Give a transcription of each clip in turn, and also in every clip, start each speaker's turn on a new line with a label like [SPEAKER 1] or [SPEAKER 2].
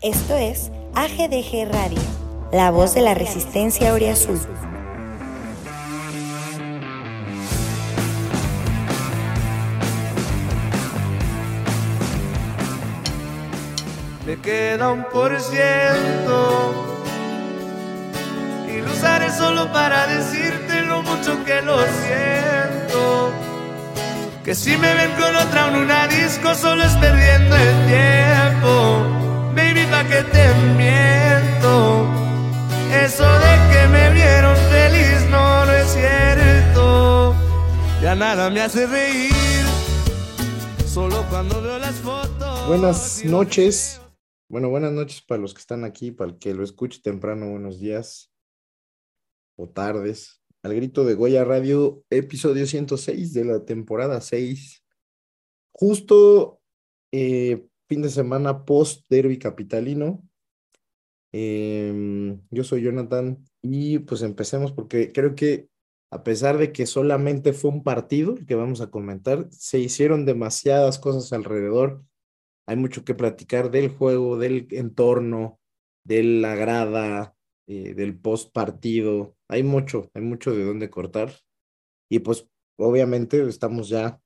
[SPEAKER 1] Esto es AGDG Radio, la voz de la resistencia Oriazul.
[SPEAKER 2] Le queda un por ciento y lo usaré solo para decirte lo mucho que lo siento. Que si me ven con otra en una disco solo es perdiendo el tiempo que te miento. Eso de que me vieron feliz no, no es cierto. Ya nada me hace reír, solo cuando veo las fotos.
[SPEAKER 3] Buenas noches. Bueno, buenas noches para los que están aquí, para el que lo escuche temprano, buenos días o tardes. Al grito de Goya Radio, episodio 106 de la temporada 6. Justo eh, fin de semana post derby capitalino. Em, yo soy Jonathan y pues empecemos porque creo que a pesar de que solamente fue un partido que vamos a comentar, se hicieron demasiadas cosas alrededor. Hay mucho que platicar del juego, del entorno, de la grada, eh, del post partido. Hay mucho, hay mucho de dónde cortar. Y pues obviamente estamos ya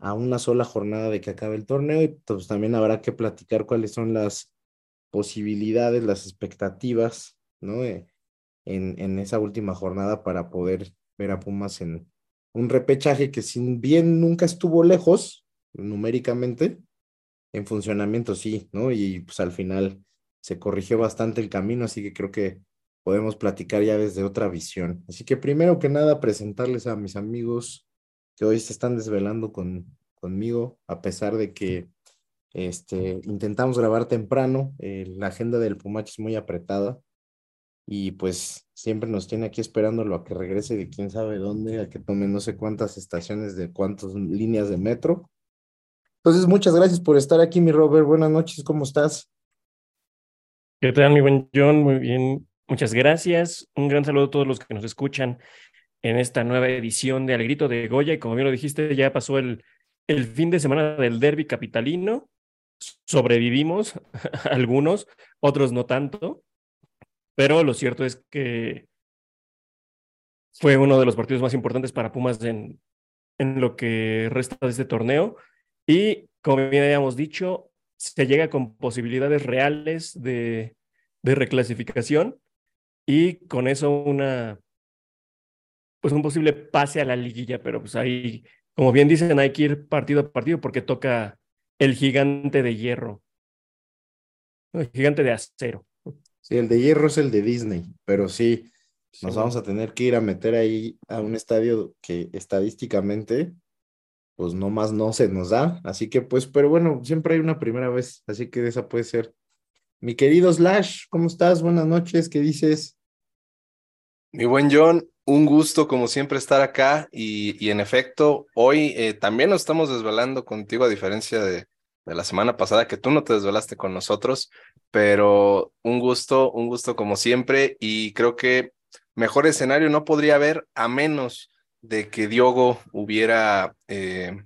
[SPEAKER 3] a una sola jornada de que acabe el torneo y pues también habrá que platicar cuáles son las posibilidades, las expectativas, ¿no? Eh, en, en esa última jornada para poder ver a Pumas en un repechaje que si bien nunca estuvo lejos numéricamente, en funcionamiento sí, ¿no? Y pues al final se corrigió bastante el camino, así que creo que podemos platicar ya desde otra visión. Así que primero que nada, presentarles a mis amigos que hoy se están desvelando con, conmigo, a pesar de que este, intentamos grabar temprano. Eh, la agenda del Pumach es muy apretada y pues siempre nos tiene aquí esperándolo a que regrese de quién sabe dónde, a que tome no sé cuántas estaciones de cuántas líneas de metro. Entonces, muchas gracias por estar aquí, mi Robert. Buenas noches, ¿cómo estás?
[SPEAKER 4] ¿Qué tal, mi buen John? Muy bien, muchas gracias. Un gran saludo a todos los que nos escuchan en esta nueva edición de Al Grito de Goya. Y como bien lo dijiste, ya pasó el, el fin de semana del derby capitalino. Sobrevivimos algunos, otros no tanto. Pero lo cierto es que fue uno de los partidos más importantes para Pumas en, en lo que resta de este torneo. Y como bien habíamos dicho, se llega con posibilidades reales de, de reclasificación y con eso una pues un posible pase a la liguilla, pero pues ahí, como bien dicen, hay que ir partido a partido porque toca el gigante de hierro. El gigante de acero.
[SPEAKER 3] Sí, el de hierro es el de Disney, pero sí, nos vamos a tener que ir a meter ahí a un estadio que estadísticamente, pues no más no se nos da. Así que, pues, pero bueno, siempre hay una primera vez, así que esa puede ser. Mi querido Slash, ¿cómo estás? Buenas noches, ¿qué dices?
[SPEAKER 5] Mi buen John, un gusto como siempre estar acá y, y en efecto, hoy eh, también nos estamos desvelando contigo a diferencia de, de, la semana pasada que tú no te desvelaste con nosotros, pero un gusto, un gusto como siempre y creo que mejor escenario no podría haber a menos de que Diogo hubiera, eh,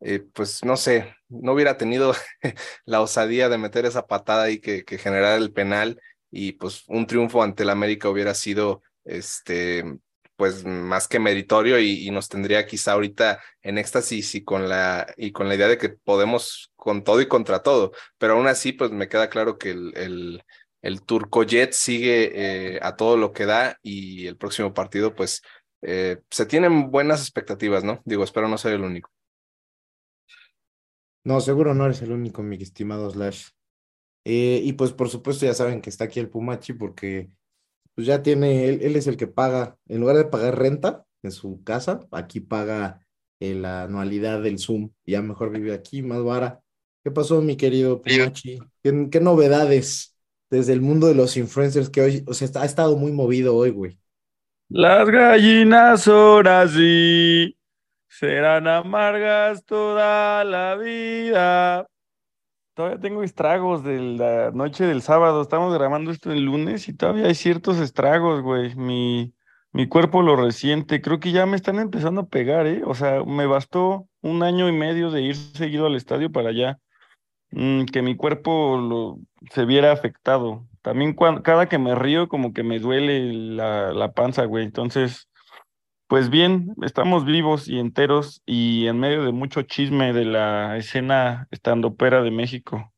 [SPEAKER 5] eh, pues no sé, no hubiera tenido la osadía de meter esa patada y que, que generara el penal y pues un triunfo ante el América hubiera sido este, pues más que meritorio y, nos tendría quizá ahorita en éxtasis y con la y con la idea de que podemos con todo y contra todo, pero aún así pues me queda claro que el, el, el Turcojet sigue eh, a todo lo que da y el próximo partido pues eh, se tienen buenas expectativas, ¿no? Digo, espero no ser el único.
[SPEAKER 3] No, seguro no eres el único, mi estimado Slash. Eh, y pues por supuesto ya saben que está aquí el Pumachi porque pues ya tiene, él, él, es el que paga, en lugar de pagar renta en su casa, aquí paga eh, la anualidad del Zoom, ya mejor vive aquí, más vara. ¿Qué pasó, mi querido Pumachi? ¿Qué, ¿Qué, novedades desde el mundo de los influencers que hoy, o sea, ha estado muy movido hoy, güey?
[SPEAKER 6] Las gallinas ahora sí serán amargas toda la vida. Todavía tengo estragos de la noche del sábado. Estamos grabando esto el lunes y todavía hay ciertos estragos, güey. Mi, mi cuerpo lo resiente. Creo que ya me están empezando a pegar, ¿eh? O sea, me bastó un año y medio de ir seguido al estadio para ya mm, que mi cuerpo lo, se viera afectado. También cada que me río como que me duele la, la panza, güey. Entonces, pues bien, estamos vivos y enteros y en medio de mucho chisme de la escena estandopera de México.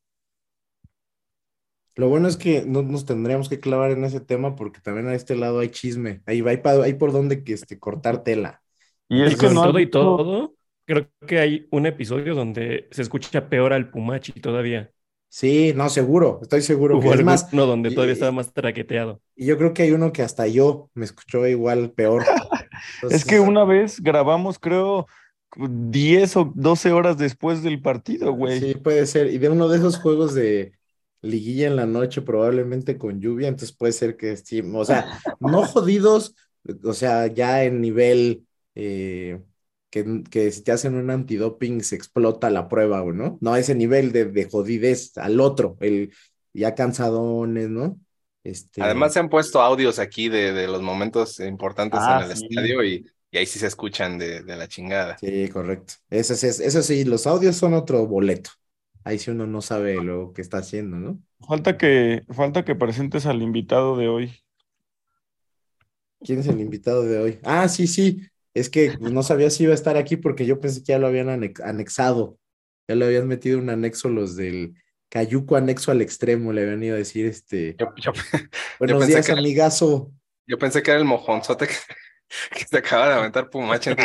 [SPEAKER 3] Lo bueno es que no nos tendríamos que clavar en ese tema porque también a este lado hay chisme. Ahí va, hay, por donde que, este, cortar tela.
[SPEAKER 6] Y es que no
[SPEAKER 4] todo y todo, creo que hay un episodio donde se escucha peor al Pumachi todavía.
[SPEAKER 3] Sí, no, seguro, estoy seguro que es más.
[SPEAKER 4] no donde todavía
[SPEAKER 3] y-
[SPEAKER 4] estaba más traqueteado.
[SPEAKER 3] Y yo creo que hay uno que hasta yo me escuchó igual peor.
[SPEAKER 6] Es que una vez grabamos, creo, 10 o 12 horas después del partido, güey.
[SPEAKER 3] Sí, puede ser. Y de uno de esos juegos de liguilla en la noche, probablemente con lluvia, entonces puede ser que sí, o sea, no jodidos, o sea, ya en nivel eh, que, que si te hacen un antidoping se explota la prueba, ¿o ¿no? No a ese nivel de, de jodidez, al otro, el ya cansadones, ¿no? Este,
[SPEAKER 5] Además se han puesto audios aquí de, de los momentos importantes
[SPEAKER 6] Ah,
[SPEAKER 5] en el
[SPEAKER 6] sí.
[SPEAKER 5] estadio y, y ahí sí se escuchan de, de la chingada.
[SPEAKER 3] Sí, correcto. Eso, sí es- eso sí, los audios son otro boleto. Ahí sí uno no sabe lo que está haciendo, ¿no?
[SPEAKER 6] Falta que, falta que presentes al invitado de hoy.
[SPEAKER 3] ¿Quién es el invitado de hoy? Ah, sí, sí. Es que pues, no sabía si iba a estar aquí porque yo pensé que ya lo habían anex- anexado. Ya le habían metido un anexo los del Cayuco anexo al extremo, le habían ido a decir este.
[SPEAKER 5] Yo, yo,
[SPEAKER 3] Buenos
[SPEAKER 5] pensé
[SPEAKER 3] días,
[SPEAKER 5] que era-
[SPEAKER 3] amigazo.
[SPEAKER 5] yo pensé que era el mojonzote que, que se acaba de aventar Pumache.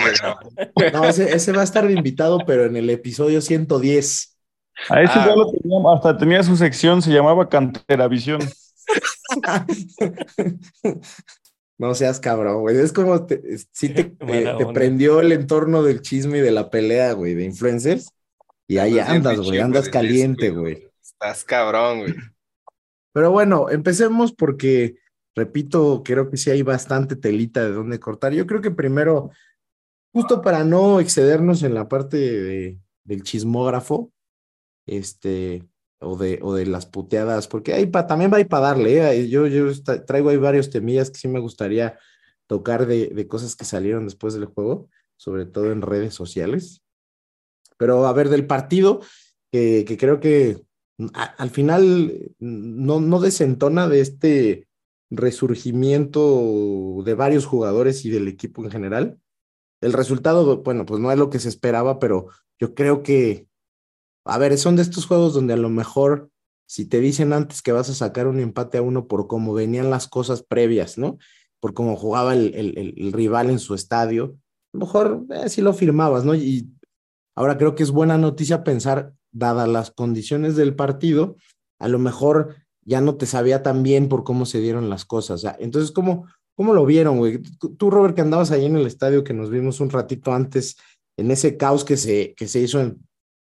[SPEAKER 3] No, ese, ese va a estar invitado, pero en el episodio 110.
[SPEAKER 6] A ese
[SPEAKER 5] Ah.
[SPEAKER 6] ya lo teníamos, hasta tenía su sección, se llamaba Canteravisión.
[SPEAKER 3] No seas cabrón, güey. Es como te, es- sí te, te-
[SPEAKER 4] onda.
[SPEAKER 3] prendió el entorno del chisme y de la pelea, güey, de influencers. Y ahí
[SPEAKER 5] Andas
[SPEAKER 3] güey, andas caliente, güey.
[SPEAKER 5] Estás cabrón, güey.
[SPEAKER 3] Pero bueno, empecemos porque, repito, creo que sí hay bastante telita de dónde cortar. Yo creo que primero, justo para no excedernos en la parte de- del chismógrafo, este, o de, o de las puteadas, porque ahí pa- también va ahí para darle, ¿eh? Yo, yo traigo ahí varios temillas que sí me gustaría tocar de, de cosas que salieron después del juego, sobre todo en redes sociales. Pero a ver, del partido, que creo que al final no, no desentona de este resurgimiento de varios jugadores y del equipo en general. El resultado, bueno, pues no es lo que se esperaba, pero yo creo que, a ver, son de estos juegos donde a lo mejor si te dicen antes que vas a sacar un empate a uno por cómo venían las cosas previas, ¿no? Por cómo jugaba el, el- rival en su estadio, a lo mejor eh, sí lo firmabas, ¿no? Y ahora creo que es buena noticia pensar, dadas las condiciones del partido, a lo mejor ya no te sabía tan bien por cómo se dieron las cosas. o sea, entonces, ¿cómo, ¿cómo lo vieron, güey? Tú, Robert, que andabas ahí en el estadio, que nos vimos un ratito antes, en ese caos que se, que se hizo en,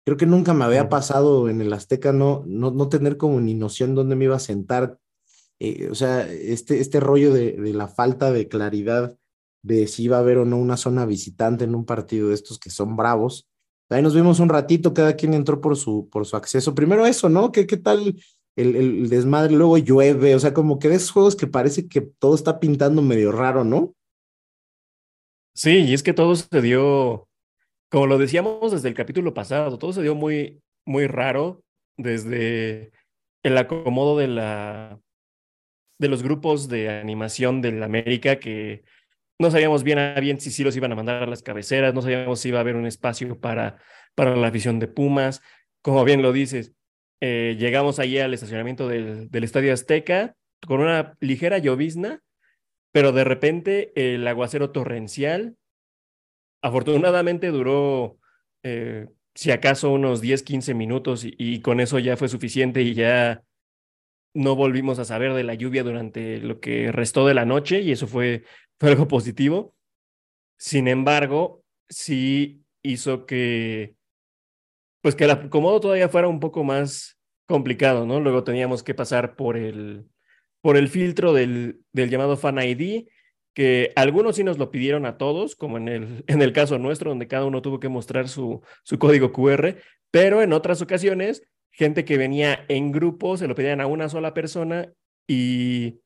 [SPEAKER 3] Creo que nunca me había pasado en el Azteca no, no, no tener como ni noción dónde me iba a sentar. Eh, o sea, este, este rollo de, de la falta de claridad de si iba a haber o no una zona visitante en un partido de estos que son bravos. Ahí nos vimos un ratito, cada quien entró por su, por su acceso. Primero eso, ¿no? ¿Qué, qué tal el, el desmadre? Luego llueve, o sea, como que de esos juegos que parece que todo está pintando medio raro, ¿no?
[SPEAKER 4] Sí, y es que todo se dio, como lo decíamos desde el capítulo pasado, todo se dio muy, muy raro desde el acomodo de la, de los grupos de animación del América que no sabíamos bien a si sí los iban a mandar a las cabeceras, no sabíamos si iba a haber un espacio para, para la afición de Pumas. Como bien lo dices, eh, llegamos allí al estacionamiento del, del Estadio Azteca con una ligera llovizna, pero de repente el aguacero torrencial, afortunadamente duró, eh, si acaso, unos 10, 15 minutos y con eso ya fue suficiente y ya no volvimos a saber de la lluvia durante lo que restó de la noche y eso fue, fue algo positivo. Sin embargo, sí hizo que, pues que el acomodo todavía fuera un poco más complicado, ¿no? Luego teníamos que pasar por el, por el filtro del, del llamado Fan ID, que algunos sí nos lo pidieron a todos, como en el, en el caso nuestro, donde cada uno tuvo que mostrar su, su código QR, pero en otras ocasiones, gente que venía en grupo, se lo pedían a una sola persona y,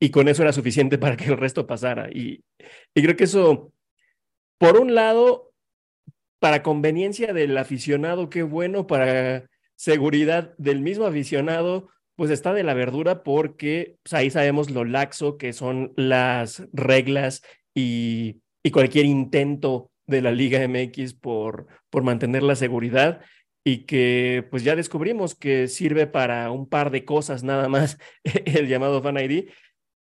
[SPEAKER 4] y con eso era suficiente para que el resto pasara. Y, y creo que eso, por un lado, para conveniencia del aficionado, qué bueno, para seguridad del mismo aficionado, pues está de la verdura porque pues, ahí sabemos lo laxo que son las reglas y, y cualquier intento de la Liga MX por, por mantener la seguridad y que pues ya descubrimos que sirve para un par de cosas nada más el llamado Fan ID.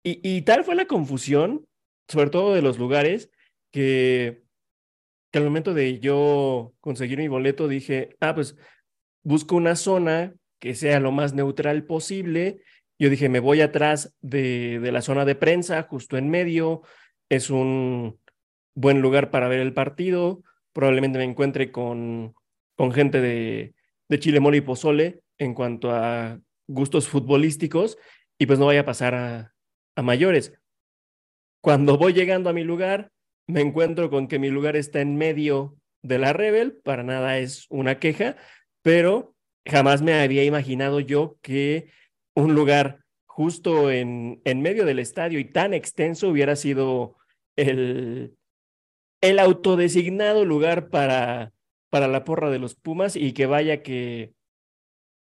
[SPEAKER 4] Y, tal fue la confusión, sobre todo de los lugares, que, que al momento de yo conseguir mi boleto dije, ah, pues busco una zona que sea lo más neutral posible. Yo dije, me voy atrás de, de la zona de prensa, justo en medio. Es un buen lugar para ver el partido. Probablemente me encuentre con, con gente de, de Chile, Mole y Pozole en cuanto a gustos futbolísticos y pues no vaya a pasar a, a mayores. Cuando voy llegando a mi lugar, me encuentro con que mi lugar está en medio de la Rebel, para nada es una queja, pero jamás me había imaginado yo que un lugar justo en, en medio del estadio y tan extenso hubiera sido el, el autodesignado lugar para, para la porra de los Pumas y que vaya que,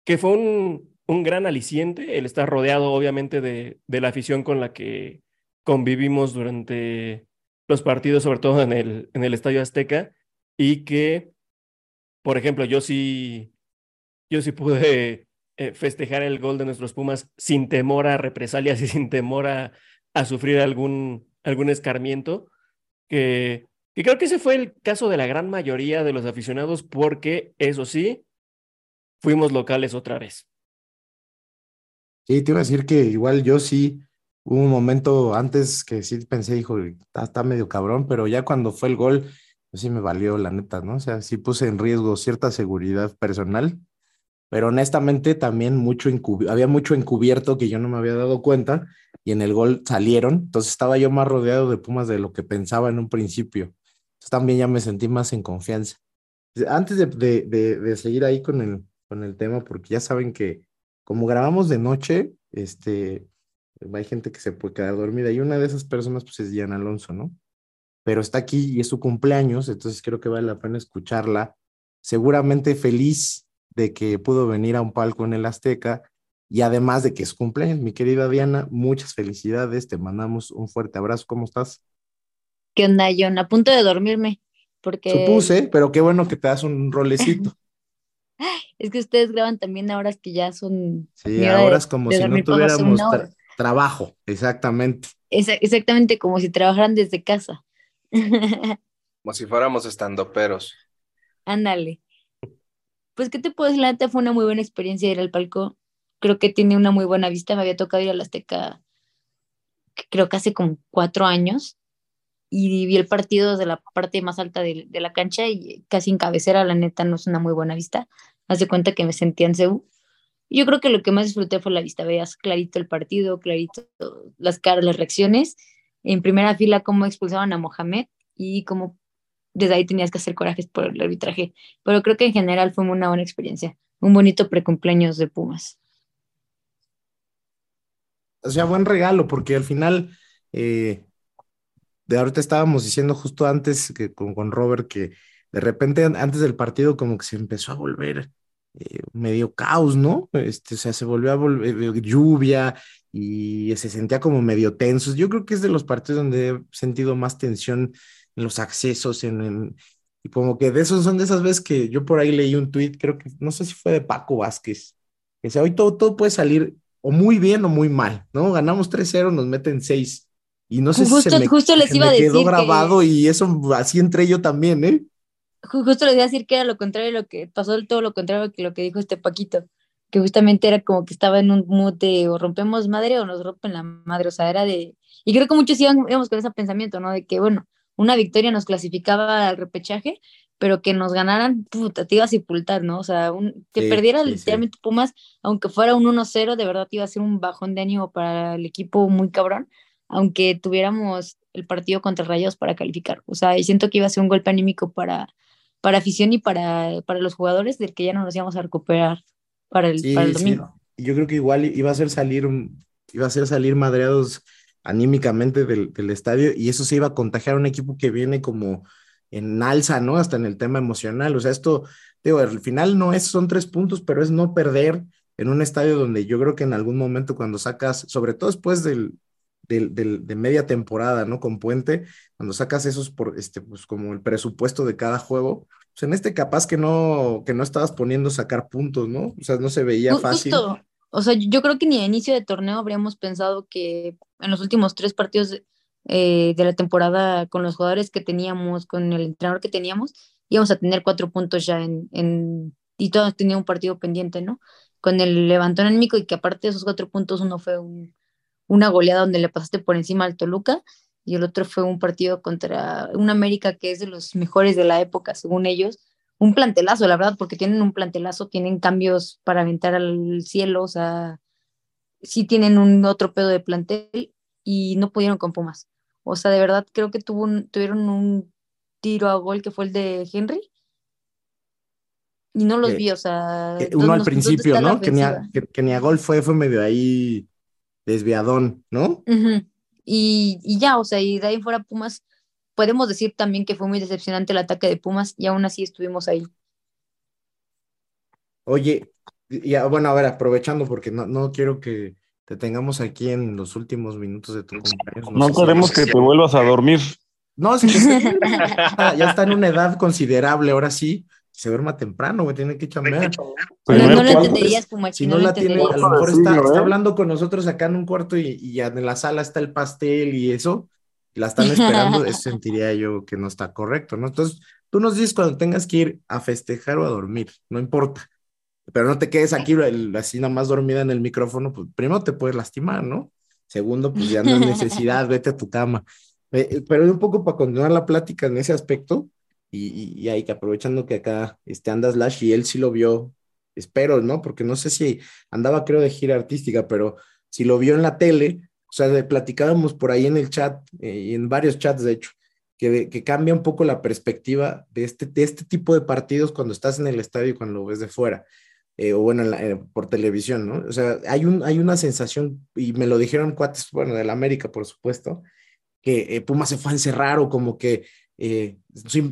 [SPEAKER 4] que fue un, un gran aliciente el estar rodeado obviamente de, de la afición con la que convivimos durante los partidos, sobre todo en el, en el Estadio Azteca, y que, por ejemplo, yo sí, yo sí pude eh, festejar el gol de nuestros Pumas sin temor a represalias y sin temor a, a sufrir algún, algún escarmiento, que, que creo que ese fue el caso de la gran mayoría de los aficionados, porque eso sí, fuimos locales otra vez.
[SPEAKER 3] Sí, te iba a decir que igual yo sí, hubo un momento antes que sí pensé, hijo, está, está medio cabrón, pero ya cuando fue el gol, pues sí me valió la neta, ¿no? O sea, sí puse en riesgo cierta seguridad personal, pero honestamente también mucho había mucho encubierto que yo no me había dado cuenta y en el gol salieron, entonces estaba yo más rodeado de Pumas de lo que pensaba en un principio. Entonces también ya me sentí más en confianza. Antes de, de, de, de seguir ahí con el, con el tema, porque ya saben que como grabamos de noche, este, hay gente que se puede quedar dormida y una de esas personas pues es Diana Alonso, ¿no? Pero está aquí y es su cumpleaños, entonces creo que vale la pena escucharla. Seguramente feliz de que pudo venir a un palco en el Azteca y además de que es cumpleaños, mi querida Diana, muchas felicidades, te mandamos un fuerte abrazo, ¿cómo estás?
[SPEAKER 7] ¿Qué onda, John? A punto de dormirme, porque...
[SPEAKER 3] Supuse, pero qué bueno que te das un rolecito.
[SPEAKER 7] Es que ustedes graban también a horas que ya son...
[SPEAKER 3] Sí, ahora es como si no tuviéramos tra trabajo, exactamente.
[SPEAKER 7] Exactamente como si trabajaran desde casa.
[SPEAKER 5] como si fuéramos estandoperos.
[SPEAKER 7] Ándale. Pues, ¿qué te puedo decir? La neta fue una muy buena experiencia ir al palco. Creo que tiene una muy buena vista. Me había tocado ir a la Azteca, creo que hace como cuatro años y vi el partido desde la parte más alta de, de, la cancha y casi en cabecera, la neta, no es una muy buena vista. Haz de cuenta que me sentía en Ceú. Yo creo que lo que más disfruté fue la vista, veías clarito el partido, clarito las caras, las reacciones. En primera fila, cómo expulsaban a Mohamed y cómo desde ahí tenías que hacer corajes por el arbitraje. Pero creo que en general fue una buena experiencia. Un bonito precumpleaños de Pumas.
[SPEAKER 3] O sea, buen regalo, porque al final eh, de ahorita estábamos diciendo justo antes que con, con, Robert que de repente antes del partido como que se empezó a volver eh, medio caos, ¿no? Este, o sea, se volvió a volver eh, lluvia y se sentía como medio tenso. Yo creo que es de los partidos donde he sentido más tensión en los accesos, en, en, y como que de esos son de esas veces que yo por ahí leí un tweet, creo que no sé si fue de Paco Vázquez, que decía, hoy todo, todo puede salir o muy bien o muy mal, ¿no? Ganamos 3-0, nos meten 6 y no sé
[SPEAKER 7] justo,
[SPEAKER 3] si se me,
[SPEAKER 7] justo les
[SPEAKER 3] se
[SPEAKER 7] iba
[SPEAKER 3] me
[SPEAKER 7] a
[SPEAKER 3] quedó
[SPEAKER 7] decir
[SPEAKER 3] grabado
[SPEAKER 7] que,
[SPEAKER 3] y eso así entré yo también, ¿eh?
[SPEAKER 7] Justo les iba a decir que era lo contrario de lo que pasó, todo lo contrario que lo que dijo este Paquito, que justamente era como que estaba en un mood de o rompemos madre o nos rompen la madre, o sea, era de... Y creo que muchos íbamos, íbamos con ese pensamiento, ¿no? De que, bueno, una victoria nos clasificaba al repechaje, pero que nos ganaran, puta, te iba a sepultar, ¿no? O sea, un, que
[SPEAKER 3] Sí,
[SPEAKER 7] perdiera
[SPEAKER 3] sí,
[SPEAKER 7] literalmente Pumas, aunque fuera un 1-0, de verdad iba a ser un bajón de ánimo para el equipo muy cabrón, aunque tuviéramos el partido contra Rayos para calificar. O sea, y siento que iba a ser un golpe anímico para, para afición y para, para los jugadores del que ya no nos íbamos a recuperar para el,
[SPEAKER 3] Sí,
[SPEAKER 7] para el
[SPEAKER 3] sí.
[SPEAKER 7] domingo.
[SPEAKER 3] Y Yo creo que igual iba a ser salir, un- iba a ser salir madreados anímicamente del, del estadio y eso se iba a contagiar a un equipo que viene como en alza, ¿no? Hasta en el tema emocional. O sea, esto, digo, al final no es, son tres puntos, pero es no perder en un estadio donde yo creo que en algún momento cuando sacas, sobre todo después del, del, del, de media temporada, ¿no? Con Puente, cuando sacas esos por, este, pues como el presupuesto de cada juego, pues en este capaz que no, que no estabas poniendo sacar puntos, ¿no? O sea, no se veía fácil.
[SPEAKER 7] Justo. O sea, yo creo que ni a inicio de torneo habríamos pensado que en los últimos tres partidos eh, de la temporada con los jugadores que teníamos, con el entrenador que teníamos, íbamos a tener cuatro puntos ya en, en y todos tenían un partido pendiente, ¿no? Con el levantón anímico y que aparte de esos cuatro puntos, uno fue un, una goleada donde le pasaste por encima al Toluca y el otro fue un partido contra un América que es de los mejores de la época, según ellos. Un plantelazo, la verdad, porque tienen un plantelazo, tienen cambios para aventar al cielo, o sea, sí tienen un otro pedo de plantel y no pudieron con Pumas. O sea, de verdad creo que tuvo un, tuvieron un tiro a gol que fue el de Henry. Y no los
[SPEAKER 3] Que-
[SPEAKER 7] vi, o sea. ¿dónde-
[SPEAKER 3] uno al principio, ¿no? Que ni, a, que, que ni a gol fue, fue medio ahí desviadón, ¿no?
[SPEAKER 7] Y, y ya, o sea, y de ahí fuera Pumas, podemos decir también que fue muy decepcionante el ataque de Pumas y aún así estuvimos ahí.
[SPEAKER 3] Oye, y ah, bueno, a ver, aprovechando porque no, no quiero que te tengamos aquí en los últimos minutos de tu cumpleaños.
[SPEAKER 6] No
[SPEAKER 3] si-
[SPEAKER 6] queremos que te vuelvas a dormir.
[SPEAKER 3] No, sí, ya, ya está en una edad considerable, ahora sí. Se duerma temprano, güey, tiene que chambear.
[SPEAKER 7] No,
[SPEAKER 6] Primer
[SPEAKER 7] no lo entenderías, Pumas,
[SPEAKER 3] Si
[SPEAKER 7] no,
[SPEAKER 3] no la tiene, a lo mejor está, está
[SPEAKER 6] ¿eh?
[SPEAKER 3] hablando con nosotros acá en un cuarto y, y ya en la sala está el pastel y eso, y la están esperando, eso sentiría yo que no está correcto, ¿no? Entonces, tú nos dices cuando tengas que ir a festejar o a dormir, no importa, pero no te quedes aquí el- así nada más dormida en el micrófono, pues primero te puedes lastimar, ¿no? Segundo, pues ya no es necesidad, vete a tu cama. Eh, pero un poco para continuar la plática en ese aspecto, y, y, ahí que aprovechando que acá este, anda Slash y él sí lo vio, espero, ¿no? Porque no sé si andaba, creo, de gira artística, pero si lo vio en la tele, o sea, de- platicábamos por ahí en el chat, eh, y en varios chats, de hecho, que, que cambia un poco la perspectiva de este, de este tipo de partidos cuando estás en el estadio y cuando lo ves de fuera. eh, o bueno, eh, por televisión, ¿no? O sea, hay, un, hay una sensación, y me lo dijeron cuates, bueno, del América, por supuesto, que eh, Puma se fue a encerrar o como que eh,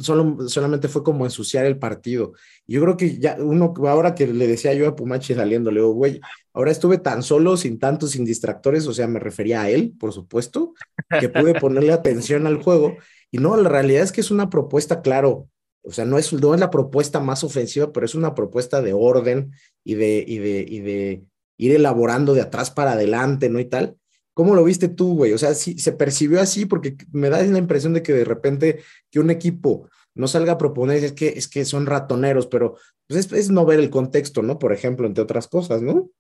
[SPEAKER 3] solo, solamente fue como ensuciar el partido. Yo creo que ya uno, ahora que le decía yo a Pumachi saliendo, le digo, güey, ahora estuve tan solo, sin tantos, sin distractores, o sea, me refería a él, por supuesto, que pude ponerle atención al juego. Y no, la realidad es que es una propuesta, claro, o sea, no es, no es la propuesta más ofensiva, pero es una propuesta de orden y de, y de, y de ir elaborando de atrás para adelante, ¿no? Y tal. ¿Cómo lo viste tú, güey? O sea, sí, se percibió así porque me da la impresión de que de repente que un equipo no salga a proponer, es que, es que son ratoneros, pero pues es, es no ver el contexto, ¿no? Por ejemplo, entre otras cosas, ¿no?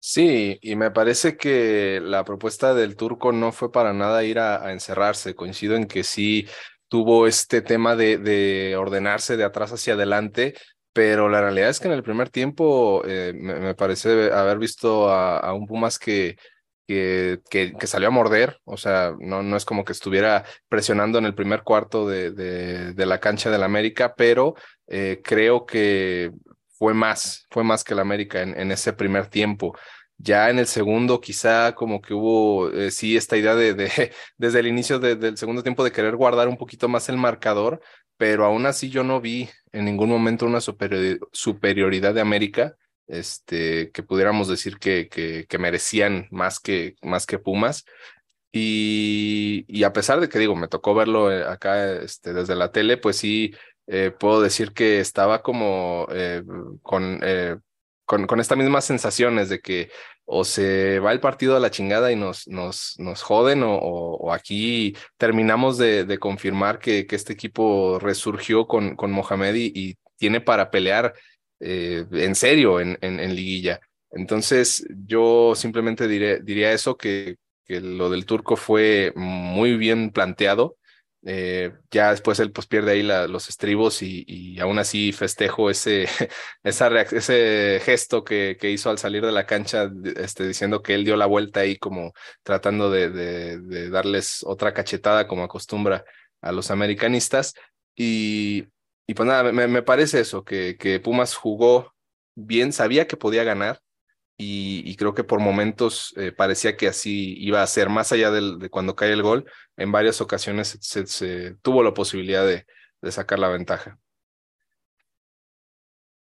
[SPEAKER 5] Sí, y me parece que la propuesta del turco no fue para nada ir a, encerrarse. Coincido en que sí tuvo este tema de, de ordenarse de atrás hacia adelante, pero la realidad es que en el primer tiempo eh, me, me parece haber visto a, a un Pumas que, que, que, salió a morder, o sea, no, no es como que estuviera presionando en el primer cuarto de, de, de la cancha del América, pero eh, creo que fue más, fue más que el América en, en ese primer tiempo. Ya en el segundo, quizá como que hubo, eh, sí, esta idea de, de desde el inicio de, del segundo tiempo de querer guardar un poquito más el marcador, pero aún así yo no vi en ningún momento una superior, superioridad de América, este, que pudiéramos decir que, que, que merecían más que, más que Pumas. Y, y, a pesar de que digo, me tocó verlo eh, acá este, desde la tele, pues sí, eh, puedo decir que estaba como eh, con, con, con estas mismas sensaciones de que o se va el partido a la chingada y nos, nos, nos joden o, o, aquí terminamos de, de confirmar que, que, este equipo resurgió con, con Mohamed y tiene para pelear eh, en serio en, en, liguilla. Entonces yo simplemente diré, diría eso, que, que lo del turco fue muy bien planteado. Eh, ya después él pues pierde ahí la, los estribos y, y, aún así festejo ese, ese gesto que, que, hizo al salir de la cancha este, diciendo que él dio la vuelta ahí como tratando de, de darles otra cachetada como acostumbra a los americanistas y, y pues nada, me, me parece eso, que, que, Pumas jugó bien, sabía que podía ganar y, creo que por momentos eh, parecía que así iba a ser, más allá de cuando cae el gol, en varias ocasiones se, tuvo la posibilidad de, sacar la ventaja.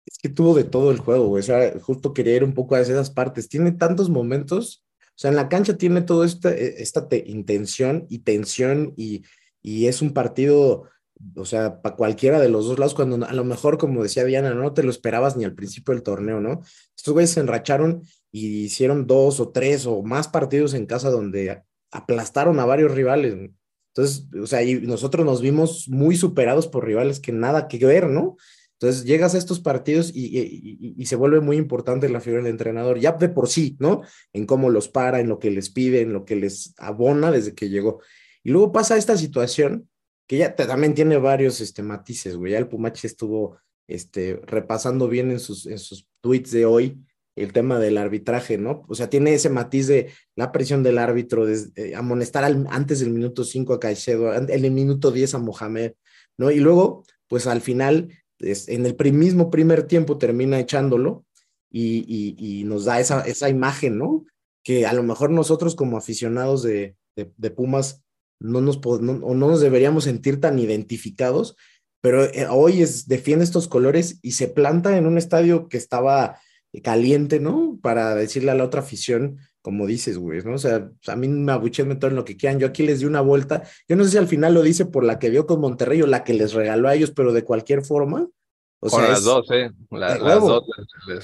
[SPEAKER 3] Es que tuvo de todo el juego, güey. O sea, justo quería ir un poco a esas partes. Tiene tantos momentos. O sea, en la cancha tiene toda esta, e, esta intención y tensión y, y es un partido, o sea, para cualquiera de los dos lados, cuando a lo mejor, como decía Diana, no te lo esperabas ni al principio del torneo, ¿no? Estos güeyes se enracharon y hicieron dos o tres o más partidos en casa donde aplastaron a varios rivales. Entonces, o sea, y nosotros nos vimos muy superados por rivales que nada que ver, ¿no? Entonces llegas a estos partidos y, se vuelve muy importante la figura del entrenador, ya de por sí, ¿no? En cómo los para, en lo que les pide, en lo que les abona desde que llegó. Y luego pasa esta situación que ya también tiene varios este, matices, güey. Ya el Pumachi estuvo este, repasando bien en sus, en sus tweets de hoy el tema del arbitraje, ¿no? O sea, tiene ese matiz de la presión del árbitro, de, eh, amonestar antes del minuto 5 a Caicedo, en el minuto 10 a Mohamed, ¿no? Y luego, pues al final en el mismo primer tiempo termina echándolo y, nos da esa, esa imagen, ¿no? Que a lo mejor nosotros como aficionados de, Pumas no nos, o no nos deberíamos sentir tan identificados, pero eh, hoy es, defiende estos colores y se planta en un estadio que estaba caliente, ¿no? Para decirle a la otra afición, como dices, güey, ¿no? O sea, a mí me abuchen todo en lo que quieran. Yo aquí les di una vuelta. Yo no sé si al final lo dice por la que vio con Monterrey o la que les regaló a ellos, pero de cualquier forma.
[SPEAKER 5] O con las dos, ¿eh? las dos.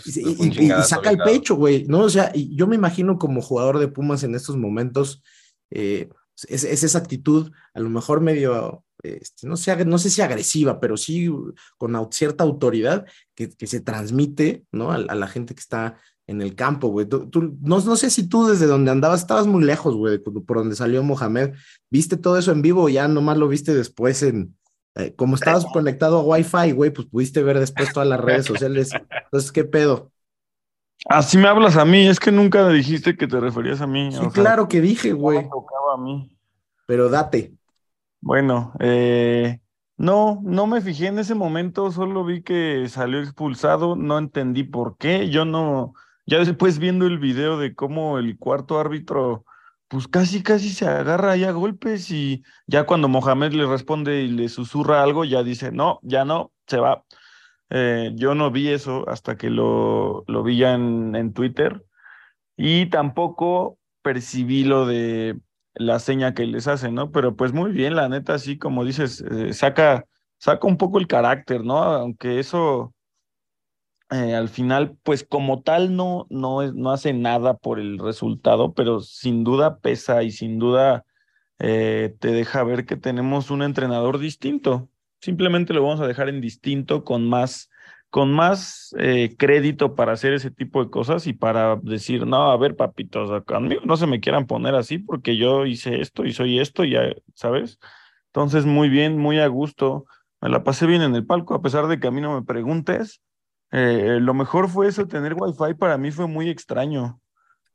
[SPEAKER 3] y, saca el pecho, güey, ¿no? O sea, y yo me imagino como jugador de Pumas en estos momentos, eh, es, esa actitud, a lo mejor medio, este, no, sé, no sé si agresiva, pero sí con cierta autoridad que, que se transmite, ¿no? A, a, la gente que está en el campo, güey. Tú, no, no, sé si tú desde donde andabas estabas muy lejos, güey, por donde salió Mohamed. ¿Viste todo eso en vivo o ya nomás lo viste después en... Eh, como estabas conectado a Wi-Fi, güey, pues pudiste ver después todas las redes sociales. Entonces, ¿qué pedo?
[SPEAKER 6] Así me hablas a mí, es que nunca dijiste que te referías a mí.
[SPEAKER 3] Sí, claro que dije, güey.
[SPEAKER 6] tocaba a mí.
[SPEAKER 3] Pero date.
[SPEAKER 6] Bueno, eh, no, no me fijé en ese momento, solo vi que salió expulsado, no entendí por qué, yo no, ya después viendo el video de cómo el cuarto árbitro, pues casi, casi se agarra ya a golpes y ya cuando Mohamed le responde y le susurra algo, ya dice, no, ya no, se va. Eh, yo no vi eso hasta que lo, lo vi ya en, en Twitter y tampoco percibí lo de la seña que les hace, ¿no? Pero pues muy bien, la neta, así como dices, eh, saca, saca un poco el carácter, ¿no? Aunque eso eh, al final, pues como tal no, no, no hace nada por el resultado, pero sin duda pesa y sin duda eh, te deja ver que tenemos un entrenador distinto. Simplemente lo vamos a dejar en distinto con más, con más eh, crédito para hacer ese tipo de cosas y para decir, no, a ver, papitos, conmigo no se me quieran poner así porque yo hice esto y soy esto, ya, ¿sabes? Entonces, muy bien, muy a gusto. Me la pasé bien en el palco, a pesar de que a mí no me preguntes eh, lo mejor fue eso, tener wifi para mí fue muy extraño.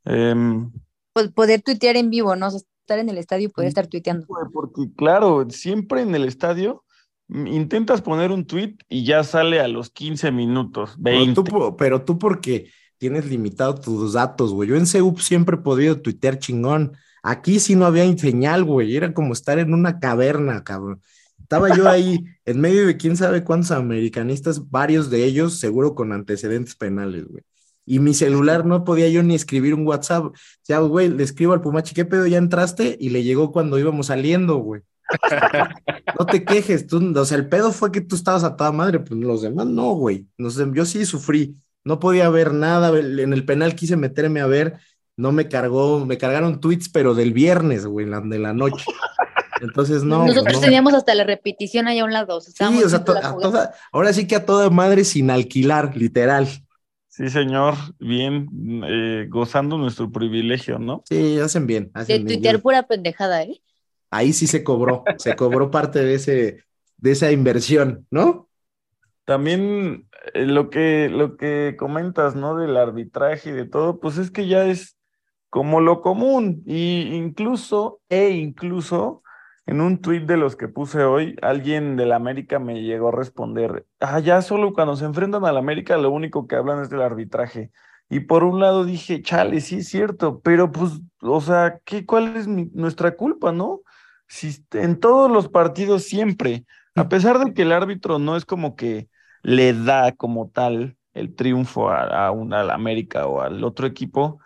[SPEAKER 7] Pues poder tuitear en vivo, ¿no? estar en el estadio y poder estar tuiteando.
[SPEAKER 6] Porque claro, siempre en el estadio intentas poner un tweet y ya sale a los 15 minutos, 20.
[SPEAKER 3] Pero tú, pero tú porque tienes limitado tus datos, güey. Yo en CEUP siempre he podido tuitear chingón. Aquí sí no había señal, güey. Era como estar en una caverna, cabrón. Estaba yo ahí en medio de quién sabe cuántos americanistas, varios de ellos seguro con antecedentes penales, güey. Y mi celular no podía yo ni escribir un WhatsApp. O sea, güey, le escribo al Pumachi, ¿qué pedo? ¿Ya entraste? Y le llegó cuando íbamos saliendo, güey. No te quejes, tú, o sea, el pedo fue que tú estabas a toda madre, pues los demás no, güey. No sé, yo sí sufrí, no podía ver nada, en el penal quise meterme a ver, no me cargó, me cargaron tweets, pero del viernes, güey, de la noche. Entonces, no.
[SPEAKER 7] Pues, Nosotros teníamos hasta la repetición ahí a un lado.
[SPEAKER 3] sí, o sea, toda, ahora sí que a toda madre sin alquilar, literal.
[SPEAKER 6] Sí, señor, bien, eh, gozando nuestro privilegio, ¿no?
[SPEAKER 3] Sí, hacen bien. de
[SPEAKER 7] tuitear pura pendejada, ¿eh?
[SPEAKER 3] Ahí sí se cobró, se cobró parte de ese, de esa inversión, ¿no?
[SPEAKER 6] También eh, lo que, lo que comentas, ¿no? Del arbitraje y de todo, pues es que ya es como lo común, y incluso, e incluso, en un tuit de los que puse hoy, alguien de la América me llegó a responder, ah, ya solo cuando se enfrentan a la América lo único que hablan es del arbitraje. Y por un lado dije, chale, sí es cierto, pero pues, o sea, ¿qué, ¿cuál es nuestra culpa, no? En todos los partidos siempre, a pesar de que el árbitro no es como que le da como tal el triunfo a, a una, al América o al otro equipo,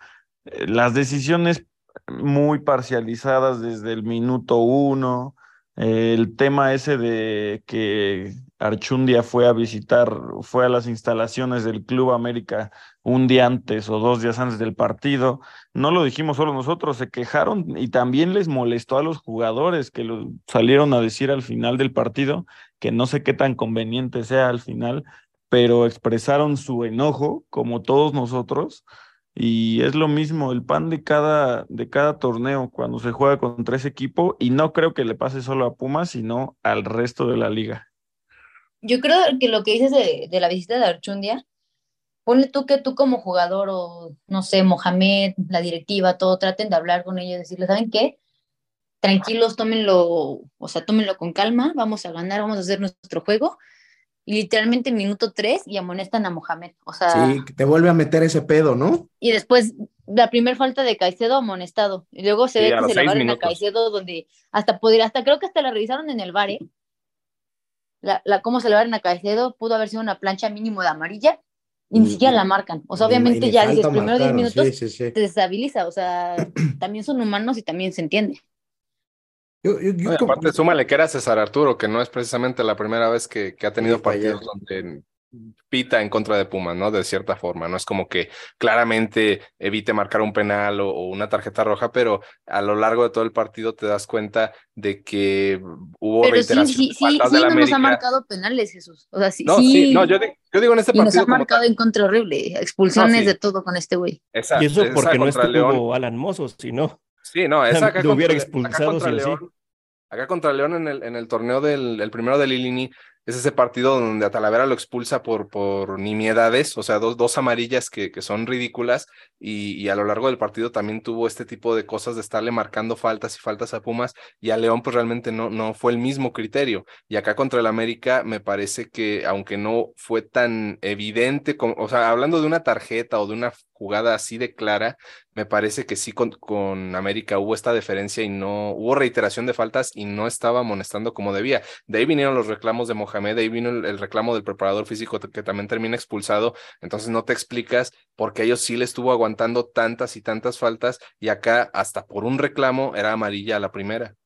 [SPEAKER 6] eh, las decisiones muy parcializadas desde el minuto uno, el tema ese de que Archundia fue a visitar, fue a las instalaciones del Club América un día antes o dos días antes del partido, no lo dijimos solo nosotros, se quejaron y también les molestó a los jugadores que salieron a decir al final del partido, que no sé qué tan conveniente sea al final, pero expresaron su enojo, como todos nosotros, y es lo mismo, el pan de cada, de cada torneo cuando se juega contra ese equipo, y no creo que le pase solo a Pumas, sino al resto de la liga.
[SPEAKER 7] Yo creo que lo que dices de, de la visita de Archundia, ponle tú que tú como jugador o, no sé, Mohamed, la directiva, todo, traten de hablar con ellos, decirles, ¿saben qué? Tranquilos, tómenlo, o sea, tómenlo con calma, vamos a ganar, vamos a hacer nuestro juego, y literalmente minuto tres y amonestan a Mohamed. O sea,
[SPEAKER 3] Sí, te vuelve a meter ese pedo, ¿no?
[SPEAKER 7] y después la primera falta de Caicedo amonestado. Y luego se
[SPEAKER 5] Sí,
[SPEAKER 7] ve
[SPEAKER 5] a
[SPEAKER 7] que se le van a. Caicedo donde hasta podría, hasta creo que hasta la revisaron en el bar, ¿eh? La, la, cómo se le van a Caicedo pudo haber sido una plancha mínimo de amarilla y ni
[SPEAKER 3] Y-
[SPEAKER 7] siquiera
[SPEAKER 3] y-
[SPEAKER 7] la marcan. O sea,
[SPEAKER 3] Y
[SPEAKER 7] obviamente
[SPEAKER 3] ni
[SPEAKER 7] ya
[SPEAKER 3] falta
[SPEAKER 7] dices, primero 10
[SPEAKER 3] marcaron,
[SPEAKER 7] minutos
[SPEAKER 3] Sí, sí, sí.
[SPEAKER 7] te desestabiliza. O sea, también son humanos y también se entiende.
[SPEAKER 3] Yo, yo- yo
[SPEAKER 5] y
[SPEAKER 3] como-
[SPEAKER 5] aparte, súmale que era César Arturo, que no es precisamente la primera vez que, que ha tenido partidos donde pita en contra de Pumas, ¿no? De cierta forma, no es como que claramente evite marcar un penal o, o una tarjeta roja, pero a lo largo de todo el partido te das cuenta de que hubo
[SPEAKER 7] Pero sí, sí,
[SPEAKER 5] de
[SPEAKER 7] sí, sí,
[SPEAKER 5] del
[SPEAKER 7] no nos ha marcado penales, Jesús. O sea, sí,
[SPEAKER 5] No,
[SPEAKER 7] sí,
[SPEAKER 5] sí, no, yo, di- yo digo en este
[SPEAKER 7] y nos
[SPEAKER 5] partido
[SPEAKER 7] ha
[SPEAKER 5] como
[SPEAKER 7] marcado
[SPEAKER 5] tal.
[SPEAKER 7] en contra horrible. Expulsiones
[SPEAKER 5] No, sí.
[SPEAKER 7] de todo con este güey.
[SPEAKER 5] Esa,
[SPEAKER 4] Y eso porque no
[SPEAKER 5] contra
[SPEAKER 4] estuvo
[SPEAKER 5] León.
[SPEAKER 4] Alan Mozo, si no.
[SPEAKER 5] Sí, no, esa acá
[SPEAKER 4] Lo hubiera
[SPEAKER 5] contra, acá
[SPEAKER 4] expulsado
[SPEAKER 5] contra
[SPEAKER 4] sí o sí.
[SPEAKER 5] León. Acá contra León en el, en el torneo del el primero de Lilini, es ese partido donde a Talavera lo expulsa por, por nimiedades, o sea, dos, dos amarillas que, que son ridículas, y, y a lo largo del partido también tuvo este tipo de cosas de estarle marcando faltas y faltas a Pumas, y a León pues realmente no, no fue el mismo criterio. Y acá contra el América me parece que aunque no fue tan evidente, como, o sea, hablando de una tarjeta o de una jugada así de clara, me parece que sí con, con América hubo esta deferencia y no hubo reiteración de faltas y no estaba amonestando como debía. De ahí vinieron los reclamos de Mohamed, de ahí vino el, reclamo del preparador físico que también termina expulsado. Entonces no te explicas por qué ellos sí le estuvo aguantando tantas y tantas faltas y acá hasta por un reclamo era amarilla la primera.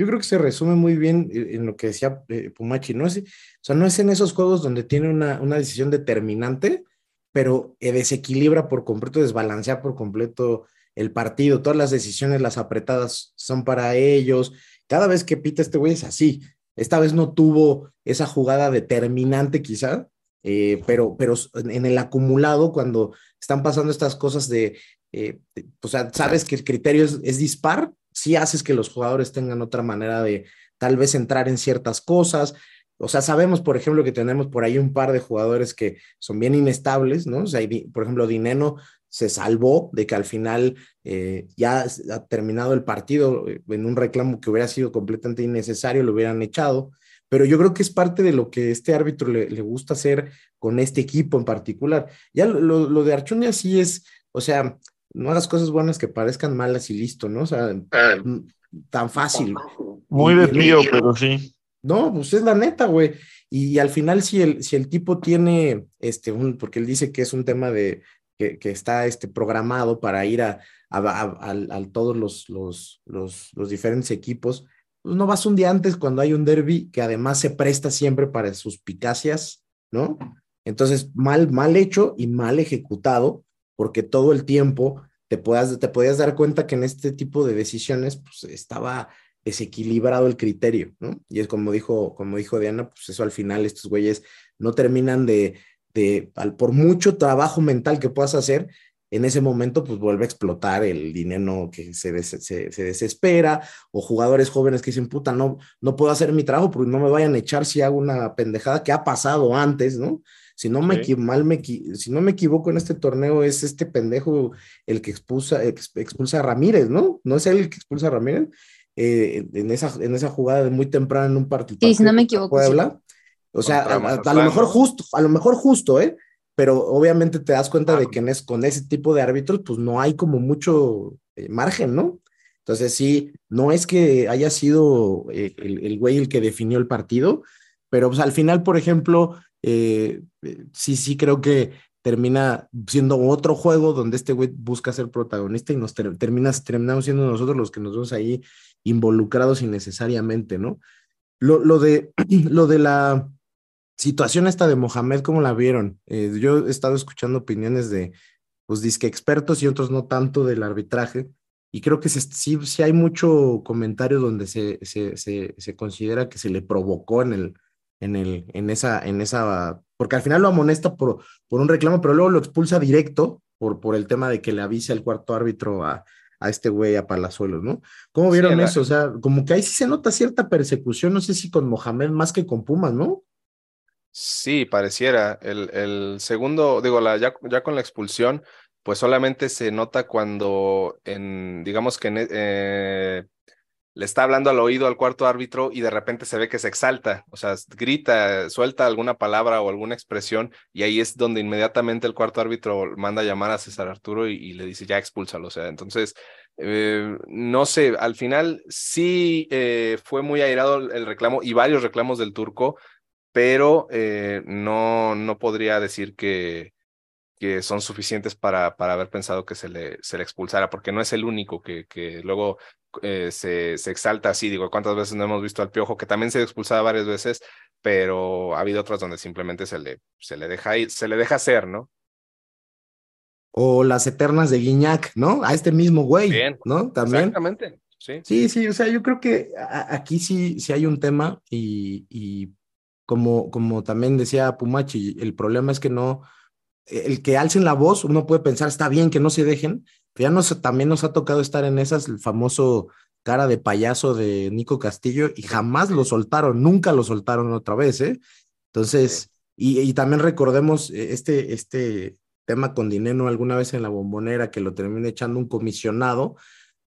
[SPEAKER 3] Yo creo que se resume muy bien en en lo que decía eh, Pumachi, ¿no? Es, o sea, no es en esos juegos donde tiene una, una decisión determinante, pero eh, desequilibra por completo, desbalancea por completo el partido. Todas las decisiones, las apretadas son para ellos. Cada vez que pita este güey es así. Esta vez no tuvo esa jugada determinante quizá, eh, pero, pero en el acumulado, cuando están pasando estas cosas de, eh, o sea, sabes que el criterio es, dispar, sí haces que los jugadores tengan otra manera de tal vez entrar en ciertas cosas. O sea, sabemos, por ejemplo, que tenemos por ahí un par de jugadores que son bien inestables, ¿no? O sea, por ejemplo, Dineno se salvó de que al final eh, ya ha terminado el partido eh, en un reclamo que hubiera sido completamente innecesario, lo hubieran echado. Pero yo creo que es parte de lo que este árbitro le, le gusta hacer con este equipo en particular. Ya lo, lo, lo de Archundia sí es, o sea, no hagas cosas buenas que parezcan malas y listo, ¿no? O sea, mm, tan fácil.
[SPEAKER 6] Muy
[SPEAKER 3] Y-
[SPEAKER 6] de
[SPEAKER 3] y-
[SPEAKER 6] tío, pero sí.
[SPEAKER 3] No, pues es la neta, güey. Y, al final, si el, si el tipo tiene, este, un, porque él dice que es un tema de, que, que está este, programado para ir a, a, a- todos los, los, los, los diferentes equipos, pues no vas un día antes cuando hay un derby que además se presta siempre para suspicacias, ¿no? Entonces, mal, mal hecho y mal ejecutado, porque todo el tiempo te, puedas, te podías dar cuenta que en este tipo de decisiones, pues estaba desequilibrado el criterio, ¿no? Y es como dijo, como dijo Diana, pues eso al final estos güeyes no terminan de, de al, por mucho trabajo mental que puedas hacer, en ese momento pues vuelve a explotar el dinero que se, des, se, se, desespera, o jugadores jóvenes que dicen, puta, no, no puedo hacer mi trabajo porque no me vayan a echar si hago una pendejada que ha pasado antes, ¿no? Si no, me, sí. mal me, si no me equivoco en este torneo, es este pendejo el que expulsa, expulsa a Ramírez, ¿no? ¿No es él el que expulsa a Ramírez? Eh, en, esa, en esa jugada de muy temprano en un partido.
[SPEAKER 7] Sí, si no me equivoco.
[SPEAKER 3] Puebla. Sí. O sea, a, a, a, lo mejor justo, a lo mejor justo, ¿eh? Pero obviamente te das cuenta ah, de que en es, con ese tipo de árbitros, pues no hay como mucho eh, margen, ¿no? Entonces, sí, no es que haya sido eh, el, el güey el que definió el partido, pero pues, al final, por ejemplo, eh, sí, sí creo que termina siendo otro juego donde este güey busca ser protagonista y nos termina, terminamos siendo nosotros los que nos vemos ahí involucrados innecesariamente, ¿no? Lo, lo, de, lo de la situación esta de Mohamed, ¿cómo la vieron? Eh, yo he estado escuchando opiniones de, pues, disque expertos y otros no tanto del arbitraje. Y creo que sí, sí hay mucho comentario donde se, se, se, se, considera que se le provocó en, el, en, el, en, esa, en esa, porque al final lo amonesta por, por un reclamo, pero luego lo expulsa directo por, por el tema de que le avise al cuarto árbitro a, a este güey a Palazuelos, ¿no? ¿Cómo vieron sí, eso? O sea, como que ahí sí se nota cierta persecución, no sé si con Mohamed más que con Pumas, ¿no?
[SPEAKER 5] Sí, pareciera. El, el segundo, digo, la, ya, ya con la expulsión, pues solamente se nota cuando en, digamos que en, eh, le está hablando al oído al cuarto árbitro y de repente se ve que se exalta, o sea, grita, suelta alguna palabra o alguna expresión y ahí es donde inmediatamente el cuarto árbitro manda a llamar a César Arturo y, le dice ya expúlsalo, o sea, entonces, eh, no sé, al final sí eh, fue muy airado el reclamo y varios reclamos del turco, pero eh, no, no podría decir que, que son suficientes para, para haber pensado que se le, se le expulsara, porque no es el único que, que luego eh, se, se exalta así. Digo, ¿cuántas veces no hemos visto al Piojo? Que también se expulsaba varias veces, pero ha habido otras donde simplemente se le, se le deja ir, se le deja hacer, ¿no?
[SPEAKER 3] O las eternas de Guiñac, ¿no? A este mismo güey,
[SPEAKER 5] Bien,
[SPEAKER 3] ¿no? También.
[SPEAKER 5] Exactamente, sí.
[SPEAKER 3] Sí, sí, o sea, yo creo que aquí sí, sí hay un tema y, y como, como también decía Pumachi, el problema es que no, el que alcen la voz, uno puede pensar, está bien que no se dejen, pero ya nos, también nos ha tocado estar en esas, el famoso cara de payaso de Nico Castillo, y jamás lo soltaron, nunca lo soltaron otra vez, ¿eh? Entonces, y, y también recordemos este, este tema con dinero alguna vez en la bombonera que lo termina echando un comisionado,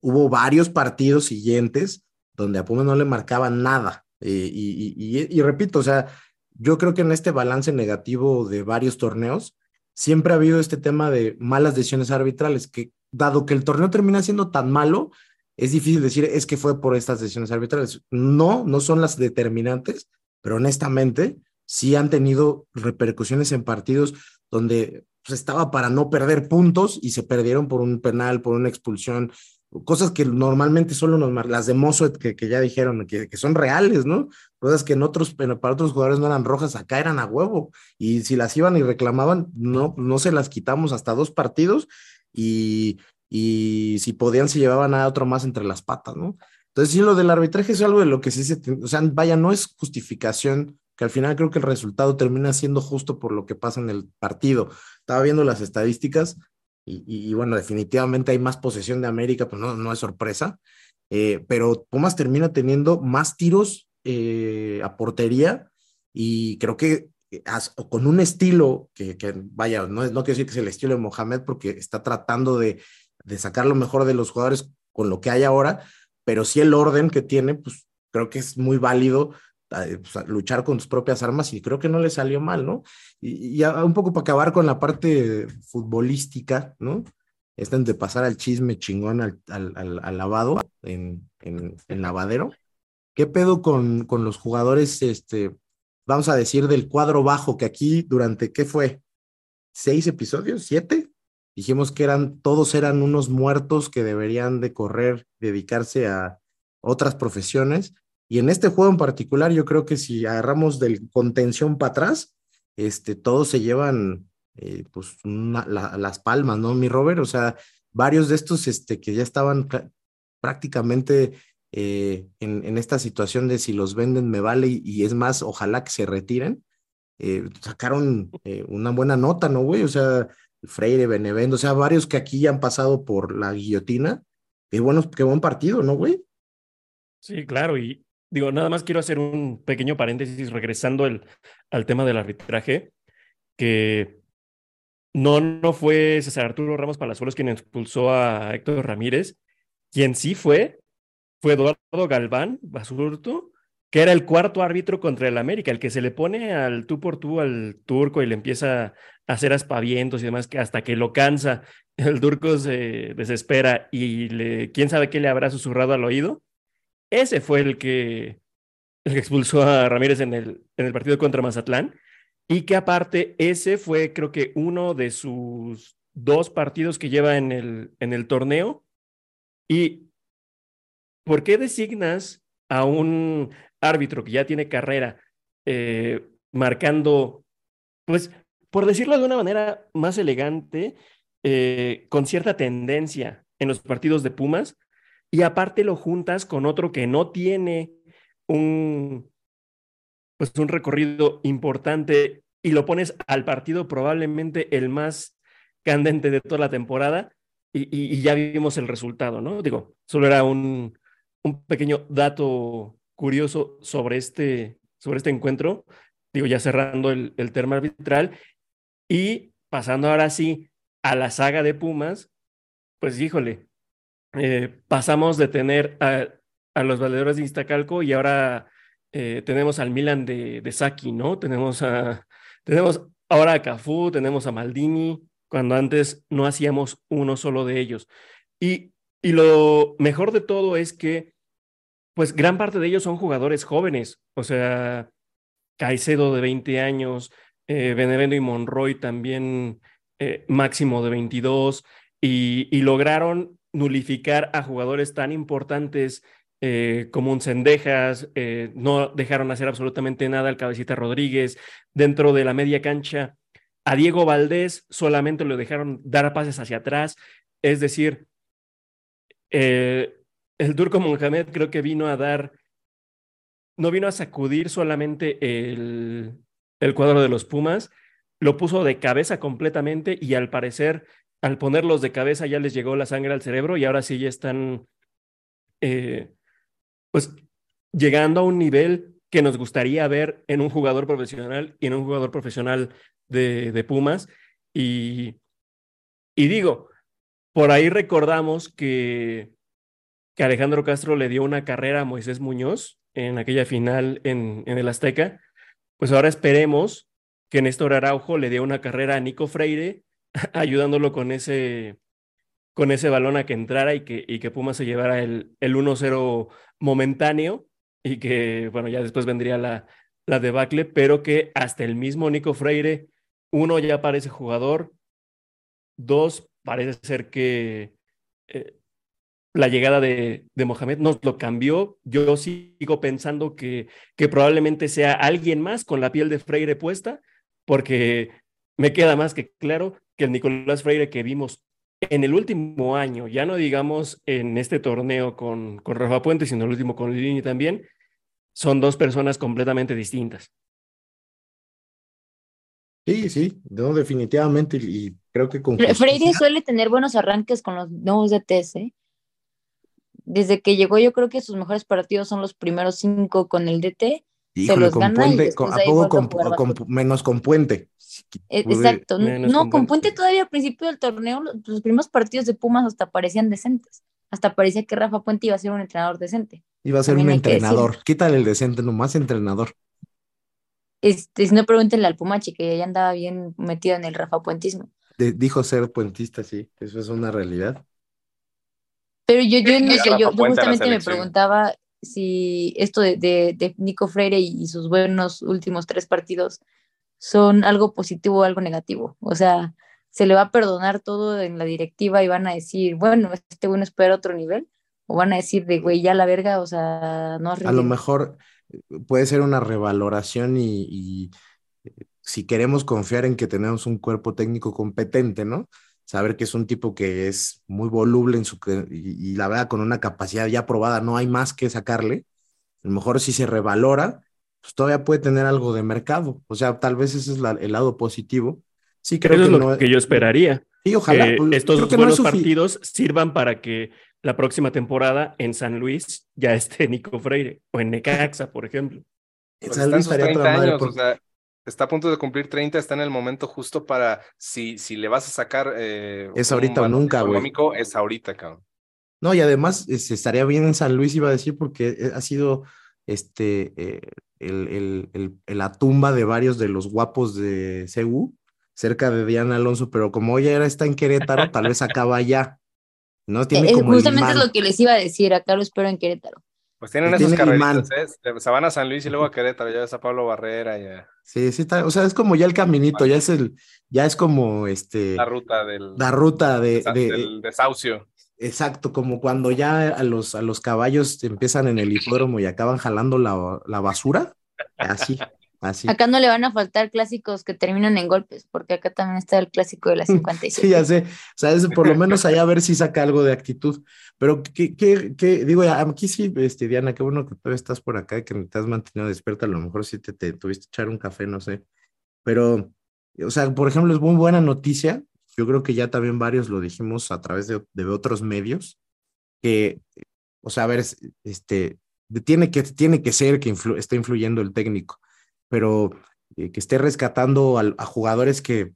[SPEAKER 3] hubo varios partidos siguientes donde a Puma no le marcaban nada, eh, y, y, y, repito, o sea, yo creo que en este balance negativo de varios torneos, siempre ha habido este tema de malas decisiones arbitrales, que dado que el torneo termina siendo tan malo, es difícil decir es que fue por estas decisiones arbitrales. No, no son las determinantes, pero honestamente sí han tenido repercusiones en partidos donde pues, estaba para no perder puntos y se perdieron por un penal, por una expulsión, cosas que normalmente solo nos las de Mozo que, que ya dijeron que, que, son reales, ¿no? Cosas que en otros, para otros jugadores no eran rojas, acá eran a huevo. Y si las iban y reclamaban, no, no se las quitamos hasta dos partidos y, y si podían se llevaban a otro más entre las patas, ¿no? Entonces, sí, lo del arbitraje es algo de lo que sí se, o sea, vaya, no es justificación, que al final creo que el resultado termina siendo justo por lo que pasa en el partido. Estaba viendo las estadísticas, y, y, y, bueno, definitivamente hay más posesión de América, pues no, no es sorpresa, eh, pero Pumas termina teniendo más tiros eh, a portería y creo que as, con un estilo que, que vaya, no, no quiero decir que es el estilo de Mohamed porque está tratando de, de sacar lo mejor de los jugadores con lo que hay ahora, pero sí el orden que tiene, pues creo que es muy válido luchar con tus propias armas y creo que no le salió mal, ¿no? Y, y un poco para acabar con la parte futbolística, ¿no? Están de pasar al chisme chingón al, al lavado en, en, en, lavadero. ¿Qué pedo con, con los jugadores, este, vamos a decir, del cuadro bajo, que aquí durante, ¿qué fue? ¿Seis episodios? ¿Siete? Dijimos que eran, todos eran unos muertos que deberían de correr, dedicarse a otras profesiones y en este juego en particular, yo creo que si agarramos del contención para atrás, este, todos se llevan eh, pues una, la, las palmas, ¿no, mi Robert? O sea, varios de estos este, que ya estaban prácticamente eh, en, en, esta situación de si los venden me vale y, es más, ojalá que se retiren, eh, sacaron una buena nota, ¿no, güey? O sea, Freire, Benevendo, o sea, varios que aquí ya han pasado por la guillotina. Qué, buenos, qué buen partido, ¿no, güey?
[SPEAKER 4] Sí, claro, y, Digo, nada más quiero hacer un pequeño paréntesis regresando el, al tema del arbitraje, que no, no fue César Arturo Ramos Palazuelos quien expulsó a Héctor Ramírez, quien sí fue, fue Eduardo Galván Basurto, que era el cuarto árbitro contra el América, el que se le pone al tú por tú al turco y le empieza a hacer aspavientos y demás, que hasta que lo cansa el Durco se desespera y le, quién sabe qué le habrá susurrado al oído. Ese fue el que, expulsó a Ramírez en el, partido contra Mazatlán. Y que aparte, ese fue creo que uno de sus dos partidos que lleva en el, en el torneo. ¿Y por qué designas a un árbitro que ya tiene carrera eh, marcando, pues, por decirlo de una manera más elegante, eh, con cierta tendencia en los partidos de Pumas, y aparte lo juntas con otro que no tiene un, pues, un recorrido importante y lo pones al partido probablemente el más candente de toda la temporada y, ya vimos el resultado, ¿no? Digo, solo era un, un pequeño dato curioso sobre este, sobre este encuentro, digo, ya cerrando el, el tema arbitral y pasando ahora sí a la saga de Pumas, pues híjole, eh, pasamos de tener a, los valedores de Iztacalco y ahora eh, tenemos al Milan de, de Saki, ¿no? Tenemos a, tenemos ahora a Cafú, tenemos a Maldini, cuando antes no hacíamos uno solo de ellos. Y, y lo mejor de todo es que, pues gran parte de ellos son jugadores jóvenes, o sea, Caicedo de 20 años, eh, Benevendo y Monroy también eh, máximo de 22, y, y, lograron nulificar a jugadores tan importantes eh, como un Cendejas, eh, no dejaron hacer absolutamente nada al Cabecita Rodríguez, dentro de la media cancha, a Diego Valdés solamente lo dejaron dar pases hacia atrás, es decir, eh, el Turco Mohamed creo que vino a dar no vino a sacudir solamente el, el cuadro de los Pumas, lo puso de cabeza completamente y al parecer, al ponerlos de cabeza ya les llegó la sangre al cerebro y ahora sí ya están, eh, pues, llegando a un nivel que nos gustaría ver en un jugador profesional y en un jugador profesional de, de Pumas. Y, y digo, por ahí recordamos que, que Alejandro Castro le dio una carrera a Moisés Muñoz en aquella final en, en el Azteca, pues ahora esperemos que Néstor Araujo le dé una carrera a Nico Freire, ayudándolo con ese, con ese balón a que entrara y que, y que Puma se llevara el, el 1-0 momentáneo y que, bueno, ya después vendría la, la debacle, pero que hasta el mismo Nico Freire, uno ya parece jugador, dos, parece ser que eh, la llegada de, de, Mohamed nos lo cambió. Yo sigo pensando que, que probablemente sea alguien más con la piel de Freire puesta, porque me queda más que claro que el Nicolás Freire que vimos en el último año, ya no digamos en este torneo con, con Rafa Puente, sino el último con Lini también, son dos personas completamente distintas.
[SPEAKER 3] Sí, sí, no, definitivamente, y creo que con
[SPEAKER 7] Freire suele tener buenos arranques con los nuevos DTs, ¿eh? desde que llegó yo creo que sus mejores partidos son los primeros cinco con el DT.
[SPEAKER 3] Híjole, se los con Puente, con, ¿A poco con, con, menos con Puente?
[SPEAKER 7] E, exacto, no, con Puente todavía al principio del torneo los primeros partidos de Pumas hasta parecían decentes, hasta parecía que Rafa Puente iba a ser un entrenador decente.
[SPEAKER 3] Iba a ser un entrenador, quítale el decente, nomás entrenador.
[SPEAKER 7] Este, si no pregúntenle al Pumachi, que ya andaba bien metido en el Rafa Puentismo.
[SPEAKER 3] De, dijo ser puentista, sí, eso es una realidad.
[SPEAKER 7] Pero yo, yo, no sé, yo, justamente me preguntaba si esto de, de, de, Nico Freire y sus buenos últimos tres partidos son algo positivo o algo negativo. O sea, ¿se le va a perdonar todo en la directiva y van a decir, bueno, este bueno espera otro nivel? ¿O van a decir de, güey, ya la verga, o sea, no
[SPEAKER 3] A lo mejor eh, puede ser una revaloración y, y eh, si queremos confiar en que tenemos un cuerpo técnico competente, ¿no? Saber que es un tipo que es muy voluble en su, y, y, la verdad con una capacidad ya probada, no hay más que sacarle. A lo mejor si se revalora, pues todavía puede tener algo de mercado. O sea, tal vez ese es la, el lado positivo. Sí, creo
[SPEAKER 4] Eso
[SPEAKER 3] que
[SPEAKER 4] es lo
[SPEAKER 3] no,
[SPEAKER 4] que yo esperaría.
[SPEAKER 3] Sí, ojalá.
[SPEAKER 4] Que
[SPEAKER 3] pues,
[SPEAKER 4] estos
[SPEAKER 3] creo que
[SPEAKER 4] buenos
[SPEAKER 3] no es
[SPEAKER 4] partidos sirvan para que la próxima temporada en San Luis ya esté Nico Freire o en Necaxa, por ejemplo.
[SPEAKER 5] En San Luis estaría toda madre. Años, o sea, está a punto de cumplir 30, está en el momento justo para, si, si le vas a sacar... Eh,
[SPEAKER 3] es ahorita o nunca, güey.
[SPEAKER 5] Es ahorita, cabrón.
[SPEAKER 3] No, y además estaría bien en San Luis, iba a decir, porque eh, ha sido este, eh, el, el, el, la tumba de varios de los guapos de CU. cerca de Diana Alonso, pero como ella era está en Querétaro, tal vez acaba allá. ¿no? Tiene
[SPEAKER 7] Eh,
[SPEAKER 3] como
[SPEAKER 7] justamente es lo que les iba a decir, acá lo espero en Querétaro.
[SPEAKER 5] Pues tienen esos carreritos, ¿eh? Se van a San Luis y luego a Querétaro, ya ves a Pablo Barrera, ya.
[SPEAKER 3] Sí, sí, está, o sea, es como ya el caminito, ya es el, ya es como este,
[SPEAKER 5] La ruta del,
[SPEAKER 3] la ruta de, de-
[SPEAKER 5] del desahucio.
[SPEAKER 3] exacto, como cuando ya a los, a los caballos empiezan en el hipódromo y acaban jalando la, la basura, así, así.
[SPEAKER 7] Acá no le van a faltar clásicos que terminan en golpes, porque acá también está el clásico de la 57.
[SPEAKER 3] Sí, ya sé. O sea, es por lo menos allá a ver si saca algo de actitud. Pero, ¿qué, qué, qué- digo, aquí sí, este, Diana, qué bueno que todavía estás por acá y que te has mantenido despierta. A lo mejor sí te, te tuviste echar un café, no sé. Pero, o sea, por ejemplo, es muy buena noticia. Yo creo que ya también varios lo dijimos a través de, de otros medios, que, o sea, a ver, es- este, tiene que, tiene que ser que influ- esté influyendo el técnico, pero eh, que esté rescatando a jugadores que,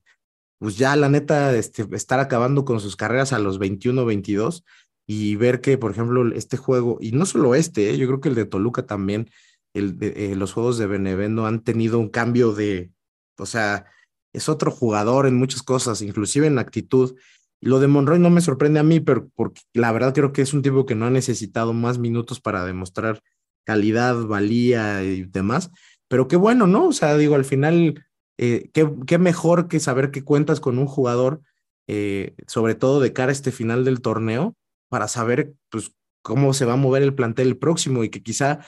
[SPEAKER 3] pues ya la neta, este, estar acabando con sus carreras a los 21, 22 y ver que, por ejemplo, este juego, y no solo este, eh, yo creo que el de Toluca también, el eh, los juegos de Benevendo han tenido un cambio de, o sea, es otro jugador en muchas cosas, inclusive en actitud. Lo de Monroy no me sorprende a mí, pero porque la verdad creo que es un tipo que no ha necesitado más minutos para demostrar calidad, valía y demás. Pero qué bueno, ¿no? O sea, digo, al final, eh, qué, qué mejor que saber que cuentas con un jugador, eh, sobre todo de cara a este final del torneo, para saber, pues, cómo se va a mover el plantel próximo y que quizá,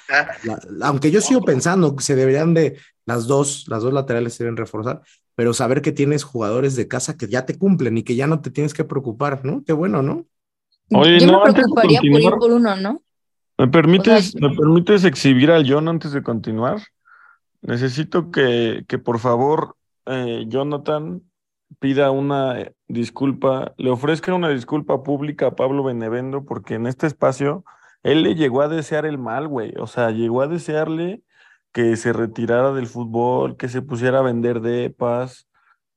[SPEAKER 3] la- la- aunque yo sigo pensando que se deberían de, las dos, las dos laterales se deben reforzar, pero saber que tienes jugadores de casa que ya te cumplen y que ya no te tienes que preocupar, ¿no? Qué bueno, ¿no?
[SPEAKER 6] Oye,
[SPEAKER 7] Yo
[SPEAKER 6] no,
[SPEAKER 7] me
[SPEAKER 6] antes de
[SPEAKER 7] preocuparía por ir por uno, ¿no?
[SPEAKER 6] ¿Me permites,
[SPEAKER 7] O sea,
[SPEAKER 6] ¿me permites exhibir al John antes de continuar? Necesito que, que por favor eh, Jonathan pida una eh, disculpa, le ofrezca una disculpa pública a Pablo Benevendo porque en este espacio él le llegó a desear el mal, güey. O sea, llegó a desearle que se retirara del fútbol, que se pusiera a vender depas.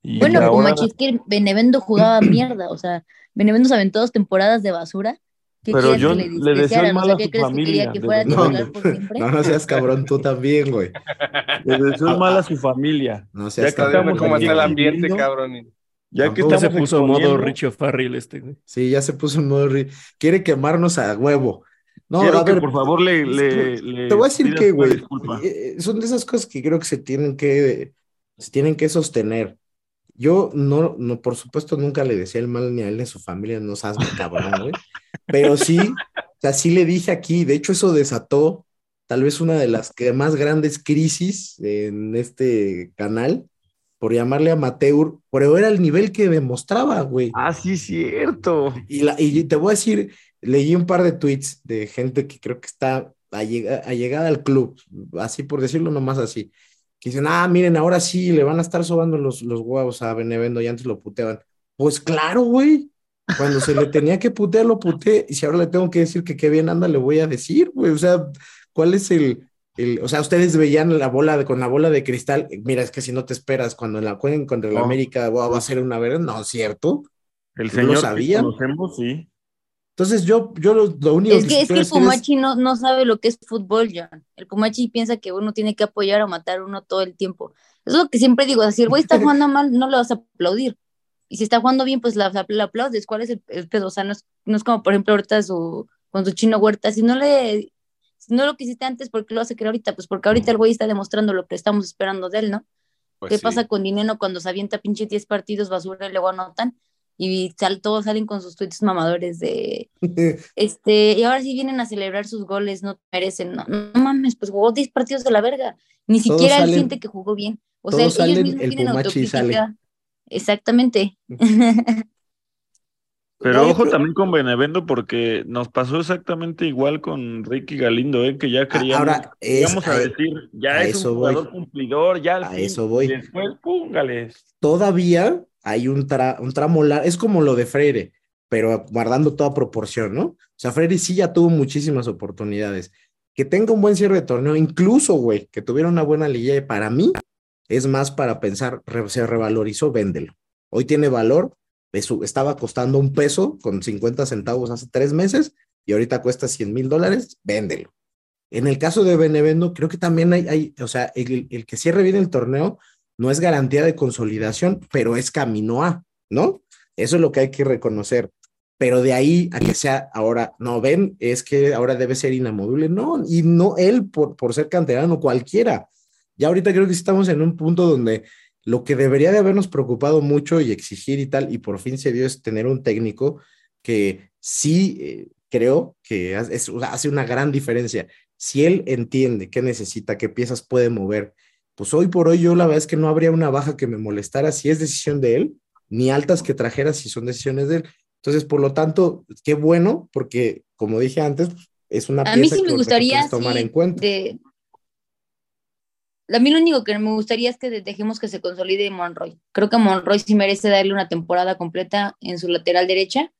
[SPEAKER 6] Y
[SPEAKER 7] Bueno,
[SPEAKER 6] ahora...
[SPEAKER 7] Pumachi, es que Benevendo jugaba mierda, o sea, Benevendo se aventó dos temporadas de basura. ¿Qué
[SPEAKER 6] Pero yo
[SPEAKER 7] que le
[SPEAKER 6] le deseo el mal a
[SPEAKER 7] ¿qué
[SPEAKER 6] su
[SPEAKER 7] que
[SPEAKER 6] familia,
[SPEAKER 7] que?
[SPEAKER 3] No, no seas cabrón, tú también, güey.
[SPEAKER 6] Le deseo el mal a su familia.
[SPEAKER 3] No
[SPEAKER 6] Ya
[SPEAKER 3] seas
[SPEAKER 6] que
[SPEAKER 5] Está
[SPEAKER 3] cabrón.
[SPEAKER 5] cómo está el ambiente, cabrón. y-
[SPEAKER 6] Ya que
[SPEAKER 3] Tampoco
[SPEAKER 4] Ya se
[SPEAKER 6] estamos
[SPEAKER 4] puso modo
[SPEAKER 6] exponiendo,
[SPEAKER 4] Richo Farrell este, güey.
[SPEAKER 3] Sí, ya se puso en modo. Quiere quemarnos a huevo. No,
[SPEAKER 6] quiero
[SPEAKER 3] a
[SPEAKER 6] que
[SPEAKER 3] ver,
[SPEAKER 6] por favor le, le,
[SPEAKER 3] que
[SPEAKER 6] le
[SPEAKER 3] te voy a decir que, güey,
[SPEAKER 6] disculpa.
[SPEAKER 3] eh, son de esas cosas que creo que se tienen que, se tienen que sostener. Yo no, no, por supuesto, nunca le decía el mal ni a él ni a su familia, no seas mi cabrón, güey. Pero sí, o sea, sí le dije aquí, de hecho, eso desató tal vez una de las que más grandes crisis en este canal, por llamarle amateur, pero era el nivel que demostraba, güey.
[SPEAKER 6] Ah, sí, cierto.
[SPEAKER 3] Y, la, y te voy a decir, leí un par de tweets de gente que creo que está allega- allegada al club, así por decirlo nomás así, que dicen, ah, miren, ahora sí le van a estar sobando los, los huevos a Benevendo y antes lo puteaban. Pues claro, güey. Cuando se le tenía que putear, lo puteé. Y si ahora le tengo que decir que qué bien anda, le voy a decir, güey. O sea, ¿cuál es el, el- o sea, ustedes veían la bola de, con la bola de cristal. Mira, es que si no te esperas cuando la jueguen contra el
[SPEAKER 6] No.
[SPEAKER 3] América, wow, va a ser una verdad. No, ¿cierto?
[SPEAKER 6] El
[SPEAKER 3] ¿Tú lo
[SPEAKER 6] señor que
[SPEAKER 3] sabías?
[SPEAKER 6] conocemos, sí.
[SPEAKER 3] Entonces yo, yo lo, lo único
[SPEAKER 7] Es que, es que el
[SPEAKER 3] es-
[SPEAKER 7] Pumachi no, no sabe lo que es fútbol, John. El Pumachi piensa que uno tiene que apoyar o matar a uno todo el tiempo. Es lo que siempre digo, si el güey está jugando mal, no lo vas a aplaudir. Y si está jugando bien, pues la, la- la aplaudes. ¿Cuál es el, el pedo? O sea, no es, no es como, por ejemplo, ahorita su, con su chino huerta. Si no le, si no lo quisiste antes, ¿por qué lo hace querer ahorita? Pues porque ahorita el güey está demostrando lo que estamos esperando de él, ¿no?
[SPEAKER 5] pues
[SPEAKER 7] ¿Qué
[SPEAKER 5] sí.
[SPEAKER 7] pasa con Dineno cuando se avienta pinche 10 partidos basura y luego anotan? Y sal, todos salen con sus tweets mamadores de este, y ahora sí vienen a celebrar sus goles, no merecen, no, no mames, pues jugó 10 partidos de la verga, ni
[SPEAKER 3] Todos
[SPEAKER 7] siquiera él
[SPEAKER 3] salen-
[SPEAKER 7] siente que jugó bien, o sea, ellos mismos
[SPEAKER 3] el
[SPEAKER 7] tienen autocrítica, exactamente,
[SPEAKER 6] Pero ojo también con Benevendo porque nos pasó exactamente igual con Ricky Galindo, ¿eh? que ya creíamos,
[SPEAKER 3] ahora, es-
[SPEAKER 6] íbamos a
[SPEAKER 3] a-
[SPEAKER 6] decir, ya
[SPEAKER 3] a
[SPEAKER 6] es
[SPEAKER 3] eso
[SPEAKER 6] un
[SPEAKER 3] voy.
[SPEAKER 6] jugador cumplidor, ya al
[SPEAKER 3] A
[SPEAKER 6] fin,
[SPEAKER 3] eso voy.
[SPEAKER 6] después, póngales.
[SPEAKER 3] Todavía hay un, tra- un tramo largo, es como lo de Freire, pero guardando toda proporción, ¿no? O sea, Freire sí ya tuvo muchísimas oportunidades. Que tenga un buen cierre de torneo, incluso, güey, que tuviera una buena liga, para mí es más para pensar, se revalorizó, véndelo. Hoy tiene valor, de su- estaba costando un peso con 50 centavos hace tres meses y ahorita cuesta 100 mil dólares, véndelo. En el caso de Benevendo, creo que también hay, hay o sea, el, el que cierre bien el torneo no es garantía de consolidación, pero es camino a, ¿no? Eso es lo que hay que reconocer. Pero de ahí a que sea ahora, no ven, es que ahora debe ser inamovible. No, y no él por, por ser canterano, cualquiera. Ya ahorita creo que estamos en un punto donde lo que debería de habernos preocupado mucho y exigir y tal, y por fin se dio es tener un técnico que sí eh, creo que hace una gran diferencia. Si él entiende qué necesita, qué piezas puede mover, pues hoy por hoy yo la verdad es que no habría una baja que me molestara si es decisión de él, ni altas que trajera si son decisiones de él. Entonces, por lo tanto, qué bueno, porque como dije antes, es una
[SPEAKER 7] A
[SPEAKER 3] pieza
[SPEAKER 7] mí sí me
[SPEAKER 3] que
[SPEAKER 7] gustaría
[SPEAKER 3] tomar
[SPEAKER 7] sí,
[SPEAKER 3] en cuenta.
[SPEAKER 7] de- A mí lo único que me gustaría es que dejemos que se consolide Monroy. Creo que Monroy sí merece darle una temporada completa en su lateral derecha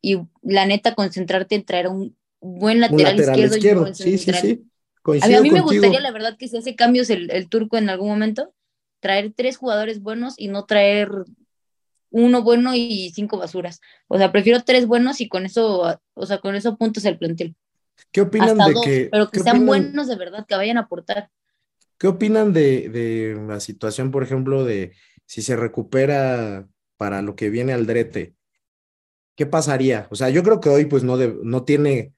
[SPEAKER 7] y la neta concentrarte en traer un buen
[SPEAKER 3] Un
[SPEAKER 7] lateral, izquierdo, y un
[SPEAKER 3] sí, sí, sí.
[SPEAKER 7] A mí,
[SPEAKER 3] Coincido
[SPEAKER 7] a mí me gustaría, la verdad, que si hace cambios el, el turco en algún momento, traer tres jugadores buenos y no traer uno bueno y cinco basuras. O sea, prefiero tres buenos y con eso, o sea, con eso puntos el plantel.
[SPEAKER 3] ¿Qué opinan
[SPEAKER 7] Hasta
[SPEAKER 3] de
[SPEAKER 7] dos,
[SPEAKER 3] que,
[SPEAKER 7] pero que sean
[SPEAKER 3] opinan-
[SPEAKER 7] buenos de verdad, que vayan a aportar.
[SPEAKER 3] ¿Qué opinan de, de la situación, por ejemplo, de si se recupera para lo que viene Aldrete? ¿Qué pasaría? O sea, yo creo que hoy pues no, no tiene,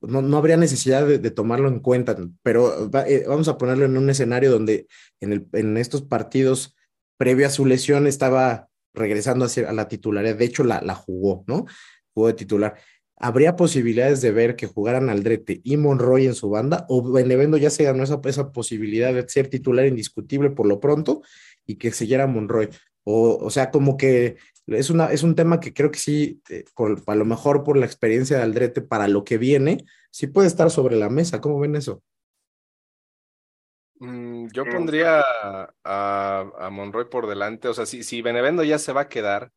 [SPEAKER 3] no, no habría necesidad de, tomarlo en cuenta, pero eh, vamos a ponerlo en un escenario donde en, el, en estos partidos previo a su lesión estaba regresando a la titularidad, de hecho la jugó, ¿no? Jugó de titular. ¿Habría posibilidades de ver que jugaran Aldrete y Monroy en su banda? ¿O Benevendo ya se ganó esa, esa posibilidad de ser titular indiscutible por lo pronto y que siguiera Monroy? O, o sea, como que es, una, es un tema que creo que sí, eh, por, a lo mejor por la experiencia de Aldrete para lo que viene, sí puede estar sobre la mesa. ¿Cómo ven eso?
[SPEAKER 5] Mm, Yo pondría a, a, a Monroy por delante. O sea, si, si Benevendo ya se va a quedar,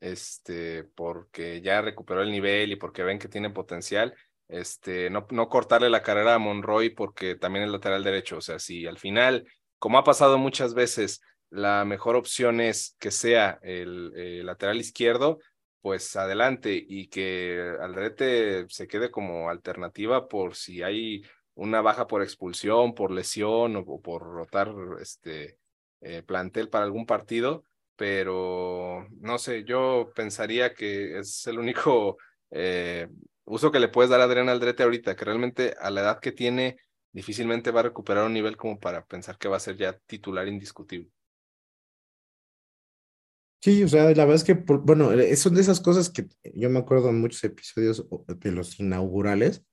[SPEAKER 5] este, porque ya recuperó el nivel y porque ven que tiene potencial, este, no, no cortarle la carrera a Monroy porque también es lateral derecho. O sea, si al final, como ha pasado muchas veces, la mejor opción es que sea el, eh, lateral izquierdo, pues adelante y que Aldrete se quede como alternativa por si hay una baja por expulsión, por lesión o, por rotar este eh, plantel para algún partido, pero no sé, yo pensaría que es el único eh, uso que le puedes dar a Adrián Aldrete ahorita, que realmente a la edad que tiene difícilmente va a recuperar un nivel como para pensar que va a ser ya titular indiscutible.
[SPEAKER 3] Sí, o sea, la verdad es que, bueno, eh, son de esas cosas que yo me acuerdo en muchos episodios de los inaugurales,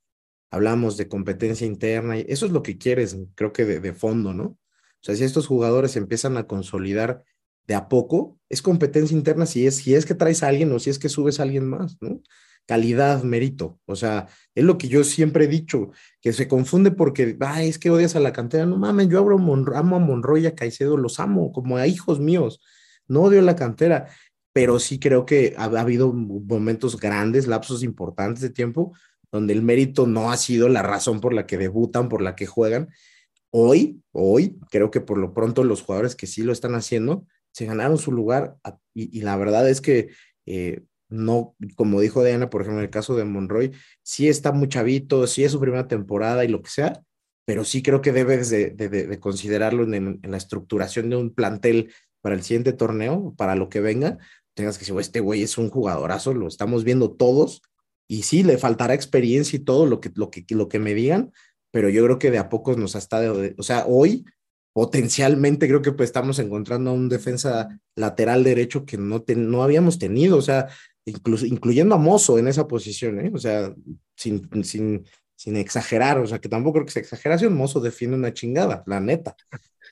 [SPEAKER 3] hablamos de competencia interna y eso es lo que quieres, creo que de, fondo, ¿no? O sea, si estos jugadores empiezan a consolidar de a poco, es competencia interna si es, si es que traes a alguien o si es que subes a alguien más, ¿no? Calidad, mérito. O sea, es lo que yo siempre he dicho, que se confunde porque, ay, es que odias a la cantera. No mames, yo abro Monro- amo a Monroy a Caicedo, los amo como a hijos míos. No odio la cantera, pero sí creo que ha, ha habido momentos grandes, lapsos importantes de tiempo, donde el mérito no ha sido la razón por la que debutan, por la que juegan. Hoy, hoy, creo que por lo pronto los jugadores que sí lo están haciendo, se ganaron su lugar y, la verdad es que eh, no, como dijo Diana, por ejemplo, en el caso de Monroy, sí está muy chavito, sí es su primera temporada y lo que sea, pero sí creo que debes de, de- de- de considerarlo en, la estructuración de un plantel para el siguiente torneo, para lo que venga, tengas que decir, "Oh, este güey es un jugadorazo, lo estamos viendo todos, y sí, le faltará experiencia y todo lo que, lo que, lo que me digan, pero yo creo que de a pocos nos ha estado, o sea, hoy potencialmente creo que pues estamos encontrando a un defensa lateral derecho que no, no habíamos tenido, o sea, incluso, incluyendo a Mozo en esa posición, ¿eh? O sea, sin, sin, sin exagerar, o sea, que tampoco creo que sea exageración, Mozo defiende una chingada, la neta.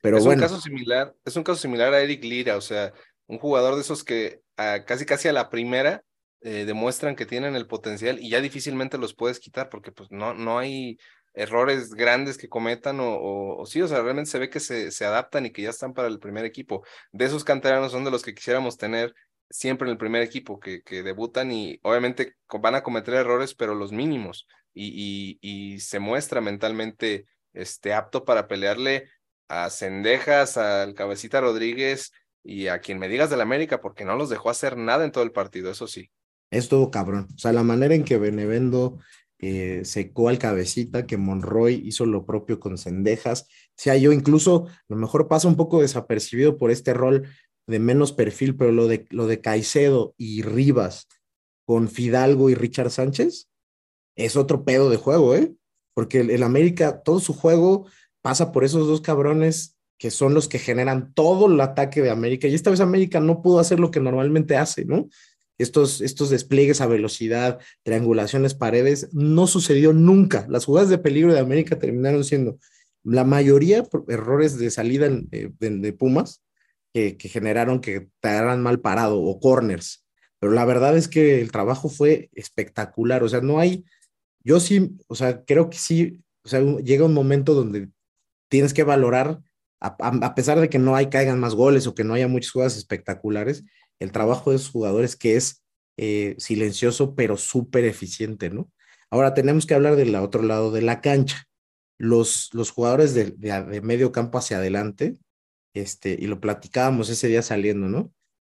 [SPEAKER 3] Pero
[SPEAKER 5] es
[SPEAKER 3] bueno,
[SPEAKER 5] un caso similar, es un caso similar a Eric Lira, o sea, un jugador de esos que casi casi a la primera eh, demuestran que tienen el potencial y ya difícilmente los puedes quitar porque pues no, no hay errores grandes que cometan o, o, o sí, o sea, realmente se ve que se, se adaptan y que ya están para el primer equipo. De esos canteranos son de los que quisiéramos tener siempre en el primer equipo, que, que debutan y obviamente van a cometer errores, pero los mínimos y, y, se muestra mentalmente este, apto para pelearle a Cendejas, al Cabecita Rodríguez y a quien me digas del América, porque no los dejó hacer nada en todo el partido, eso sí.
[SPEAKER 3] es todo cabrón. O sea, la manera en que Benevendo eh, secó al cabecita, que Monroy hizo lo propio con Cendejas. O sea, yo incluso a lo mejor pasa un poco desapercibido por este rol de menos perfil, pero lo de, lo de Caicedo y Rivas con Fidalgo y Richard Sánchez es otro pedo de juego, ¿eh? Porque el, el América, todo su juego pasa por esos dos cabrones que son los que generan todo el ataque de América. Y esta vez América no pudo hacer lo que normalmente hace, ¿no? Estos, estos despliegues a velocidad, triangulaciones, paredes, no sucedió nunca. Las jugadas de peligro de América terminaron siendo la mayoría errores de salida de, de, Pumas que, generaron que te agarran mal parado o corners. Pero la verdad es que el trabajo fue espectacular. O sea, no hay, yo sí, o sea, creo que sí, o sea, llega un momento donde tienes que valorar, a, a, pesar de que no hay caigan más goles o que no haya muchas jugadas espectaculares, el trabajo de esos jugadores que es eh, silencioso pero súper eficiente, ¿no? Ahora tenemos que hablar del otro lado de la cancha. Los, los jugadores de, de, medio campo hacia adelante, este, y lo platicábamos ese día saliendo, ¿no?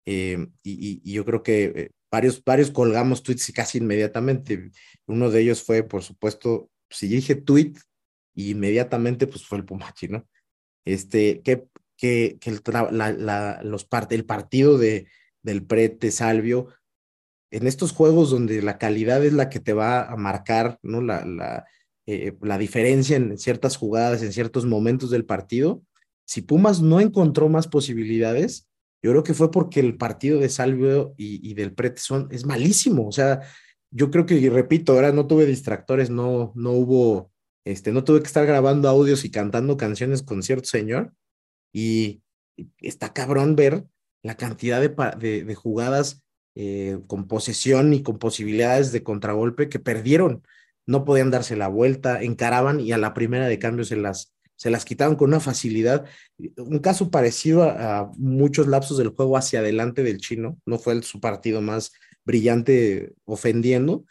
[SPEAKER 3] Eh, y, y, yo creo que eh, varios, varios colgamos tweets casi inmediatamente. Uno de ellos fue, por supuesto, si dije tweet, inmediatamente pues fue el Pumachi, ¿no? Este, que, que, que el, la, la, los el partido de, del Prete, Salvio, en estos juegos donde la calidad es la que te va a marcar, ¿no? La, la, eh, la diferencia en ciertas jugadas, en ciertos momentos del partido, si Pumas no encontró más posibilidades, yo creo que fue porque el partido de Salvio y, y del Prete son, es malísimo, o sea, yo creo que, repito, ahora no tuve distractores, no, no hubo este, no tuve que estar grabando audios y cantando canciones con cierto señor. Y está cabrón ver la cantidad de, de, jugadas eh, con posesión y con posibilidades de contragolpe que perdieron. No podían darse la vuelta, encaraban y a la primera de cambio se las, se las quitaron con una facilidad. Un caso parecido a, a muchos lapsos del juego hacia adelante del chino. No fue el, su partido más brillante ofendiendo,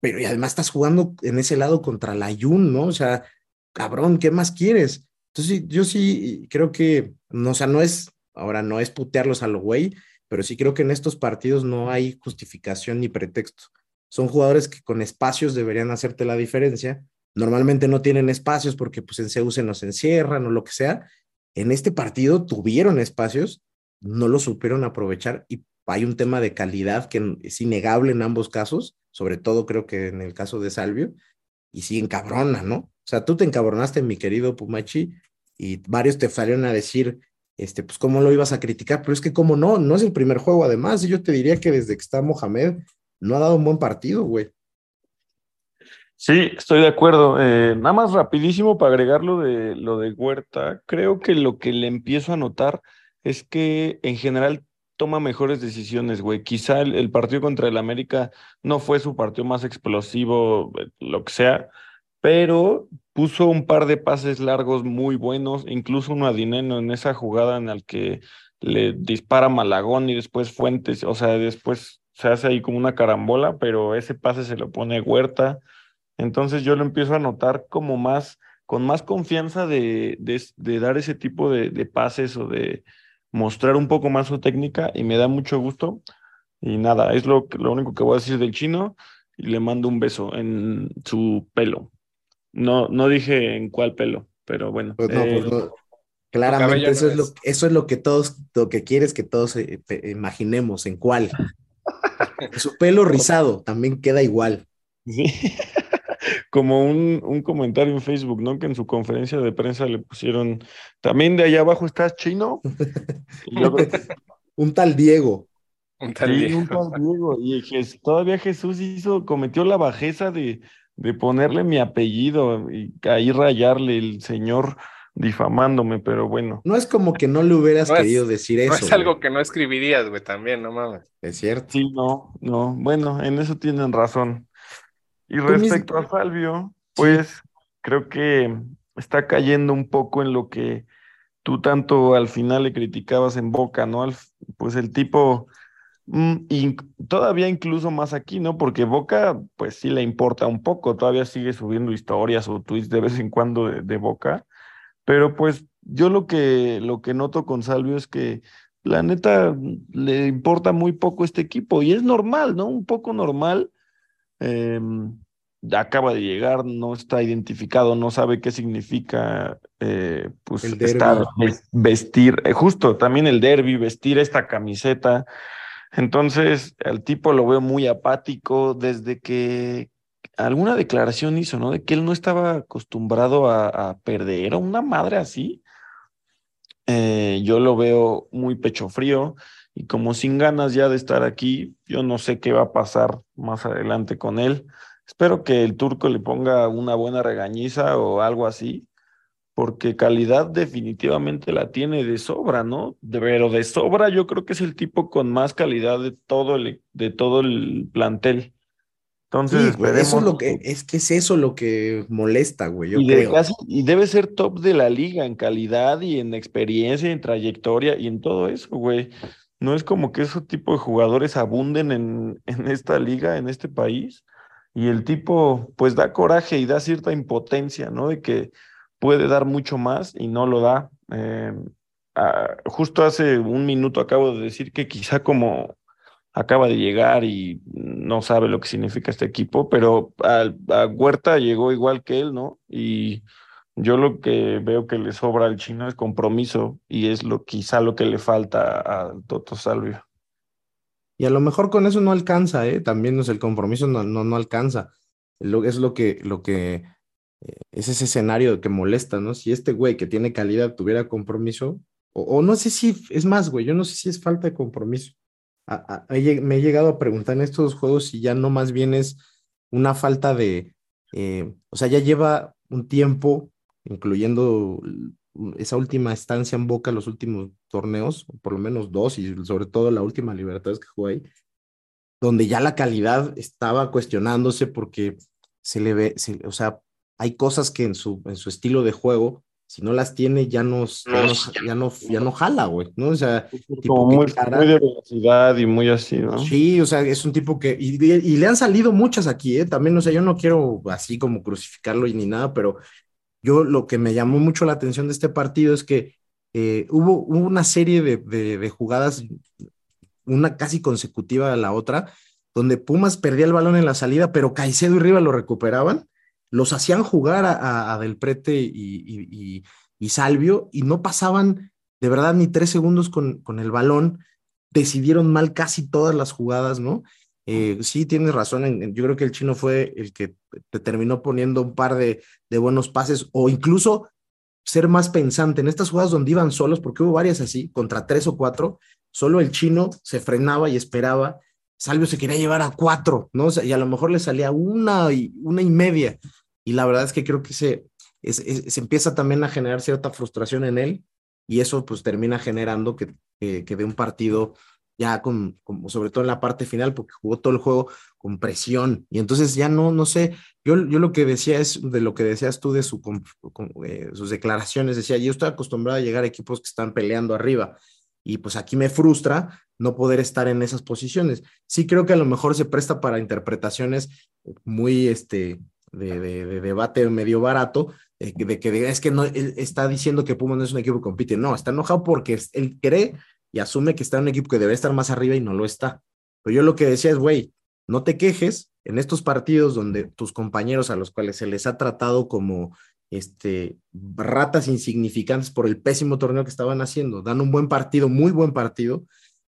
[SPEAKER 3] pero y además estás jugando en ese lado contra la Jun, ¿no? O sea, cabrón, ¿qué más quieres? Entonces, yo sí creo que, no, o sea, no es, ahora no es putearlos a lo güey, pero sí creo que en estos partidos no hay justificación ni pretexto. Son jugadores que con espacios deberían hacerte la diferencia. Normalmente no tienen espacios porque pues en CEU se nos encierran o lo que sea. En este partido tuvieron espacios, no lo supieron aprovechar y hay un tema de calidad que es innegable en ambos casos, sobre todo creo que en el caso de Salvio, y sí encabrona, ¿no? O sea, tú te encabronaste, mi querido Pumachi, y varios te salieron a decir, este, pues cómo lo ibas a criticar, pero es que como no, no es el primer juego, además, yo te diría que desde que está Mohamed no ha dado un buen partido, güey.
[SPEAKER 6] Sí, estoy de acuerdo. Eh, nada más rapidísimo para agregar lo de, lo de Huerta, creo que lo que le empiezo a notar es que en general toma mejores decisiones, güey. Quizá el, el, partido contra el América no fue su partido más explosivo, lo que sea, pero puso un par de pases largos muy buenos, incluso uno a Dineno en esa jugada en la que le dispara Malagón y después Fuentes, o sea, después se hace ahí como una carambola, pero ese pase se lo pone Huerta. Entonces yo lo empiezo a notar como más, con más confianza de, de, dar ese tipo de, de pases o de, mostrar un poco más su técnica y me da mucho gusto. Y nada, es lo, lo único que voy a decir del chino y le mando un beso en su pelo. No, no dije en cuál pelo, pero bueno.
[SPEAKER 3] Pues no,
[SPEAKER 6] eh,
[SPEAKER 3] pues no. Claramente eso, no es. es lo, eso es lo que todos, lo que quieres que todos eh, imaginemos, en cuál. su pelo rizado también queda igual.
[SPEAKER 6] Sí. como un, un, comentario en Facebook, ¿no? Que en su conferencia de prensa le pusieron, también de allá abajo estás chino.
[SPEAKER 3] Que... un tal Diego.
[SPEAKER 6] Un tal, sí, Diego. Un tal Diego. Y todavía Jesús hizo, cometió la bajeza de, de ponerle mi apellido y ahí rayarle el señor difamándome, pero bueno.
[SPEAKER 3] No es como que no le hubieras no querido
[SPEAKER 5] es,
[SPEAKER 3] decir eso.
[SPEAKER 5] No es algo que no escribirías, güey, también, no mames.
[SPEAKER 3] Es cierto.
[SPEAKER 6] Sí, no, no. Bueno, en eso tienen razón. Y respecto a Salvio, pues sí. creo que está cayendo un poco en lo que tú tanto al final le criticabas en Boca, ¿no? Al, pues el tipo, y todavía incluso más aquí, ¿no? Porque Boca, pues sí le importa un poco, todavía sigue subiendo historias o tweets de vez en cuando de, de Boca, pero pues yo lo que, lo que noto con Salvio es que la neta le importa muy poco este equipo y es normal, ¿no? Un poco normal. Eh, acaba de llegar, no está identificado, no sabe qué significa eh, pues estar, vestir, eh, justo también el derby, vestir esta camiseta. Entonces, al tipo lo veo muy apático desde que alguna declaración hizo, ¿no? De que él no estaba acostumbrado a, a perder o una madre así. Eh, yo lo veo muy pecho frío y como sin ganas ya de estar aquí, yo no sé qué va a pasar más adelante con él. Espero que el turco le ponga una buena regañiza o algo así, porque calidad definitivamente la tiene de sobra, ¿no? De- Pero de sobra yo creo que es el tipo con más calidad de todo el, de todo el plantel. Entonces,
[SPEAKER 3] Sí, eso es lo que, es que es eso lo que molesta, güey, yo
[SPEAKER 6] y,
[SPEAKER 3] creo.
[SPEAKER 6] casi- y debe ser top de la liga en calidad y en experiencia, y en trayectoria y en todo eso, güey. No es como que ese tipo de jugadores abunden en, en esta liga, en este país. Y el tipo, pues da coraje y da cierta impotencia, ¿no? De que puede dar mucho más y no lo da. Eh, justo hace un minuto acabo de decir que quizá como acaba de llegar y no sabe lo que significa este equipo, pero a, Huerta llegó igual que él, ¿no? Y yo lo que veo que le sobra al chino es compromiso y es lo quizá lo que le falta al Toto Salvio.
[SPEAKER 3] Y a lo mejor con eso no alcanza, ¿eh? También es el compromiso no, no, no alcanza. Es lo que, lo que, es ese escenario que molesta, ¿no? Si este güey que tiene calidad tuviera compromiso, o, no sé si, es más, güey, yo no sé si es falta de compromiso. A- a- me he llegado a preguntar en estos juegos si ya no más bien es una falta de, eh, o sea, ya lleva un tiempo, incluyendo esa última estancia en Boca, los últimos torneos, por lo menos dos, y sobre todo la última Libertadores que jugó ahí, donde ya la calidad estaba cuestionándose porque se le ve, se- o sea, hay cosas que en su, en su estilo de juego, si no las tiene, ya no, ya no, ya no, ya no jala, güey, ¿no? O sea, tipo
[SPEAKER 6] Como muy, muy de velocidad y muy así, ¿no?
[SPEAKER 3] Sí, o sea, es un tipo que, y, y- y le han salido muchas aquí, ¿eh? También, o sea, yo no quiero así como crucificarlo y ni nada, pero yo lo que me llamó mucho la atención de este partido es que eh, hubo, hubo una serie de, de- de jugadas, una casi consecutiva a la otra, donde Pumas perdía el balón en la salida, pero Caicedo y Riva lo recuperaban, los hacían jugar a, Del Prete y, Salvio, y no pasaban de verdad ni tres segundos con, el balón, decidieron mal casi todas las jugadas, ¿no? Eh, sí, tienes razón, yo creo que el chino fue el que te terminó poniendo un par de buenos pases, o incluso ser más pensante en estas jugadas donde iban solos, porque hubo varias así, contra tres o cuatro, solo el chino se frenaba y esperaba, Salvio se quería llevar a cuatro, ¿no? O sea, y a lo mejor le salía una y, una y media, y la verdad es que creo que se, es- es- se empieza también a generar cierta frustración en él, y eso pues termina generando que, que, que de un partido ya con, como sobre todo en la parte final, porque jugó todo el juego con presión, y entonces ya no, no sé, yo, yo lo que decía es de lo que decías tú de su, com- com- eh, sus declaraciones, decía, yo estoy acostumbrado a llegar a equipos que están peleando arriba, y pues aquí me frustra no poder estar en esas posiciones. Sí creo que a lo mejor se presta para interpretaciones muy, este, de, de- de debate medio barato, eh, de que es que no, está diciendo que Pumas no es un equipo que compite, no, está enojado porque él cree y asume que está en un equipo que debe estar más arriba y no lo está. Pero yo lo que decía es, güey, no te quejes en estos partidos donde tus compañeros a los cuales se les ha tratado como este, ratas insignificantes por el pésimo torneo que estaban haciendo, dan un buen partido, muy buen partido,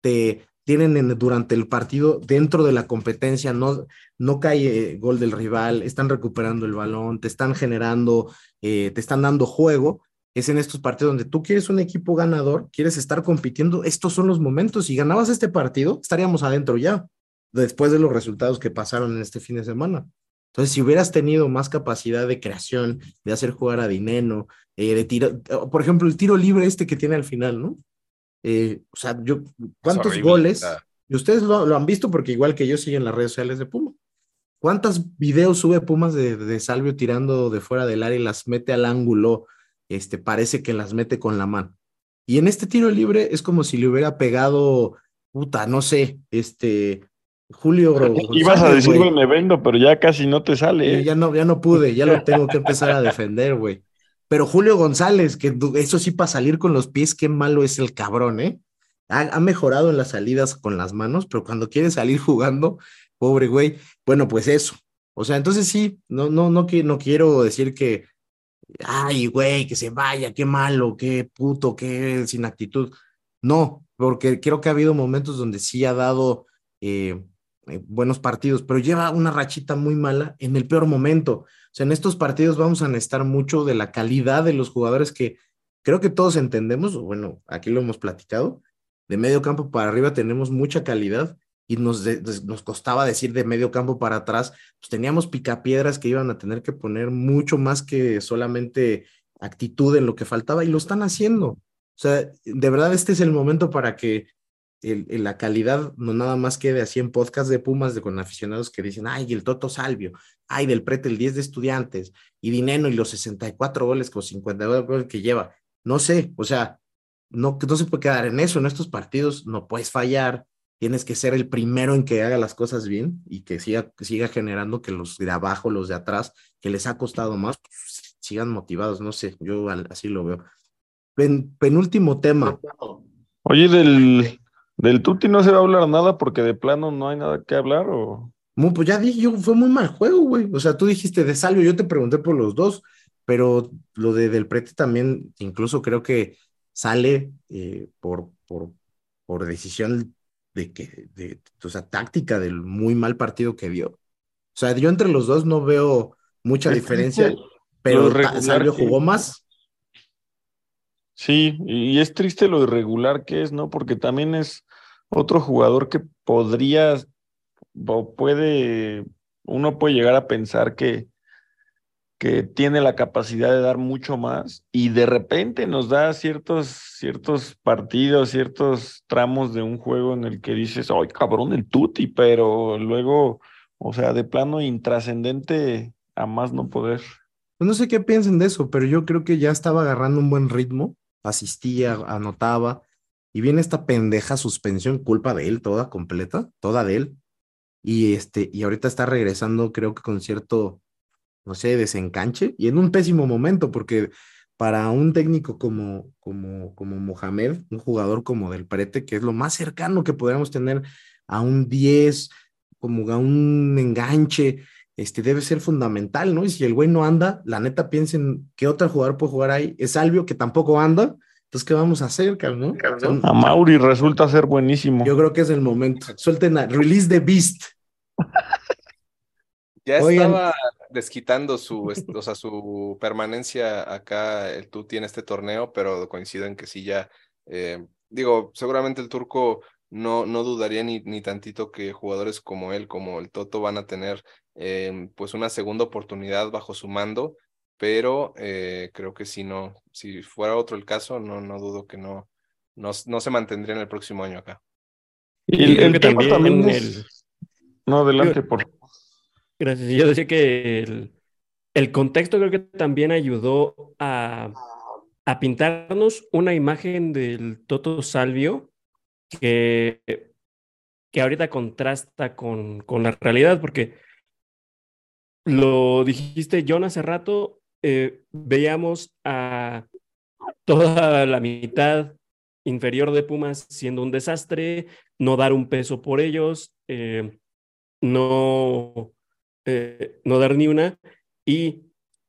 [SPEAKER 3] te tienen en- durante el partido dentro de la competencia, no, no cae eh, gol del rival, están recuperando el balón, te están generando, eh, te están dando juego. Es en estos partidos donde tú quieres un equipo ganador, quieres estar compitiendo, estos son los momentos. Si ganabas este partido, estaríamos adentro ya, después de los resultados que pasaron en este fin de semana. Entonces, si hubieras tenido más capacidad de creación, de hacer jugar a Dineno, eh, de tiro, por ejemplo, el tiro libre este que tiene al final, ¿no? Eh, o sea, yo, ¿cuántos
[SPEAKER 5] horrible,
[SPEAKER 3] goles? Y ustedes lo, lo han visto porque igual que yo siguen las redes sociales de Puma. ¿Cuántos videos sube Pumas de, de Salvio tirando de fuera del área y las mete al ángulo? Este, parece que las mete con la mano. Y en este tiro libre es como si le hubiera pegado, puta, no sé, este, Julio
[SPEAKER 6] Ibas a decir
[SPEAKER 3] güey.
[SPEAKER 6] Benevendo, pero ya casi no te sale. ¿eh?
[SPEAKER 3] ya no, ya no pude, ya lo tengo que empezar a defender, güey. Pero Julio González, que eso sí, para salir con los pies, qué malo es el cabrón, ¿eh? Ha, ha mejorado en las salidas con las manos, pero cuando quiere salir jugando, pobre güey, bueno, pues eso. O sea, entonces sí, no, no, no, no quiero decir que, ay, güey, que se vaya, qué malo, qué puto, qué sin actitud. No, porque creo que ha habido momentos donde sí ha dado eh, eh, buenos partidos, pero lleva una rachita muy mala en el peor momento. O sea, en estos partidos vamos a necesitar mucho de la calidad de los jugadores que creo que todos entendemos, bueno, aquí lo hemos platicado, de medio campo para arriba tenemos mucha calidad y nos, nos costaba decir de medio campo para atrás, pues teníamos picapiedras que iban a tener que poner mucho más que solamente actitud en lo que faltaba y lo están haciendo. O sea, de verdad este es el momento para que la calidad no nada más quede así en podcast de Pumas de con aficionados que dicen, ay, el Toto Salvio, ay, del Prete el 10 de estudiantes, y Dineno y los 64 goles con 50 goles que lleva. No sé, o sea, no, no se puede quedar en eso, en estos partidos no puedes fallar, tienes que ser el primero en que haga las cosas bien y que siga, siga generando que los de abajo, los de atrás, que les ha costado más, pues, sigan motivados, no sé, yo así lo veo. penúltimo tema.
[SPEAKER 6] Oye, del, del Tuti no se va a hablar nada porque de plano no hay nada que hablar o...
[SPEAKER 3] pues ya dije, yo, fue muy mal juego, güey. O sea, tú dijiste de Salvio, yo te pregunté por los dos, pero lo de Del Prete también, incluso creo que sale eh, por, por, por decisión de que, de, o sea, táctica del muy mal partido que dio. O sea, yo entre los dos no veo mucha diferencia, pero Salvio jugó más.
[SPEAKER 6] Sí, y es triste lo irregular que es, ¿no? Porque también es otro jugador que podría o puede, uno puede llegar a pensar que, que tiene la capacidad de dar mucho más y de repente nos da ciertos, ciertos partidos, ciertos tramos de un juego en el que dices, ay cabrón, el tuti, pero luego, o sea, de plano intrascendente a más no poder.
[SPEAKER 3] Pues no sé qué piensen de eso, pero yo creo que ya estaba agarrando un buen ritmo, asistía, anotaba, y viene esta pendeja suspensión, culpa de él, toda completa, toda de él. Y este, y ahorita está regresando, creo que con cierto no sé, desencanche y en un pésimo momento, porque para un técnico como, como, como Mohamed, un jugador como Del Prete, que es lo más cercano que podríamos tener a un 10, como a un enganche, este debe ser fundamental, ¿no? Y si el güey no anda, la neta piensen qué otro jugador puede jugar ahí. Es Salvio que tampoco anda. Entonces, ¿qué vamos a hacer, cabrón?
[SPEAKER 6] A Mauri resulta ser buenísimo.
[SPEAKER 3] Yo creo que es el momento. Suelten a Release the Beast.
[SPEAKER 5] Ya estaba desquitando su, o sea, su permanencia acá, el Tuti en este torneo, pero coincido en que sí ya, eh, digo, seguramente el turco no, no dudaría ni, ni tantito que jugadores como él, como el Toto, van a tener eh, pues una segunda oportunidad bajo su mando, pero eh, creo que si no, si fuera otro el caso, no, no dudo que no, no, no se mantendría en el próximo año acá.
[SPEAKER 6] Y el, también, el... No, adelante, por favor.
[SPEAKER 4] Gracias. Yo decía que el, el contexto creo que también ayudó a, a, pintarnos una imagen del Toto Salvio que, que ahorita contrasta con, con la realidad, porque lo dijiste, John, hace rato, eh, veíamos a toda la mitad inferior de Pumas siendo un desastre, no dar un peso por ellos, eh, no eh, no dar ni una. Y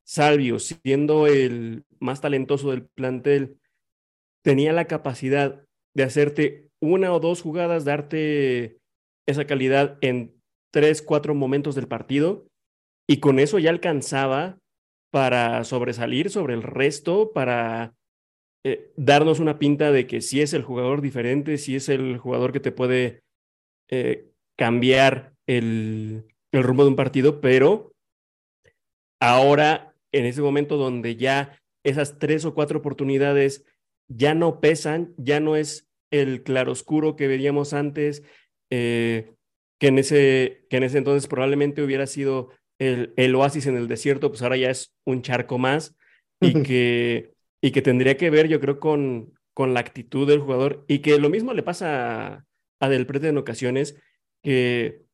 [SPEAKER 4] Salvio, siendo el más talentoso del plantel, tenía la capacidad de hacerte una o dos jugadas, darte esa calidad en tres, cuatro momentos del partido, y con eso ya alcanzaba para sobresalir sobre el resto, para eh, darnos una pinta de que si es el jugador diferente, si es el jugador que te puede eh, cambiar el, el rumbo de un partido, pero ahora, en ese momento donde ya esas tres o cuatro oportunidades ya no pesan, ya no es el claroscuro que veíamos antes, eh, que, en ese, que en ese entonces probablemente hubiera sido el, el, oasis en el desierto, pues ahora ya es un charco más y que, y que tendría que ver, yo creo, con, con la actitud del jugador. Y que lo mismo le pasa a, a Del Prete en ocasiones, que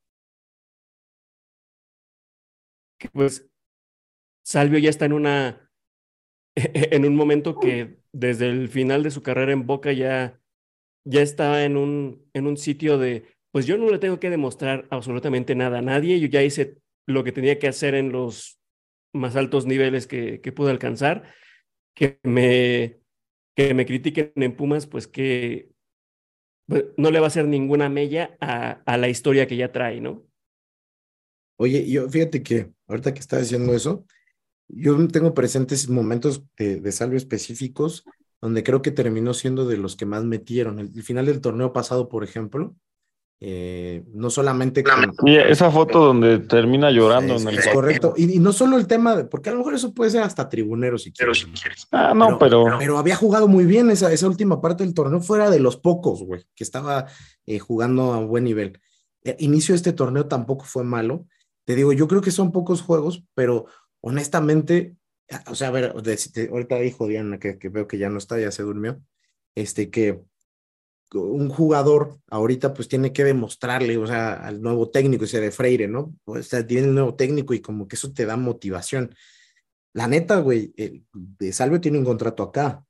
[SPEAKER 4] pues Salvio ya está en una en un momento que desde el final de su carrera en Boca ya ya está en un en un sitio de pues yo no le tengo que demostrar absolutamente nada a nadie, yo ya hice lo que tenía que hacer en los más altos niveles que, que pude alcanzar, que me, que me critiquen en Pumas, pues que pues, no le va a hacer ninguna mella a, a la historia que ya trae, ¿no?
[SPEAKER 3] Oye, yo fíjate que ahorita que estás diciendo eso, yo tengo presentes momentos de, de salvio específicos donde creo que terminó siendo de los que más metieron. El final del torneo pasado, por ejemplo, eh, no solamente con...
[SPEAKER 6] Esa foto donde termina llorando
[SPEAKER 3] es,
[SPEAKER 6] en el
[SPEAKER 3] es correcto. Y, y, no solo el tema, de, porque a lo mejor eso puede ser hasta tribunero si quieres.
[SPEAKER 6] Ah, no, pero...
[SPEAKER 3] Pero, pero había jugado muy bien esa, esa, última parte del torneo, fuera de los pocos, güey, que estaba eh, jugando a buen nivel. Eh, inicio de este torneo tampoco fue malo. Te digo, yo creo que son pocos juegos, pero honestamente, o sea, a ver, de, de, ahorita dijo Diana, que, que, veo que ya no está, ya se durmió, este, que un jugador ahorita pues tiene que demostrarle, o sea, al nuevo técnico, ese de Freire, ¿no? O sea, tiene el nuevo técnico y como que eso te da motivación. La neta, güey, de Salvio tiene un contrato acá.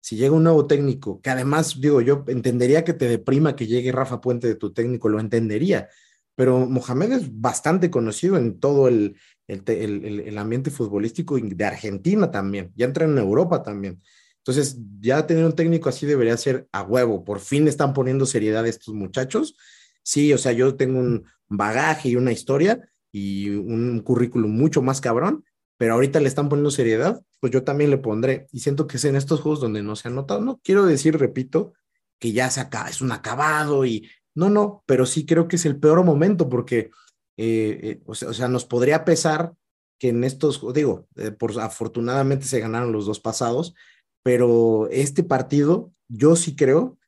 [SPEAKER 3] Si llega un nuevo técnico, que además, digo, yo entendería que te deprima que llegue Rafa Puente de tu técnico, lo entendería, pero Mohamed es bastante conocido en todo el, el, el, el ambiente futbolístico de Argentina también, ya entra en Europa también. Entonces, ya tener un técnico así debería ser a huevo. Por fin están poniendo seriedad estos muchachos. Sí, o sea, yo tengo un bagaje y una historia y un currículum mucho más cabrón, pero ahorita le están poniendo seriedad, pues yo también le pondré. Y siento que es en estos juegos donde no se ha notado. No quiero decir, repito, que ya se acaba, es un acabado y no, no, pero sí creo que es el peor momento porque, eh, eh, o, sea, o, sea, nos podría pesar que en estos, digo, eh, por, afortunadamente se ganaron los dos pasados, pero este partido, yo sí creo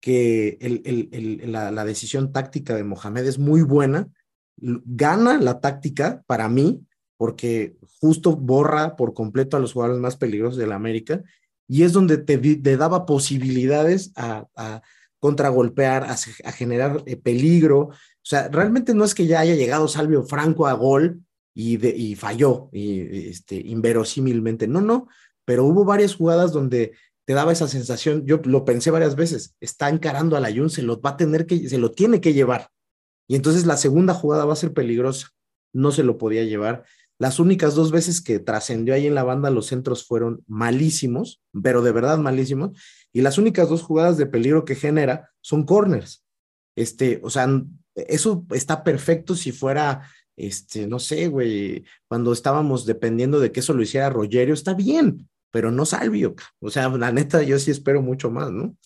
[SPEAKER 3] que la, decisión táctica de Mohamed es muy buena. Gana la táctica para mí, porque justo borra por completo a los jugadores más peligrosos de la América, y es donde te, daba posibilidades a, contragolpear, a, generar eh, peligro. O sea, realmente no es que ya haya llegado Salvio Franco a gol y falló, y, este, inverosímilmente. No, no, pero hubo varias jugadas donde te daba esa sensación, yo lo pensé varias veces, está encarando a la Jun, se lo va a tener que, se lo tiene que llevar. Y entonces la segunda jugada va a ser peligrosa, no se lo podía llevar. Las únicas dos veces que trascendió ahí en la banda, los centros fueron malísimos, pero de verdad malísimos. Y las únicas dos jugadas de peligro que genera son corners. Este, o sea, eso está perfecto si fuera, este, no sé, güey, cuando estábamos dependiendo de que eso lo hiciera Rogerio, está bien, pero no Salvio. O sea, la neta, yo sí espero mucho más, ¿no?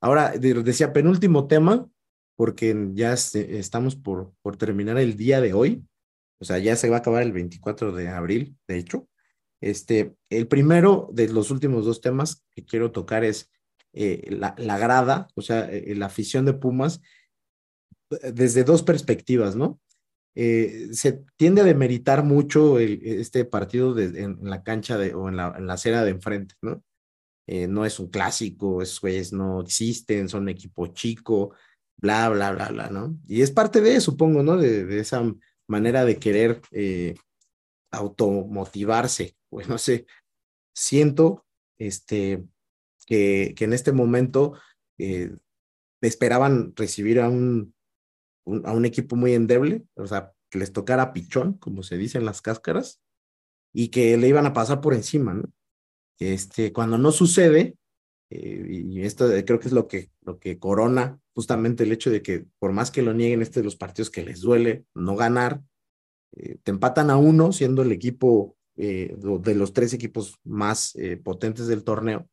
[SPEAKER 3] Ahora, decía penúltimo tema, porque ya estamos por, por terminar el día de hoy. O sea, ya se va a acabar el 24 de abril, de hecho. Este, el primero de los últimos dos temas que quiero tocar es eh, la, la, grada, o sea, eh, la afición de Pumas, desde dos perspectivas, ¿no? Eh, se tiende a demeritar mucho este partido en, la cancha o en la, en la acera de enfrente, ¿no? Eh, no es un clásico, esos güeyes no existen, son equipo chico, bla, bla, bla, bla, ¿no? Y es parte de, supongo, ¿no? De, esa manera de querer eh, automotivarse, pues no sé, siento este, que, que en este momento esperaban recibir a un un, a un equipo muy endeble, o sea, que les tocara pichón, como se dice en las cáscaras, y que le iban a pasar por encima, ¿no? Este, cuando no sucede, eh, y esto creo que es lo que, lo que corona justamente el hecho de que por más que lo nieguen, este de los partidos que les duele no ganar, eh, te empatan a uno siendo el equipo eh, de los tres equipos más potentes del torneo,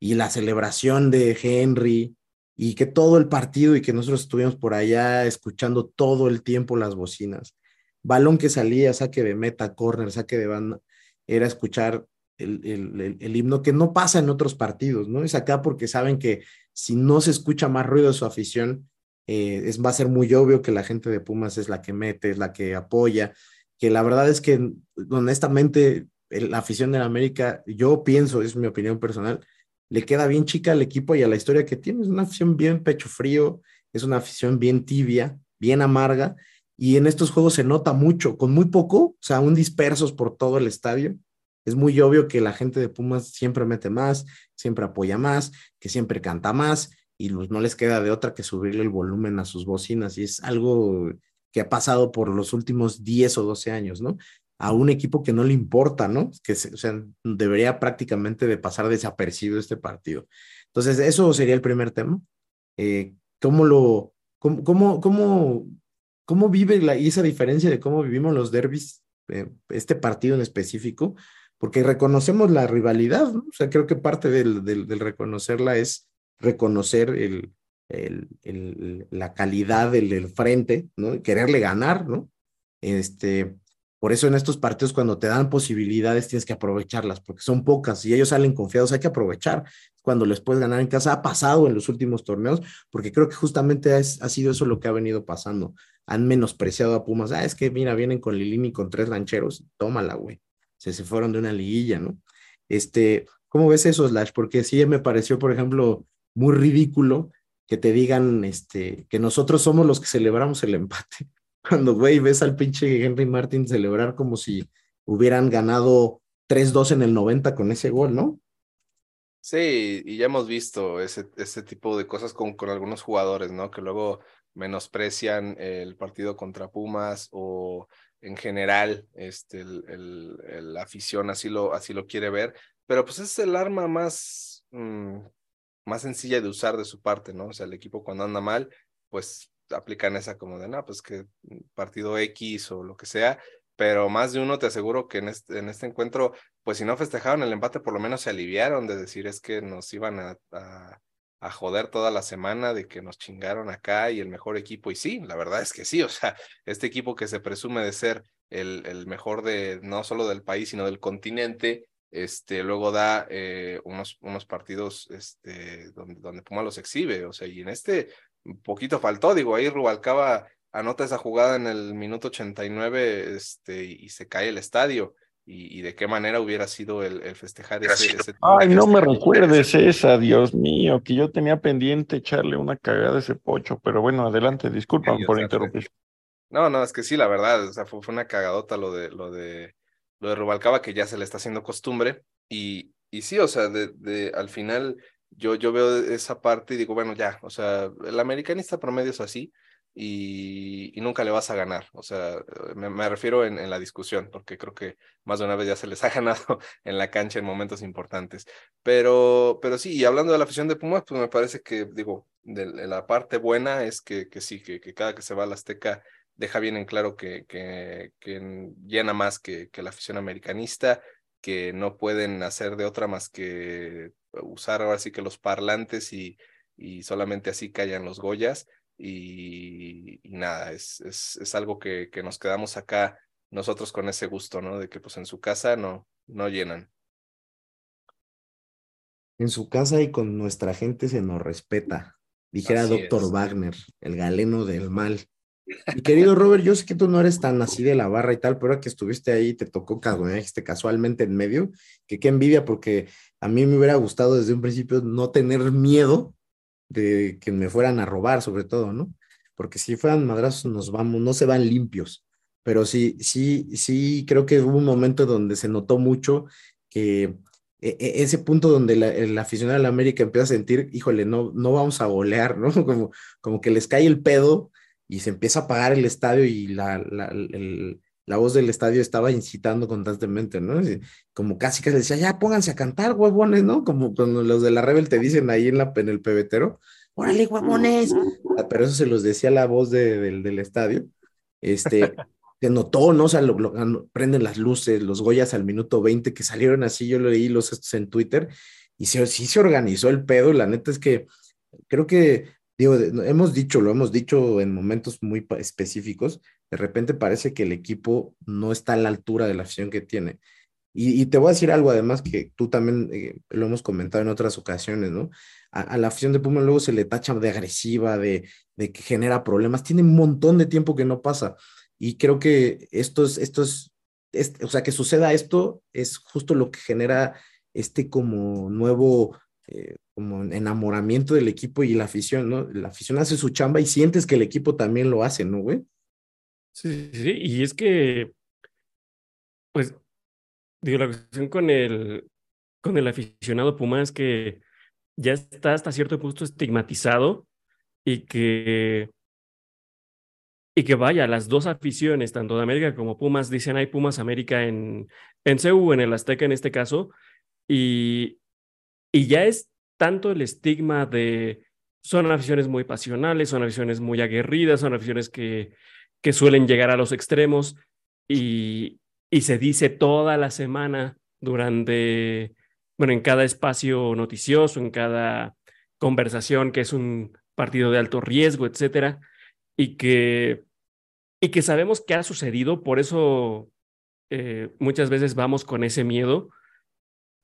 [SPEAKER 3] y la celebración de Henry, y que todo el partido y que nosotros estuvimos por allá escuchando todo el tiempo las bocinas. Balón que salía, saque de meta, corner, saque de banda, era escuchar el, el, el, himno que no pasa en otros partidos, ¿no? Es acá porque saben que si no se escucha más ruido de su afición, eh, es, va a ser muy obvio que la gente de Pumas es la que mete, es la que apoya, que la verdad es que honestamente la afición de la América, yo pienso, es mi opinión personal, le queda bien chica al equipo y a la historia que tiene. Es una afición bien pecho frío, es una afición bien tibia, bien amarga, y en estos juegos se nota mucho, con muy poco, o sea, un dispersos por todo el estadio. Es muy obvio que la gente de Pumas siempre mete más, siempre apoya más, que siempre canta más, y pues no les queda de otra que subirle el volumen a sus bocinas, y es algo que ha pasado por los últimos 10 o 12 años, ¿no? A un equipo que no le importa, ¿no? Que, o sea, debería prácticamente de pasar desapercibido este partido. Entonces, eso sería el primer tema. Eh, ¿Cómo lo, cómo, cómo, cómo, cómo vive la, esa diferencia de cómo vivimos los derbis, eh, este partido en específico? Porque reconocemos la rivalidad, ¿no? O sea, creo que parte del, del, del reconocerla es reconocer el, la calidad del, frente, ¿no? Quererle ganar, ¿no? Este, por eso en estos partidos cuando te dan posibilidades tienes que aprovecharlas, porque son pocas y ellos salen confiados, hay que aprovechar cuando les puedes ganar en casa. Ha pasado en los últimos torneos, porque creo que justamente ha sido eso lo que ha venido pasando. Han menospreciado a Pumas. Ah, es que mira, vienen con Lilini con tres rancheros, tómala, güey. Se, se fueron de una liguilla, ¿no? Este, ¿cómo ves eso, Slash? Porque sí me pareció, por ejemplo, muy ridículo que te digan este, que nosotros somos los que celebramos el empate. Cuando, güey, ves al pinche Henry Martin celebrar como si hubieran ganado 3-2 en el 90 con ese gol, ¿no?
[SPEAKER 5] Sí, y ya hemos visto ese, ese tipo de cosas con, con algunos jugadores, ¿no? Que luego menosprecian el partido contra Pumas o en general este, el, la afición así lo, así lo quiere ver, pero pues es el arma más, mm, más sencilla de usar de su parte, ¿no? O sea, el equipo cuando anda mal, pues aplican esa como de, no, pues que partido X o lo que sea, pero más de uno te aseguro que en este, en este encuentro, pues si no festejaron el empate, por lo menos se aliviaron de decir es que nos iban a, a, a, joder toda la semana, de que nos chingaron acá y el mejor equipo. Y sí, la verdad es que sí, o sea, este equipo que se presume de ser el, el mejor de no solo del país, sino del continente, este, luego da eh, unos, unos partidos este, donde, donde Puma los exhibe, o sea, y en este poquito faltó, digo, ahí Rubalcaba anota esa jugada en el minuto 89 este, y se cae el estadio. Y, y de qué manera hubiera sido el, el festejar ese, ese,
[SPEAKER 6] Ay, no me recuerdes esa, Dios mío, que yo tenía pendiente echarle una cagada a ese pocho, pero bueno, adelante, disculpan por interrumpir.
[SPEAKER 5] No, no, es que sí, la verdad, o sea, fue, fue una cagadota lo de, lo de, lo de Rubalcaba que ya se le está haciendo costumbre y, y sí, o sea, de, de, al final yo, yo veo esa parte y digo, bueno, ya, o sea, el americanista promedio es así y, y nunca le vas a ganar, o sea, me, me refiero en, en, la discusión, porque creo que más de una vez ya se les ha ganado en la cancha en momentos importantes, pero, pero sí, y hablando de la afición de Pumas, pues me parece que, digo, de la parte buena es que, que sí, que, que cada que se va a la Azteca deja bien en claro que, que, que llena más que, que, la afición americanista, que no pueden hacer de otra más que usar ahora sí que los parlantes y, y solamente así callan los Goyas. Y, y nada, es, es, es algo que, que, nos quedamos acá nosotros con ese gusto, ¿no? De que pues en su casa no, no llenan.
[SPEAKER 3] En su casa y con nuestra gente se nos respeta, dijera Doctor Wagner, el galeno del mal. Y querido Robert, yo sé que tú no eres tan así de la barra y tal, pero ahora que estuviste ahí te tocó casualmente en medio, que qué envidia, porque a mí me hubiera gustado desde un principio no tener miedo de que me fueran a robar, sobre todo, ¿no? Porque si fueran madrazos nos vamos, no se van limpios. Pero sí, sí, sí, creo que hubo un momento donde se notó mucho que ese punto donde la, el aficionado de la América empieza a sentir, híjole, no, no vamos a golear, ¿no? Como, como que les cae el pedo y se empieza a apagar el estadio y la, la, el, la, voz del estadio estaba incitando constantemente, ¿no? Como casi que decía, ya pónganse a cantar, huevones, ¿no? Como cuando los de la Rebel te dicen ahí en, la, en el pebetero, órale, huevones. Ah, pero eso se los decía la voz de, del, del estadio. Este, se notó, ¿no? O sea, lo, lo, prenden las luces, los Goyas al minuto 20 que salieron así, yo leí los estos en Twitter y se, sí se organizó el pedo. La neta es que creo que digo, hemos dicho, lo hemos dicho en momentos muy específicos, de repente parece que el equipo no está a la altura de la afición que tiene. Y, y te voy a decir algo además que tú también eh, lo hemos comentado en otras ocasiones, ¿no? A, a, la afición de Puma luego se le tacha de agresiva, de, de, que genera problemas, tiene un montón de tiempo que no pasa. Y creo que esto es, esto es, es o sea, que suceda esto es justo lo que genera este como nuevo eh, como enamoramiento del equipo y la afición, ¿no? La afición hace su chamba y sientes que el equipo también lo hace, ¿no, güey?
[SPEAKER 4] Sí, sí, y es que, pues, digo, la cuestión con el, con el aficionado Puma es que ya está hasta cierto punto estigmatizado y que y que vaya, las dos aficiones, tanto de América como Pumas, dicen hay Pumas América en, en CEU, en el Azteca en este caso, y, y ya es tanto el estigma de son aficiones muy pasionales, son aficiones muy aguerridas, son aficiones que, que suelen llegar a los extremos y, y se dice toda la semana durante, bueno, en cada espacio noticioso, en cada conversación que es un partido de alto riesgo, etcétera, y que, y que sabemos que ha sucedido, por eso eh, muchas veces vamos con ese miedo,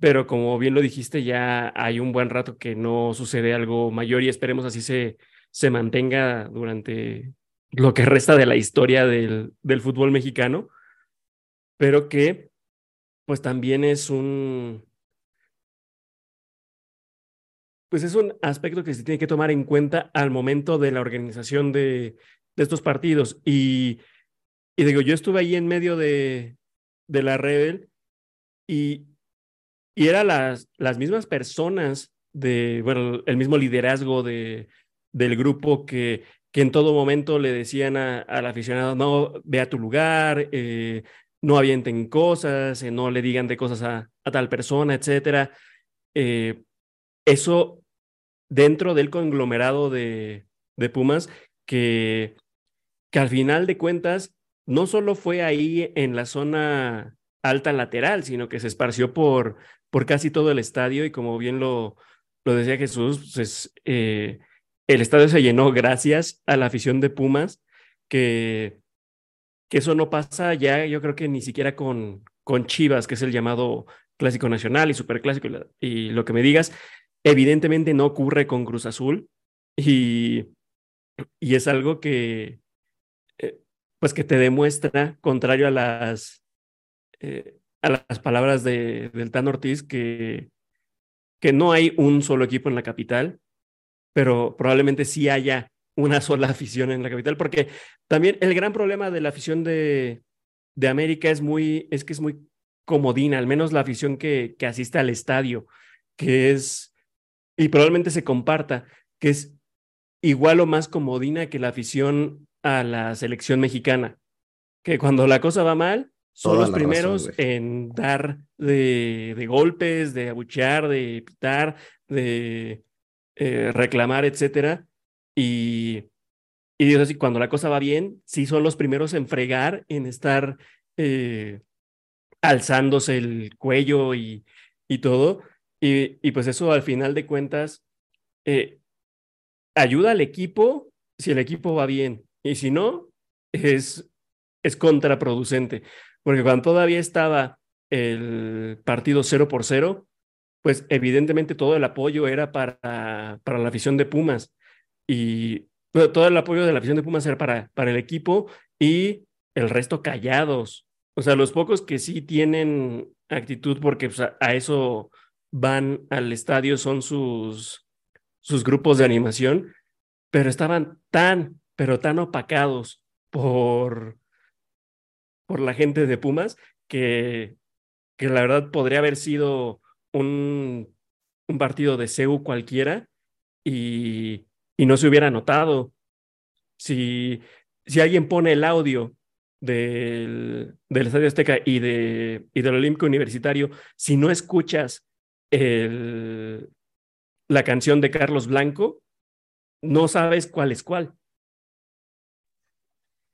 [SPEAKER 4] pero como bien lo dijiste, ya hay un buen rato que no sucede algo mayor y esperemos así se, se mantenga durante lo que resta de la historia del, del fútbol mexicano, pero que pues también es un, pues es un aspecto que se tiene que tomar en cuenta al momento de la organización de, de estos partidos. Y, y, digo, yo estuve ahí en medio de, de la Rebel y, y eran las, las mismas personas de, bueno, el mismo liderazgo de, del grupo que, que en todo momento le decían al aficionado, no, ve a tu lugar, eh, no avienten cosas, eh, no le digan de cosas a, a tal persona, etcétera. Eh, eso dentro del conglomerado de, de Pumas, que, que al final de cuentas no solo fue ahí en la zona alta lateral, sino que se esparció por, por casi todo el estadio y como bien lo, lo decía Jesús, pues eh, el estadio se llenó gracias a la afición de Pumas, que, que eso no pasa ya, yo creo que ni siquiera con, con Chivas, que es el llamado clásico nacional y superclásico y, y lo que me digas, evidentemente no ocurre con Cruz Azul y, y es algo que, eh, pues que te demuestra, contrario a las, eh, a las palabras de, del Tan Ortiz, que, que no hay un solo equipo en la capital, pero probablemente sí haya una sola afición en la capital, porque también el gran problema de la afición de, de América es muy, es que es muy comodina, al menos la afición que, que asiste al estadio, que es, y probablemente se comparta, que es igual o más comodina que la afición a la selección mexicana, que cuando la cosa va mal, son
[SPEAKER 3] Toda
[SPEAKER 4] los primeros
[SPEAKER 3] razón,
[SPEAKER 4] en dar de, de golpes, de abuchear, de pitar, de eh, reclamar, etcétera. Y, y así, cuando la cosa va bien, sí son los primeros en fregar, en estar eh, alzándose el cuello y, y todo. Y, y pues eso al final de cuentas eh, ayuda al equipo si el equipo va bien. Y si no, es, es contraproducente. Porque cuando todavía estaba el partido 0 por 0, pues evidentemente todo el apoyo era para, para la afición de Pumas. Y todo el apoyo de la afición de Pumas era para, para el equipo y el resto callados. O sea, los pocos que sí tienen actitud, porque a, a eso van al estadio, son sus, sus grupos de animación, pero estaban tan, pero tan opacados por, por la gente de Pumas que, que la verdad podría haber sido un, un partido de CEU cualquiera y, y no se hubiera notado. Si, si alguien pone el audio del, del Estadio Azteca y, de, y del Olímpico Universitario, si no escuchas el, la canción de Carlos Blanco, no sabes cuál es cuál.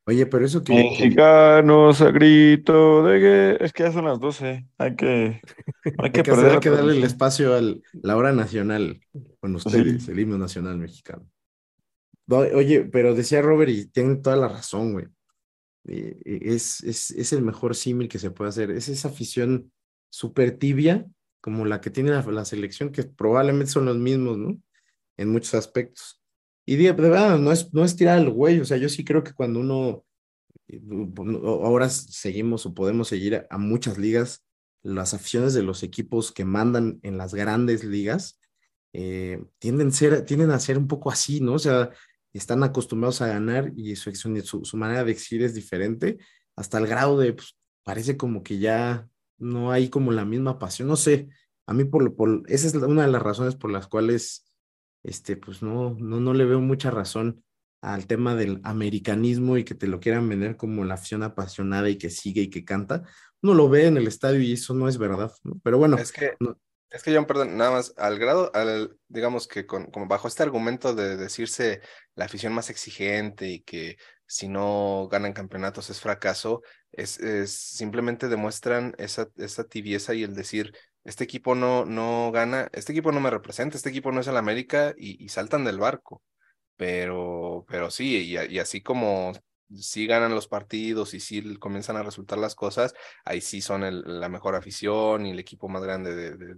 [SPEAKER 3] Oye, pero eso que, que-
[SPEAKER 6] Mexicanos a grito de que es que ya son las 12. Hay que, hay
[SPEAKER 3] hay
[SPEAKER 6] que
[SPEAKER 3] que,
[SPEAKER 6] perder
[SPEAKER 3] hay que darle el espacio a la hora nacional con ustedes, el himno nacional mexicano. No, Oye, pero decía Robert y tiene toda la razón, güey. Eh, eh, Es, es, es el mejor símil que se puede hacer. Es esa afición súper tibia, como la que tiene la, la selección, que probablemente son los mismos, ¿no? En muchos aspectos. Y de, verdad, no es, no es tirar al güey, o sea, yo sí creo que cuando uno, eh, ahora seguimos o podemos seguir a, a muchas ligas, las aficiones de los equipos que mandan en las grandes ligas eh, tienden, ser, tienden a ser un poco así, ¿no? O sea, están acostumbrados a ganar y su, su, su manera de exigir es diferente, hasta el grado de, pues, parece como que ya no hay como la misma pasión, no sé, a mí por, por esa es una de las razones por las cuales, este, pues no, no, no le veo mucha razón al tema del americanismo y que te lo quieran vender como la afición apasionada y que sigue y que canta, uno lo ve en el estadio y eso no es verdad, ¿no? Pero bueno.
[SPEAKER 5] Es que, es que John, perdón, nada más, al grado, al, digamos que con, como bajo este argumento de decirse la afición más exigente y que si no ganan campeonatos es fracaso, es, es simplemente demuestran esa, esa tibieza y el decir, este equipo no, no gana, este equipo no me representa, este equipo no es el América y, y saltan del barco. Pero, pero sí, y, así como si ganan los partidos y si comienzan a resultar las cosas, ahí sí son la mejor afición y el equipo más grande de, de,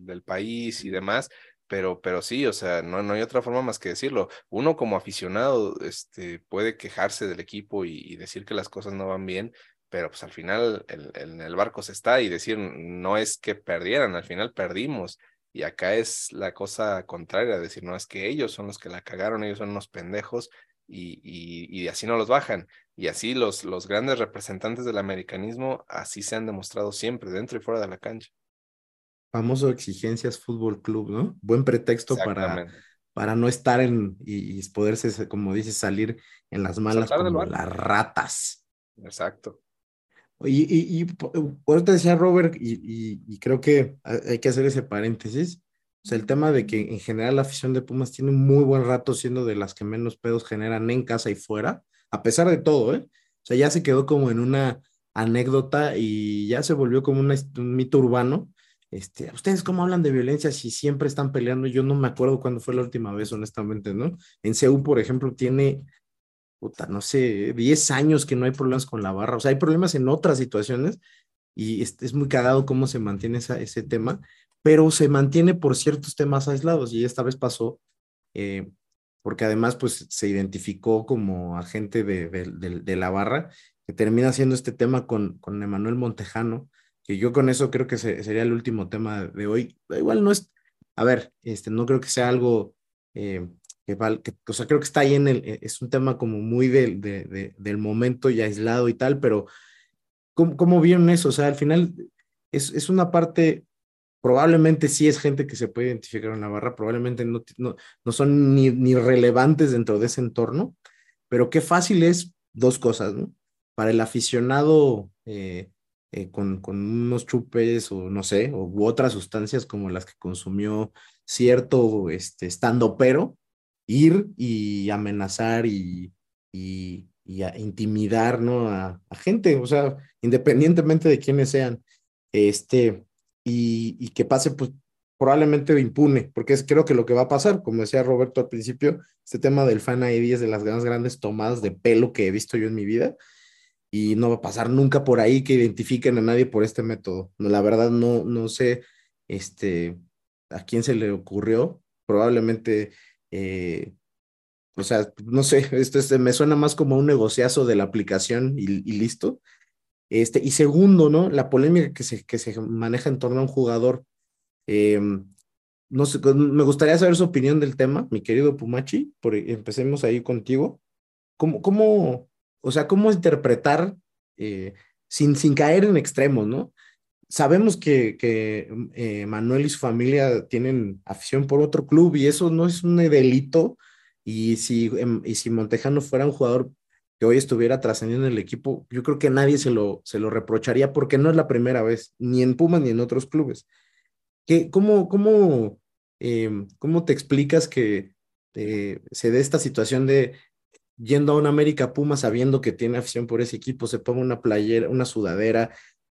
[SPEAKER 5] del país y demás. Pero, pero sí, o sea, no, no hay otra forma más que decirlo. Uno como aficionado este, puede quejarse del equipo y decir que las cosas no van bien, pero pues al final el, el, el barco se está y decir no es que perdieran, al final perdimos. Y acá es la cosa contraria, decir, no es que ellos son los que la cagaron, ellos son unos pendejos y, y, y, así no los bajan. Y así los, los grandes representantes del americanismo así se han demostrado siempre, dentro y fuera de la cancha.
[SPEAKER 3] Famoso Exigencias Fútbol Club, ¿no? Buen pretexto para, para no estar en y, y, poderse, como dices, salir en las malas como las ratas.
[SPEAKER 5] Exacto.
[SPEAKER 3] Y, y, y ahorita decía Robert, y, y creo que hay que hacer ese paréntesis o sea, el tema de que en general la afición de Pumas tiene muy buen rato siendo de las que menos pedos generan en casa y fuera, a pesar de todo, ¿eh? O sea, ya se quedó como en una anécdota y ya se volvió como una, un mito urbano. Este, ¿Ustedes cómo hablan de violencia si siempre están peleando? Yo no me acuerdo cuándo fue la última vez, honestamente, ¿no? En CEU, por ejemplo, tiene, puta, no sé, 10 años que no hay problemas con la barra. O sea, hay problemas en otras situaciones y es, muy cagado cómo se mantiene ese tema, pero se mantiene por ciertos temas aislados y esta vez pasó eh, porque además pues se identificó como agente de, la barra que termina haciendo este tema con, Emanuel Montejano, que yo con eso creo que se, sería el último tema de hoy. Igual no es, a ver, este, no creo que sea algo eh, que, que, o sea, creo que está ahí en el, e, es un tema como muy de, de, del momento y aislado y tal, pero ¿cómo, ¿cómo, vieron eso? O sea, al final es, es una parte probablemente sí es gente que se puede identificar en la barra, probablemente no, no, no son ni, ni, relevantes dentro de ese entorno, pero qué fácil es dos cosas, ¿no? Para el aficionado eh, eh, con, con, unos chupes o no sé, o, u otras sustancias como las que consumió cierto este, estando pero, ir y amenazar y, y, y a intimidar, ¿no? A, a gente, o sea, independientemente de quiénes sean. Este, y, y, que pase pues probablemente impune, porque es creo que lo que va a pasar, como decía Roberto al principio, este tema del fan ID es de las más grandes tomadas de pelo que he visto yo en mi vida y no va a pasar nunca por ahí que identifiquen a nadie por este método. No, la verdad no, no sé este, a quién se le ocurrió, probablemente, eh, o sea, no sé, esto este, me suena más como un negociazo de la aplicación y, y listo, este, y segundo, ¿no? La polémica que se, que se maneja en torno a un jugador. Eh, no sé, me gustaría saber su opinión del tema, mi querido Pumachi, por, empecemos ahí contigo. ¿Cómo, cómo, o sea, cómo interpretar eh, sin, sin caer en extremos, ¿no? Sabemos que, que eh, Manuel y su familia tienen afición por otro club y eso no es un delito. Y si, em, y si Montejano fuera un jugador que hoy estuviera trascendiendo el equipo, yo creo que nadie se lo, se lo reprocharía porque no es la primera vez, ni en Pumas ni en otros clubes. ¿Qué, cómo, cómo, eh, ¿Cómo te explicas que eh, se dé esta situación de yendo a un América Puma sabiendo que tiene afición por ese equipo, se ponga una playera, una sudadera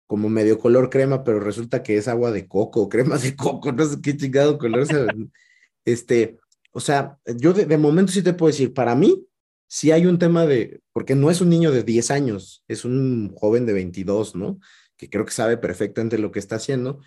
[SPEAKER 3] como medio color crema, pero resulta que es agua de coco, crema de coco, no sé qué chingado color. este, o sea, yo de, de momento sí te puedo decir, para mí, si hay un tema de, porque no es un niño de 10 años, es un joven de 22, ¿no? Que creo que sabe perfectamente lo que está haciendo.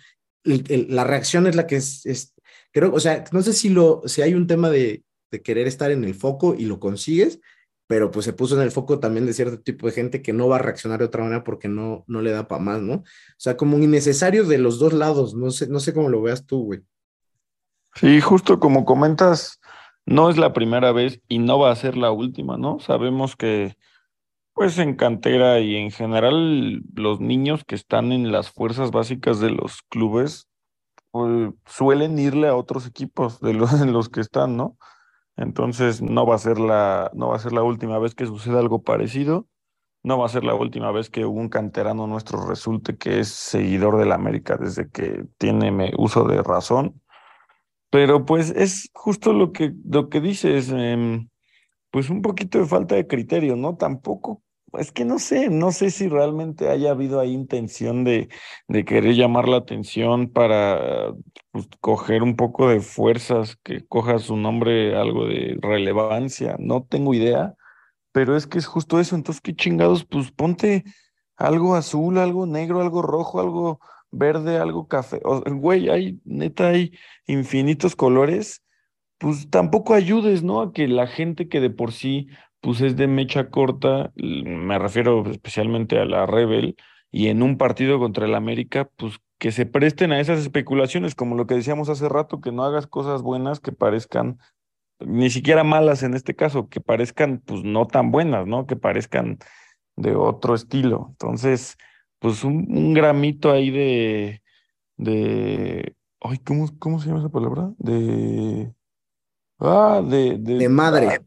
[SPEAKER 3] El, el, la reacción es la que es, es, creo, o sea, no sé si, lo, si hay un tema de, de querer estar en el foco y lo consigues, pero pues se puso en el foco también de cierto tipo de gente que no va a reaccionar de otra manera porque no, no le da para más, ¿no? O sea, como innecesario de los dos lados, no sé, no sé cómo lo veas tú, güey.
[SPEAKER 6] Sí, justo como comentas, no es la primera vez y no va a ser la última, ¿no? Sabemos que, pues en cantera y en general, los niños que están en las fuerzas básicas de los clubes pues, suelen irle a otros equipos de los, en los que están, ¿no? Entonces no va a ser la, no va a ser la última vez que suceda algo parecido. No va a ser la última vez que un canterano nuestro resulte que es seguidor del América desde que tiene uso de razón. Pero pues es justo lo que, lo que dices, em, pues un poquito de falta de criterio, ¿no? Tampoco, es que no sé, no sé si realmente haya habido ahí intención de, de querer llamar la atención para pues, coger un poco de fuerzas, que coja su nombre algo de relevancia, no tengo idea, pero es que es justo eso, entonces qué chingados, pues ponte algo azul, algo negro, algo rojo, algo verde, algo café, o, güey, hay, neta, hay infinitos colores, pues tampoco ayudes, ¿no? A que la gente que de por sí, pues es de mecha corta, me refiero especialmente a la Rebel, y en un partido contra el América, pues que se presten a esas especulaciones, como lo que decíamos hace rato, que no hagas cosas buenas que parezcan, ni siquiera malas en este caso, que parezcan pues no tan buenas, ¿no? Que parezcan de otro estilo. Entonces, pues un, gramito ahí de, de, ay, ¿cómo, ¿cómo se llama esa palabra? De, ah, de, De
[SPEAKER 3] madre.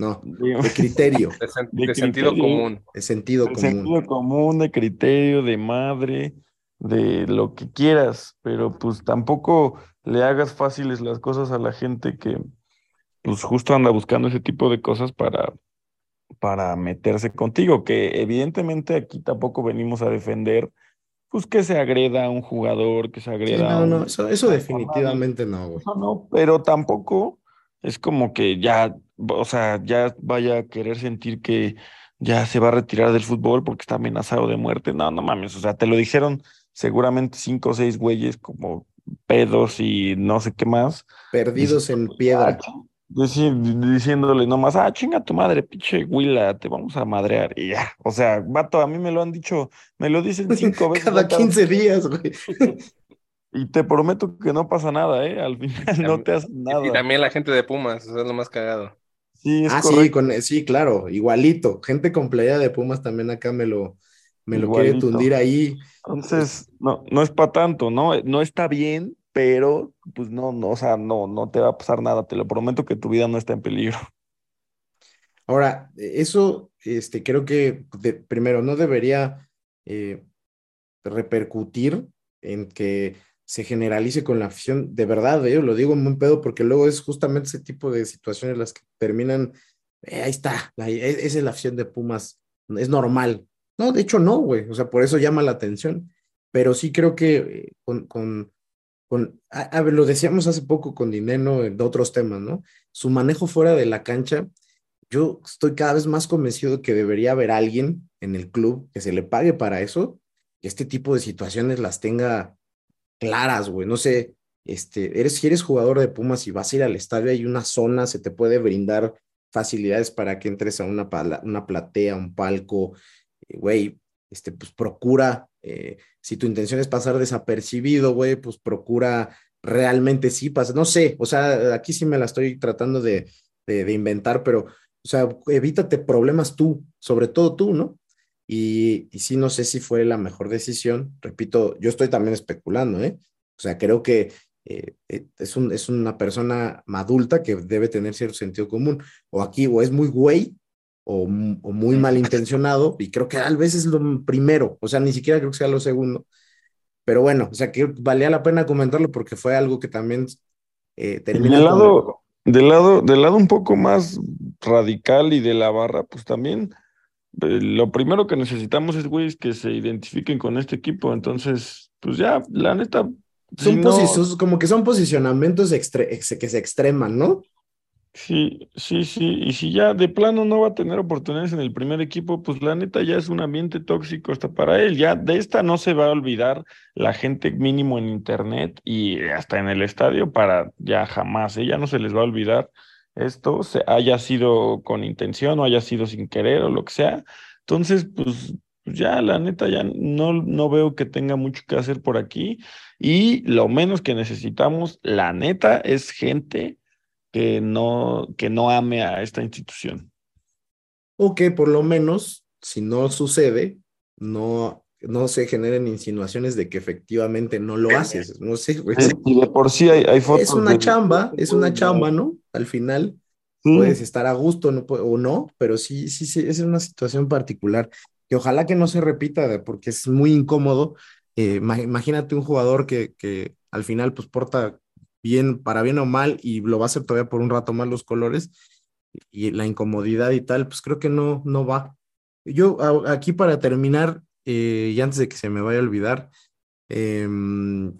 [SPEAKER 3] No,
[SPEAKER 6] de-
[SPEAKER 3] de criterio.
[SPEAKER 5] De, sen-
[SPEAKER 6] De
[SPEAKER 5] de sentido
[SPEAKER 6] criterio.
[SPEAKER 5] común.
[SPEAKER 3] De sentido
[SPEAKER 6] de
[SPEAKER 3] común.
[SPEAKER 6] sentido común, de criterio, de madre, de lo que quieras, pero pues tampoco le hagas fáciles las cosas a la gente que pues justo anda buscando ese tipo de cosas para, para meterse contigo, que evidentemente aquí tampoco venimos a defender pues que se agreda a un jugador, que se
[SPEAKER 3] Sí,
[SPEAKER 6] agreda a
[SPEAKER 3] no,
[SPEAKER 6] un...
[SPEAKER 3] no, eso, eso
[SPEAKER 6] a- a
[SPEAKER 3] definitivamente no, güey.
[SPEAKER 6] no, no, pero tampoco es como que ya, o sea, ya vaya a querer sentir que ya se va a retirar del fútbol porque está amenazado de muerte. No, no mames, o sea, te lo dijeron seguramente cinco o seis güeyes como pedos y no sé qué más.
[SPEAKER 3] Perdidos en
[SPEAKER 6] Ah,
[SPEAKER 3] piedra.
[SPEAKER 6] dici- diciéndole nomás, ah, chinga tu madre, pinche huila, te vamos a madrear. Y ya, o sea, vato, a mí me lo han dicho, me lo dicen cinco veces.
[SPEAKER 3] Cada- 15 días, güey.
[SPEAKER 6] Y te prometo que no pasa nada, ¿eh? Al final no te hacen nada.
[SPEAKER 5] y también la gente de Pumas, eso es lo más cagado.
[SPEAKER 6] Sí, es
[SPEAKER 3] Ah, sí, con, sí, claro, igualito. Gente con playera de Pumas también acá me lo, me lo quiere tundir ahí.
[SPEAKER 6] Entonces, no, no es para tanto, ¿no? No está bien, pero pues no, no, o sea, no, no te va a pasar nada, te lo prometo que tu vida no está en peligro.
[SPEAKER 3] Ahora, eso, este, creo que de- primero no debería eh, repercutir en que se generalice con la afición. De verdad, eh, lo digo en un pedo porque luego es justamente ese tipo de situaciones las que terminan, eh, ahí está, la- e- esa es la afición de Pumas, es normal. No, de hecho no, güey, o sea, por eso llama la atención. Pero sí creo que eh, con, con, con a, a ver, lo decíamos hace poco con Dineno de otros temas, ¿no? Su manejo fuera de la cancha yo estoy cada vez más convencido de que debería haber alguien en el club que se le pague para eso, que este tipo de situaciones las tenga claras, güey. No sé, este, eres, si eres jugador de Pumas y vas a ir al estadio, hay una zona, se te puede brindar facilidades para que entres a una, una platea, un palco, eh, güey, este, pues procura, eh, si tu intención es pasar desapercibido, güey, pues procura realmente sí pasar, no sé, o sea, aquí sí me la estoy tratando de, de, de inventar, pero o sea, evítate problemas tú, sobre todo tú, ¿no? Y, y sí, no sé si fue la mejor decisión. Repito, yo estoy también especulando, ¿eh? O sea, creo que eh, eh, es, un, es una persona adulta que debe tener cierto sentido común. O aquí, o es muy güey, o, o muy malintencionado, y creo que tal vez es lo primero, o sea, ni siquiera creo que sea lo segundo. Pero bueno, o sea, que valía la pena comentarlo porque fue algo que también eh,
[SPEAKER 6] Y
[SPEAKER 3] termina
[SPEAKER 6] del lado, del lado, del lado un poco más radical y de la barra, pues también lo primero que necesitamos es güeyes que se identifiquen con este equipo. Entonces, pues ya, la neta, si
[SPEAKER 3] Son
[SPEAKER 6] no,
[SPEAKER 3] posi- como que son posicionamientos extre- que se extreman, ¿no?
[SPEAKER 6] sí, sí, sí. Y si ya de plano no va a tener oportunidades en el primer equipo, pues la neta ya es un ambiente tóxico hasta para él. Ya de esta no se va a olvidar la gente mínimo en internet y hasta en el estadio para ya jamás, ¿eh? Ya no se les va a olvidar esto, haya sido con intención o haya sido sin querer o lo que sea. Entonces, pues pues ya la neta ya no, no veo que tenga mucho que hacer por aquí y lo menos que necesitamos, la neta, es gente que no, que no ame a esta institución.
[SPEAKER 3] O que por lo menos, si no sucede, no, no se generen insinuaciones de que efectivamente no lo haces. No sé, güey.
[SPEAKER 6] Y de por sí hay, hay fotos
[SPEAKER 3] Es una
[SPEAKER 6] de-
[SPEAKER 3] chamba, es una chamba, ¿no? Al final. puedes estar a gusto no, o no, pero sí, sí, sí, es una situación particular que ojalá que no se repita porque es muy incómodo. Eh, imagínate un jugador que, que al final pues porta bien, para bien o mal, y lo va a hacer todavía por un rato más los colores y la incomodidad y tal, pues creo que no, no va. Yo aquí para terminar, eh, y antes de que se me vaya a olvidar, em,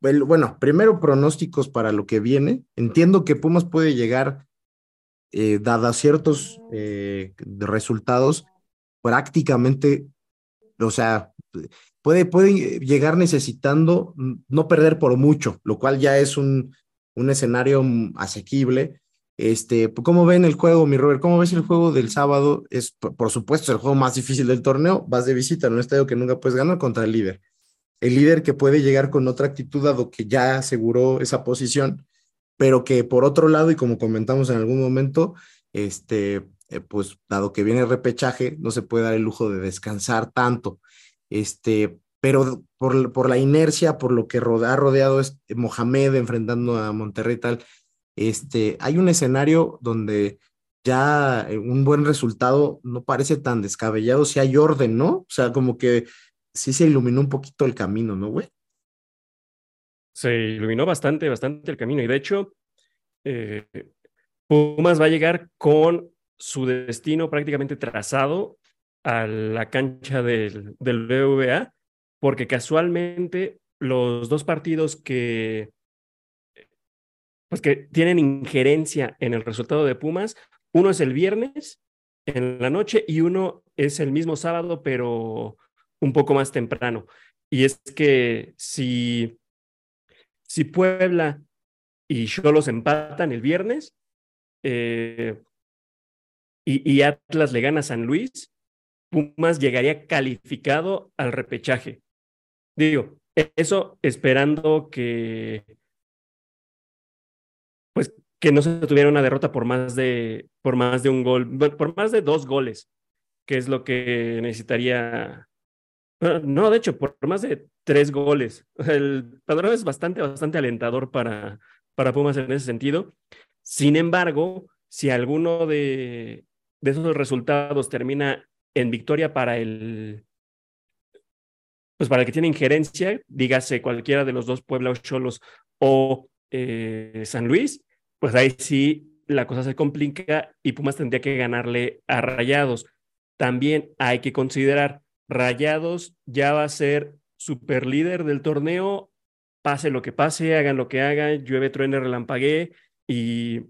[SPEAKER 3] bueno, primero pronósticos para lo que viene. Entiendo que Pumas puede llegar, eh, ciertos eh, resultados, prácticamente, o sea, puede, puede llegar necesitando no perder por mucho, lo cual ya es un, un escenario asequible. Este, ¿Cómo ven el juego, mi Robert? ¿Cómo ves el juego del sábado? Es, por supuesto, el juego más difícil del torneo. Vas de visita en un estadio que nunca puedes ganar contra el líder. El líder que puede llegar con otra actitud, dado que ya aseguró esa posición, pero que por otro lado, y como comentamos en algún momento, este, eh, pues dado que viene el repechaje, no se puede dar el lujo de descansar tanto. Este, pero por, por la inercia, por lo que ha rodeado este Mohamed enfrentando a Monterrey y tal, este, hay un escenario donde ya eh, un buen resultado no parece tan descabellado si hay orden, ¿no? O sea, como que sí se iluminó un poquito el camino, ¿no, güey?
[SPEAKER 4] Se iluminó bastante, bastante el camino. Y de hecho, eh, Pumas va a llegar con su destino prácticamente trazado a la cancha del, del BVA, porque casualmente los dos partidos que, pues que tienen injerencia en el resultado de Pumas, uno es el viernes en la noche y uno es el mismo sábado, pero un poco más temprano. Y es que si, si Puebla y Cholos empatan el viernes eh, y, y Atlas le gana a San Luis, Pumas llegaría calificado al repechaje. Digo, eso esperando que que no se tuviera una derrota por más de por más de un gol, por más de dos goles, que es lo que necesitaría no, de hecho, por más de tres goles. El panorama es bastante, bastante alentador para, para Pumas en ese sentido. Sin embargo, si alguno de, de esos resultados termina en victoria para el, pues para el que tiene injerencia, dígase cualquiera de los dos Pueblos Cholos o eh, San Luis, pues ahí sí la cosa se complica y Pumas tendría que ganarle a Rayados. También hay que considerar, Rayados ya va a ser super líder del torneo, pase lo que pase, hagan lo que hagan, llueve, truene, relampaguee y,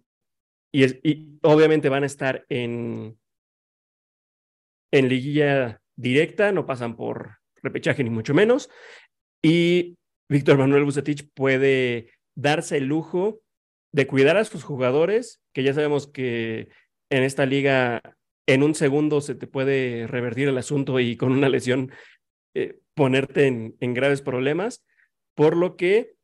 [SPEAKER 4] y, obviamente van a estar en, en liguilla directa, no pasan por repechaje ni mucho menos. Y Víctor Manuel Bucetich puede darse el lujo de cuidar a sus jugadores, que ya sabemos que en esta liga en un segundo se te puede revertir el asunto y con una lesión eh, ponerte en, en, graves problemas, por lo que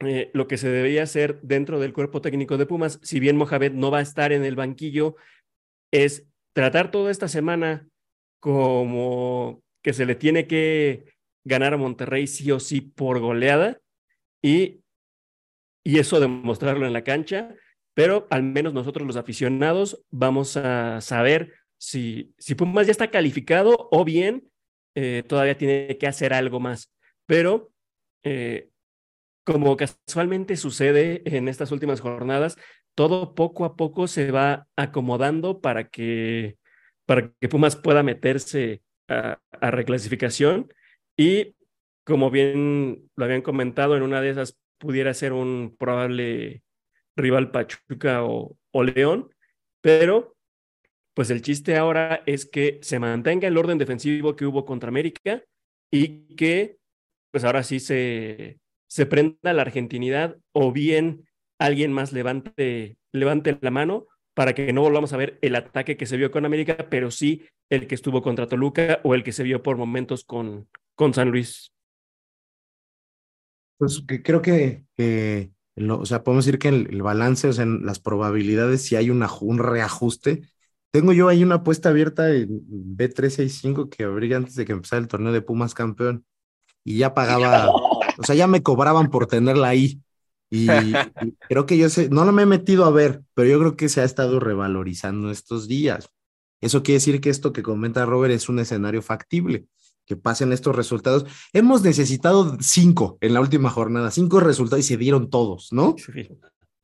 [SPEAKER 4] eh, lo que se debería hacer dentro del cuerpo técnico de Pumas, si bien Mohamed no va a estar en el banquillo, es tratar toda esta semana como que se le tiene que ganar a Monterrey sí o sí por goleada y, y eso demostrarlo en la cancha, pero al menos nosotros los aficionados vamos a saber si, si Pumas ya está calificado o bien eh, todavía tiene que hacer algo más. Pero eh, como casualmente sucede en estas últimas jornadas, todo poco a poco se va acomodando para que para que Pumas pueda meterse a, reclasificación y como bien lo habían comentado, en una de esas pudiera ser un probable rival Pachuca o, o León, pero pues el chiste ahora es que se mantenga el orden defensivo que hubo contra América y que pues ahora sí se, se prenda la argentinidad o bien alguien más levante, levante la mano para que no volvamos a ver el ataque que se vio con América, pero sí el que estuvo contra Toluca o el que se vio por momentos con, con San Luis.
[SPEAKER 3] Pues que creo que, o sea, podemos decir que el, balance, o sea, en las probabilidades, si hay una, un reajuste. Tengo yo ahí una apuesta abierta en B365 que abrí antes de que empezara el torneo de Pumas campeón y ya pagaba, o sea, ya me cobraban por tenerla ahí Y, y creo que yo sé, no lo me he metido a ver, pero yo creo que se ha estado revalorizando estos días. Eso quiere decir que esto que comenta Robert es un escenario factible, que pasen estos resultados. Hemos necesitado cinco en la última jornada, cinco resultados y se dieron todos, ¿no?
[SPEAKER 4] Sí.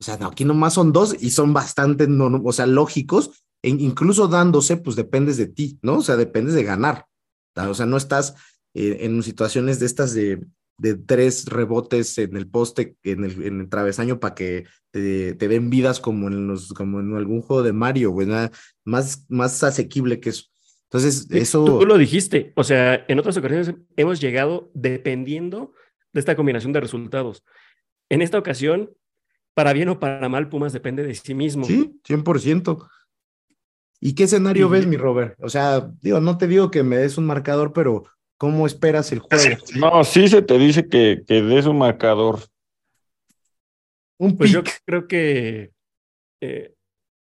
[SPEAKER 3] O sea, no, aquí nomás son dos y son bastante, no, o sea, lógicos, e incluso dándose, pues dependes de ti, ¿no? O sea, dependes de ganar. O sea, no estás eh, en situaciones de estas de, de, tres rebotes en el poste, en el, en el travesaño para que te, te, den vidas como en, los, como en algún juego de Mario, güey, nada más, más asequible que eso. Entonces, eso...
[SPEAKER 4] Tú lo dijiste, o sea, en otras ocasiones hemos llegado dependiendo de esta combinación de resultados. En esta ocasión, para bien o para mal, Pumas depende de sí mismo.
[SPEAKER 3] Sí, 100%. ¿Y qué escenario sí. ves, mi Robert? O sea, digo, no te digo que me des un marcador, pero ¿cómo esperas el juego?
[SPEAKER 6] No, sí se te dice que, que des un marcador.
[SPEAKER 4] Un pues yo creo que, eh,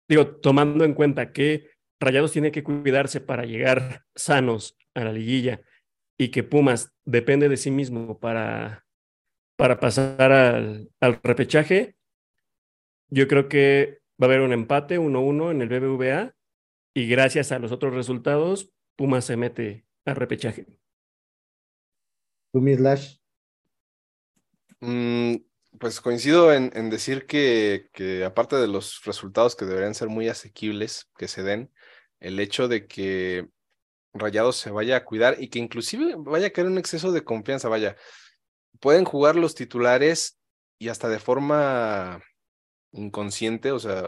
[SPEAKER 4] digo, tomando en cuenta que Rayados tiene que cuidarse para llegar sanos a la liguilla y que Pumas depende de sí mismo para, para pasar al, al repechaje, yo creo que va a haber un empate 1-1 en el BBVA y gracias a los otros resultados, Pumas se mete a repechaje.
[SPEAKER 3] ¿Tú, mi Slash?
[SPEAKER 5] Mm, pues coincido en, en decir que, que, aparte de los resultados que deberían ser muy asequibles que se den, el hecho de que Rayados se vaya a cuidar y que inclusive vaya a caer un exceso de confianza, vaya, pueden jugar los titulares y hasta de forma inconsciente, o sea,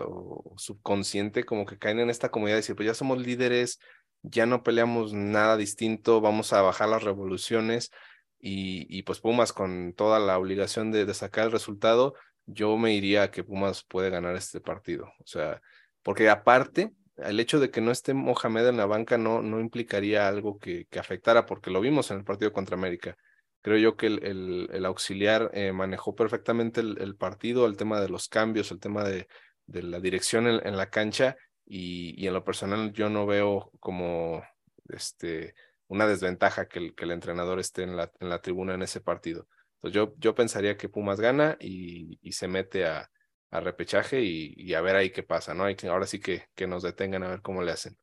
[SPEAKER 5] subconsciente, como que caen en esta comodidad de decir, pues ya somos líderes, ya no peleamos nada distinto, vamos a bajar las revoluciones y, y pues Pumas con toda la obligación de, de, sacar el resultado, yo me iría a que Pumas puede ganar este partido, o sea, porque aparte, el hecho de que no esté Mohamed en la banca no, no implicaría algo que, que afectara, porque lo vimos en el partido contra América creo yo que el, el, el auxiliar eh, manejó perfectamente el, el, partido, el tema de los cambios, el tema de, de la dirección en, en la cancha y, y, en lo personal yo no veo como este, una desventaja que el, que el entrenador esté en la, en la tribuna en ese partido. Entonces yo, yo pensaría que Pumas gana y, y se mete a, a repechaje y, a ver ahí qué pasa, ¿no? Hay que, ahora sí que, que nos detengan a ver cómo le hacen.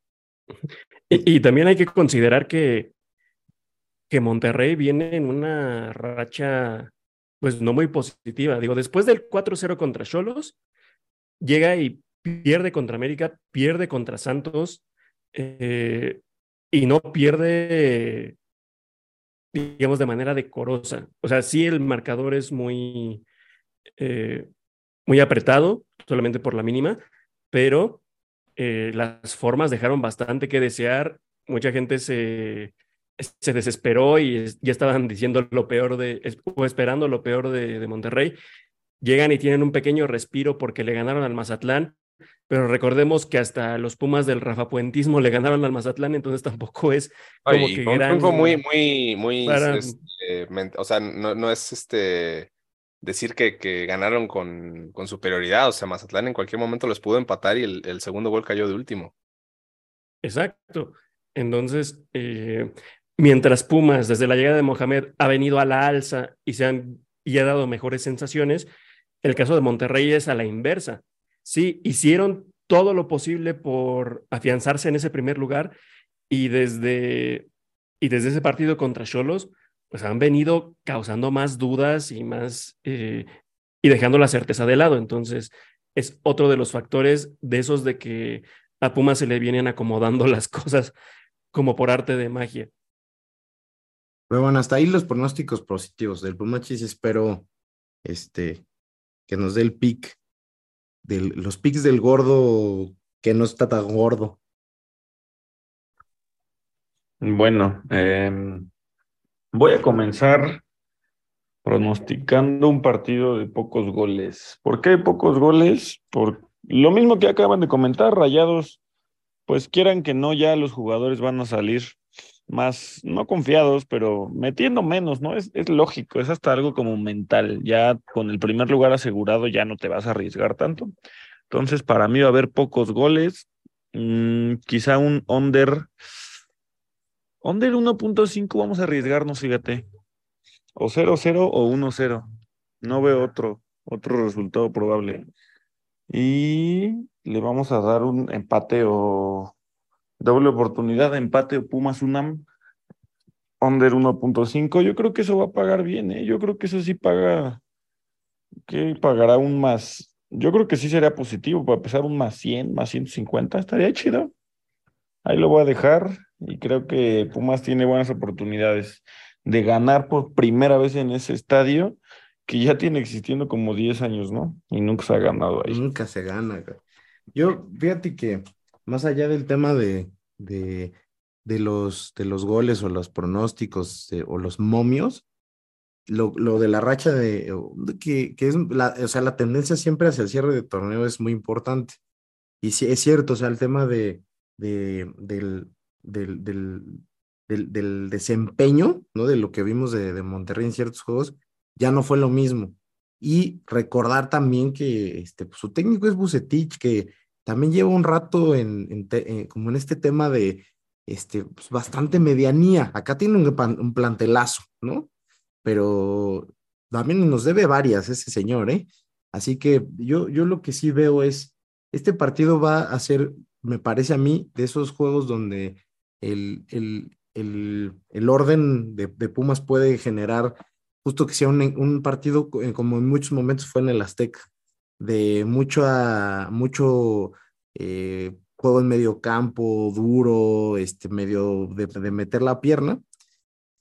[SPEAKER 4] Y, y también hay que considerar que que Monterrey viene en una racha, pues no muy positiva. Digo, después del 4-0 contra Cholos, llega y pierde contra América, pierde contra Santos eh, y no pierde, digamos, de manera decorosa. O sea, sí el marcador es muy, eh, muy apretado, solamente por la mínima, pero eh, las formas dejaron bastante que desear. Mucha gente se se desesperó y ya estaban diciendo lo peor de, o esperando lo peor de, de, Monterrey. Llegan y tienen un pequeño respiro porque le ganaron al Mazatlán, pero recordemos que hasta los Pumas del Rafapuentismo le ganaron al Mazatlán, entonces tampoco es como que gran...
[SPEAKER 5] muy, muy, muy,
[SPEAKER 4] para...
[SPEAKER 5] este, o sea, no, no es este decir que, ganaron con, superioridad, o sea, Mazatlán en cualquier momento los pudo empatar y el, el segundo gol cayó de último.
[SPEAKER 4] Exacto. Entonces, eh, Mientras Pumas, desde la llegada de Mohamed, ha venido a la alza y, se han, y ha dado mejores sensaciones, el caso de Monterrey es a la inversa. Sí, hicieron todo lo posible por afianzarse en ese primer lugar y desde, y desde ese partido contra Cholos, pues han venido causando más dudas y más eh, y dejando la certeza de lado. Entonces, es otro de los factores de esos de que a Pumas se le vienen acomodando las cosas como por arte de magia.
[SPEAKER 3] Pero bueno, hasta ahí los pronósticos positivos del Pumachis. Espero este, que nos dé el pick, de los picks del gordo que no está tan gordo.
[SPEAKER 6] Bueno, eh, voy a comenzar pronosticando un partido de pocos goles. ¿Por qué pocos goles? Por lo mismo que acaban de comentar, Rayados, pues quieran que no, ya los jugadores van a salir más, no confiados, pero metiendo menos, ¿no? Es, es lógico, es hasta algo como mental. Ya con el primer lugar asegurado ya no te vas a arriesgar tanto. Entonces, para mí va a haber pocos goles, mmm, quizá un under, under 1.5 vamos a arriesgarnos, fíjate. O 0-0 o 1-0. No veo otro. otro resultado probable. Y le vamos a dar un empate o doble oportunidad de empate o Pumas Unam under 1.5. Yo creo que eso va a pagar bien, ¿eh? Yo creo que eso sí paga, que pagará un más. Yo creo que sí sería positivo para empezar un más 100, más 150. Estaría chido. Ahí lo voy a dejar y creo que Pumas tiene buenas oportunidades de ganar por primera vez en ese estadio que ya tiene existiendo como 10 años, ¿no? Y nunca se ha ganado ahí.
[SPEAKER 3] Nunca se gana. Yo, fíjate que más allá del tema de, de, de los, de los goles o los pronósticos o los momios, lo, lo, de la racha de, que, que es la, o sea, la tendencia siempre hacia el cierre de torneo es muy importante. Y sí, es cierto, o sea, el tema de, de, del, del, del, del, desempeño, ¿no? De lo que vimos de, de, Monterrey en ciertos juegos, ya no fue lo mismo. Y recordar también que este, pues, su técnico es Bucetich, que también lleva un rato en, en, en como en este tema de este, pues, bastante medianía. Acá tiene un, un, plantelazo, ¿no? Pero también nos debe varias ese señor, ¿eh? Así que yo, yo lo que sí veo es, este partido va a ser me parece a mí, de esos juegos donde el, el, el, el orden de, de, Pumas puede generar justo que sea un, un, partido eh, como en muchos momentos fue en el Azteca, de mucho, a, mucho eh, juego en medio campo, duro, este, medio de, de meter la pierna,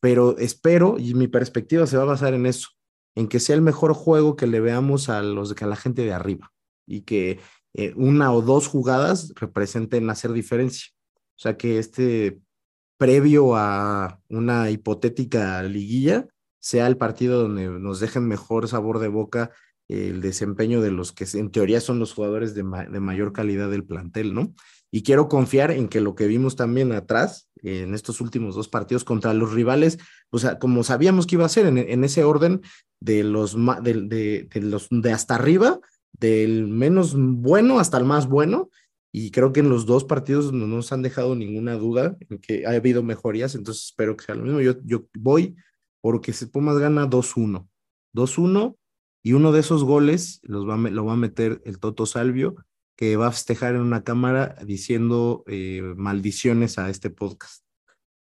[SPEAKER 3] pero espero, y mi perspectiva se va a basar en eso, en que sea el mejor juego que le veamos a, los, a la gente de arriba y que eh, una o dos jugadas representen hacer diferencia. O sea que este previo a una hipotética liguilla sea el partido donde nos dejen mejor sabor de boca el desempeño de los que en teoría son los jugadores de, de, mayor calidad del plantel, ¿no? Y quiero confiar en que lo que vimos también atrás, en estos últimos dos partidos contra los rivales, sea, como sabíamos que iba a ser en, en ese orden de los, de, de, de, los de hasta arriba, del menos bueno hasta el más bueno. Y creo que en los dos partidos no nos han dejado ninguna duda en que ha habido mejorías, entonces espero que sea lo mismo. Yo, yo voy porque si Pumas gana 2-1. 2-1 y uno de esos goles los va, lo va a meter el Toto Salvio, que va a festejar en una cámara diciendo eh, maldiciones a este podcast.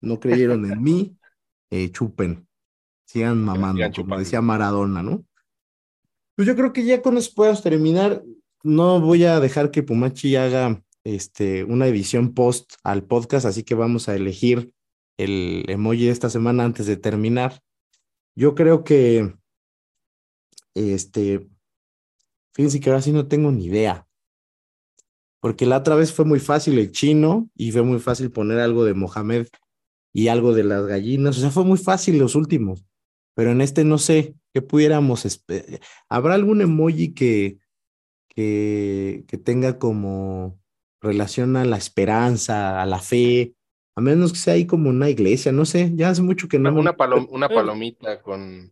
[SPEAKER 3] No creyeron en mí, eh, chupen, sigan mamando, como decía Maradona, ¿no? Pues yo creo que ya con eso podemos terminar. No voy a dejar que Pumachi haga este, una edición post al podcast, así que vamos a elegir el emoji de esta semana antes de terminar. Yo creo que, este, fíjense que ahora sí no tengo ni idea, porque la otra vez fue muy fácil el chino y fue muy fácil poner algo de Mohamed y algo de las gallinas, o sea, fue muy fácil los últimos, pero en este no sé, que pudiéramos, ¿habrá algún emoji que, que, que, tenga como relación a la esperanza, a la fe? A menos que sea ahí como una iglesia, no sé, ya hace mucho que no.
[SPEAKER 5] Una, palom una palomita con...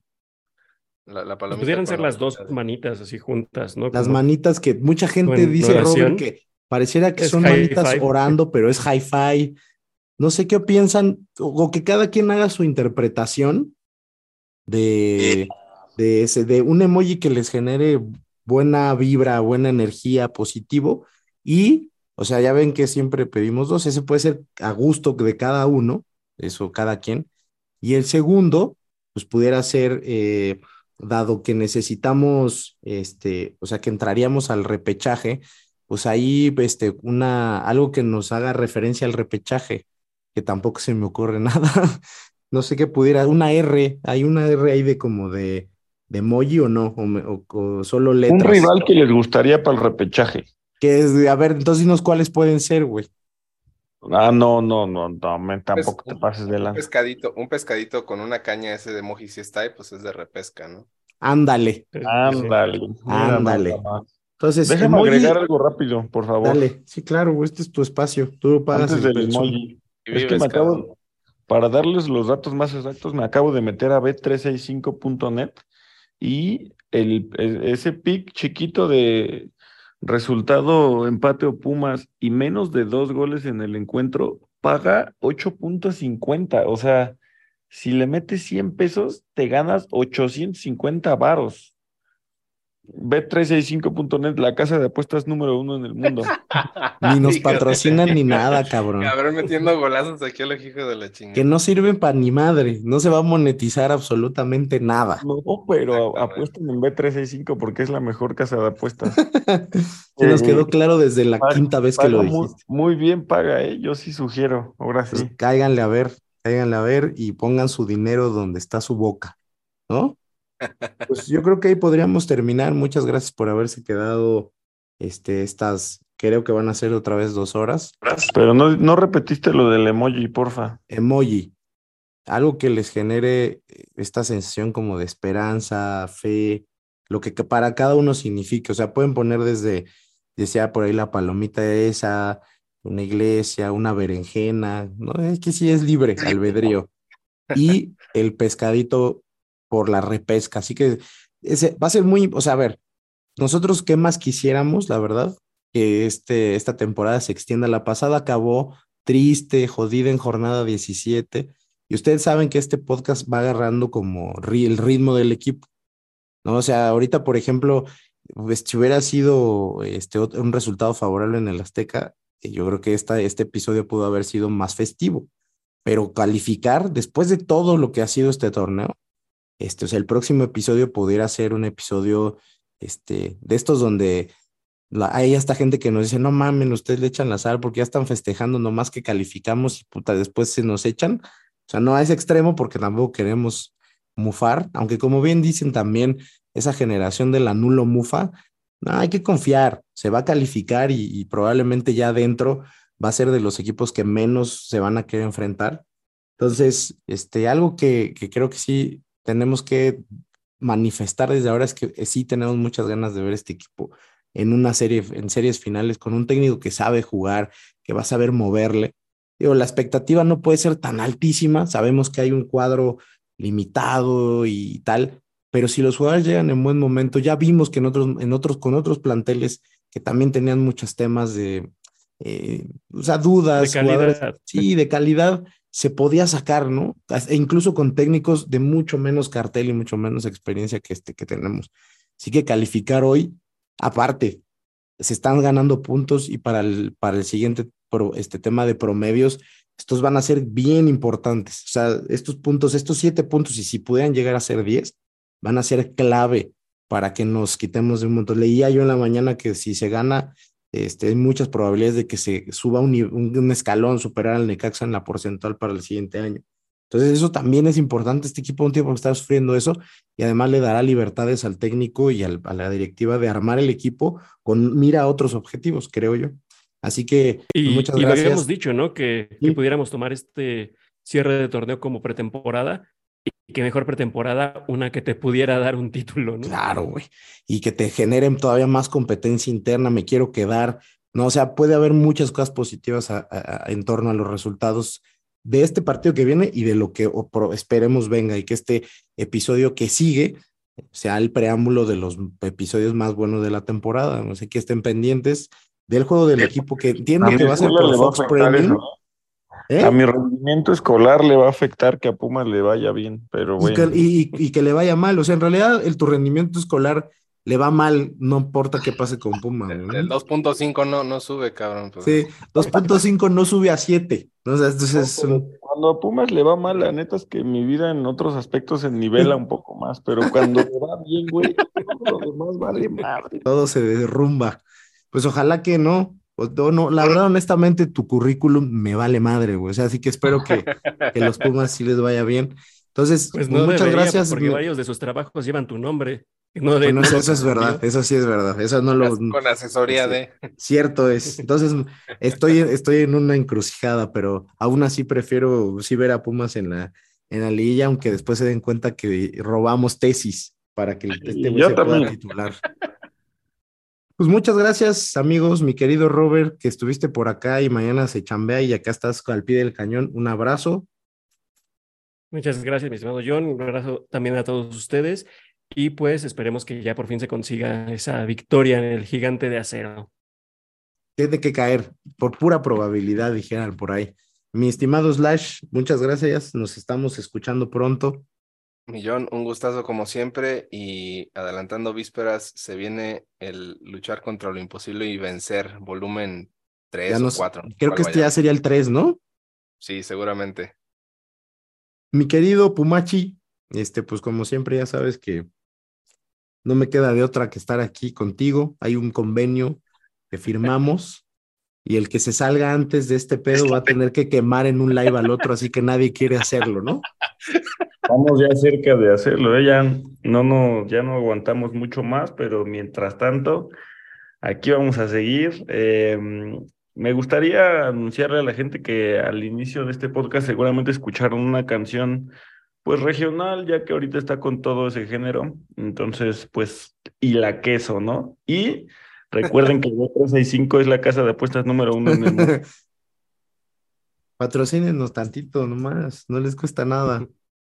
[SPEAKER 5] La, la palomita
[SPEAKER 4] Pudieran ser las dos manitas así juntas, ¿no?
[SPEAKER 3] Las como... manitas que mucha gente dice, Robert, que pareciera que es son manitas five. orando, pero es hi-fi. No sé qué piensan, o que cada quien haga su interpretación de, de, ese, de un emoji que les genere buena vibra, buena energía, positivo. Y, o sea, ya ven que siempre pedimos dos, ese puede ser a gusto de cada uno, eso cada quien. Y el segundo, pues pudiera ser, eh, dado que necesitamos, este, o sea, que entraríamos al repechaje, pues ahí, este, una, algo que nos haga referencia al repechaje, que tampoco se me ocurre nada. no sé qué pudiera, una R, hay una R ahí de como de, de emoji o no, o, o, o, solo letras.
[SPEAKER 6] Un rival que les gustaría para el repechaje.
[SPEAKER 3] Que es, a ver, entonces dinos cuáles pueden ser, güey.
[SPEAKER 6] Ah, no, no, no, no tampoco pues, te pases de.
[SPEAKER 5] Un pescadito, un pescadito con una caña ese de emoji si está ahí, pues es de repesca, ¿no?
[SPEAKER 3] Ándale.
[SPEAKER 6] Ándale.
[SPEAKER 3] Ándale. Entonces,
[SPEAKER 6] déjame emoji... agregar algo rápido, por favor.
[SPEAKER 3] Dale, sí, claro, este es tu espacio. Tú pagas
[SPEAKER 6] Antes del emoji. Es que me acabo, para darles los datos más exactos, me acabo de meter a b365.net y el, ese pick chiquito de resultado empate o Pumas y menos de dos goles en el encuentro paga 8.50. O sea, si le metes 100 pesos, te ganas 850 varos. Bet365.net, la casa de apuestas número uno en el mundo.
[SPEAKER 3] Ni nos patrocinan ni nada, cabrón.
[SPEAKER 5] Cabrón metiendo golazos aquí a los hijos de la chingada.
[SPEAKER 3] Que no sirven para ni madre. No se va a monetizar absolutamente nada.
[SPEAKER 6] No, pero apuesten en Bet365 porque es la mejor casa de apuestas.
[SPEAKER 3] Se nos quedó claro desde la
[SPEAKER 6] paga-
[SPEAKER 3] quinta vez que lo
[SPEAKER 6] muy,
[SPEAKER 3] dijiste.
[SPEAKER 6] muy bien paga, ¿eh? Yo sí sugiero, ahora
[SPEAKER 3] Pues
[SPEAKER 6] sí.
[SPEAKER 3] cáiganle a ver, cáiganle a ver y pongan su dinero donde está su boca, ¿no? Pues yo creo que ahí podríamos terminar. Muchas gracias por haberse quedado este, estas, creo que van a ser otra vez dos horas.
[SPEAKER 6] Pero no, no repetiste lo del emoji, porfa.
[SPEAKER 3] Emoji, algo que les genere eh, esta sensación como de esperanza, fe, lo que, para cada uno signifique. O sea, pueden poner desde, decía por ahí la palomita esa, una iglesia, una berenjena, ¿no? Es que sí es libre, albedrío. Y el pescadito por la repesca. Así que ese va a ser muy, o sea, a ver, nosotros qué más quisiéramos, la verdad, que este, esta temporada se extienda. La pasada acabó triste, jodida en jornada 17. Y ustedes saben que este podcast va agarrando como el ritmo del equipo. ¿no? O sea, ahorita, por ejemplo, pues, si hubiera sido este, un resultado favorable en el Azteca, eh, yo creo que esta, este episodio pudo haber sido más festivo. Pero calificar, después de todo lo que ha sido este torneo, este, o sea, el próximo episodio pudiera ser un episodio este, de estos donde la, hay esta gente que nos dice, no mamen, ustedes le echan la sal porque ya están festejando nomás que calificamos y puta, después se nos echan. O sea, no a ese extremo porque tampoco queremos mufar, aunque como bien dicen también, esa generación del anulo mufa, no, hay que confiar, se va a calificar y, y probablemente ya adentro va a ser de los equipos que menos se van a querer enfrentar. Entonces, este, algo que, que creo que sí tenemos que manifestar desde ahora es que eh, sí tenemos muchas ganas de ver este equipo en una serie, en series finales, con un técnico que sabe jugar, que va a saber moverle. Digo, la expectativa no puede ser tan altísima, sabemos que hay un cuadro limitado y tal, pero si los jugadores llegan en buen momento, ya vimos que en otros, en otros, con otros planteles que también tenían muchos temas de, eh, o sea, dudas,
[SPEAKER 4] De calidad.
[SPEAKER 3] sí, de calidad, se podía sacar, ¿no? E incluso con técnicos de mucho menos cartel y mucho menos experiencia que este que tenemos. Así que calificar hoy, aparte, se están ganando puntos y para el, para el siguiente pro- este tema de promedios, estos van a ser bien importantes. O sea, estos puntos, estos siete puntos, y si pudieran llegar a ser diez, van a ser clave para que nos quitemos de un montón. Leía yo en la mañana que si se gana, este, hay muchas probabilidades de que se suba un, nive- un, un escalón, superar al Necaxa en la porcentual para el siguiente año. Entonces, eso también es importante. Este equipo un tiempo que está sufriendo eso y además le dará libertades al técnico y al- a la directiva de armar el equipo con mira a otros objetivos, creo yo. Así que pues,
[SPEAKER 4] Y,
[SPEAKER 3] muchas
[SPEAKER 4] y habíamos dicho, ¿no? Que, pudiéramos tomar este cierre de torneo como pretemporada y que mejor pretemporada una que te pudiera dar un título, ¿no?
[SPEAKER 3] Claro, güey. Y que te generen todavía más competencia interna, me quiero quedar. No, o sea, puede haber muchas cosas positivas a- a- a- en torno a los resultados de este partido que viene y de lo que o pro- esperemos venga y que este episodio que sigue sea el preámbulo de los episodios más buenos de la temporada. No sé que estén pendientes del juego del equipo que entiendo que va a ser por Fox Premium.
[SPEAKER 6] eso,
[SPEAKER 3] ¿eh?
[SPEAKER 6] A mi rendimiento escolar le va a afectar que a Pumas le vaya bien, pero
[SPEAKER 3] y,
[SPEAKER 6] bueno.
[SPEAKER 3] que, y- y que le vaya mal. O sea, en realidad el, tu rendimiento escolar le va mal, no importa qué pase con Puma.
[SPEAKER 5] El,
[SPEAKER 3] ¿no?
[SPEAKER 5] el 2.5 no, no sube, cabrón. pues.
[SPEAKER 3] Sí, 2.5 no sube a 7. ¿no? O sea, entonces es un-
[SPEAKER 6] Cuando a Pumas le va mal, la neta es que mi vida en otros aspectos se nivela un poco más, pero cuando le va bien, güey, todo lo demás vale madre.
[SPEAKER 3] todo se derrumba. Pues ojalá que no. O- o no, la verdad, honestamente, tu currículum me vale madre, güey. O sea, así que espero que, que los Pumas sí les vaya bien. Entonces,
[SPEAKER 4] Pues no
[SPEAKER 3] muchas
[SPEAKER 4] debería,
[SPEAKER 3] gracias.
[SPEAKER 4] porque
[SPEAKER 3] me-
[SPEAKER 4] varios de sus trabajos llevan tu nombre. No de,
[SPEAKER 3] Bueno,
[SPEAKER 4] no
[SPEAKER 3] eso, eso es verdad, eso sí es verdad. Eso no lo.
[SPEAKER 5] Con asesoría
[SPEAKER 3] Sí.
[SPEAKER 5] de.
[SPEAKER 3] Cierto es. Entonces, estoy, estoy en una encrucijada, pero aún así prefiero sí ver a Pumas en la, en la liguilla, aunque después se den cuenta que robamos tesis para que este güey se pueda titular. Pues muchas gracias, amigos, mi querido Robert, que estuviste por acá y mañana se chambea y acá estás al pie del cañón. Un abrazo.
[SPEAKER 4] Muchas gracias, mi estimado John. Un abrazo también a todos ustedes. Y pues esperemos que ya por fin se consiga esa victoria en el gigante de acero.
[SPEAKER 3] Tiene que caer por pura probabilidad, dijeran por ahí. Mi estimado Slash, muchas gracias. Nos estamos escuchando pronto.
[SPEAKER 5] Millón, un gustazo como siempre y adelantando vísperas se viene el luchar contra lo imposible y vencer, volumen 3
[SPEAKER 3] Ya
[SPEAKER 5] o
[SPEAKER 3] nos-
[SPEAKER 5] 4.
[SPEAKER 3] creo que este ya sería el 3, ¿no?
[SPEAKER 5] Sí, seguramente.
[SPEAKER 3] Mi querido Pumachi, este, pues como siempre ya sabes que no me queda de otra que estar aquí contigo. Hay un convenio que firmamos y el que se salga antes de este pedo va a tener que quemar en un live al otro, así que nadie quiere hacerlo, ¿no?
[SPEAKER 6] Vamos ya cerca de hacerlo, ¿eh? Ya no, no, ya no aguantamos mucho más, pero mientras tanto, aquí vamos a seguir. Eh, me gustaría anunciarle a la gente que al inicio de este podcast seguramente escucharon una canción pues regional, ya que ahorita está con todo ese género. Entonces, pues, y la queso, ¿no? Y recuerden que el 365 es la casa de apuestas número uno en el mundo.
[SPEAKER 3] Patrocínenos tantito nomás, no les cuesta nada.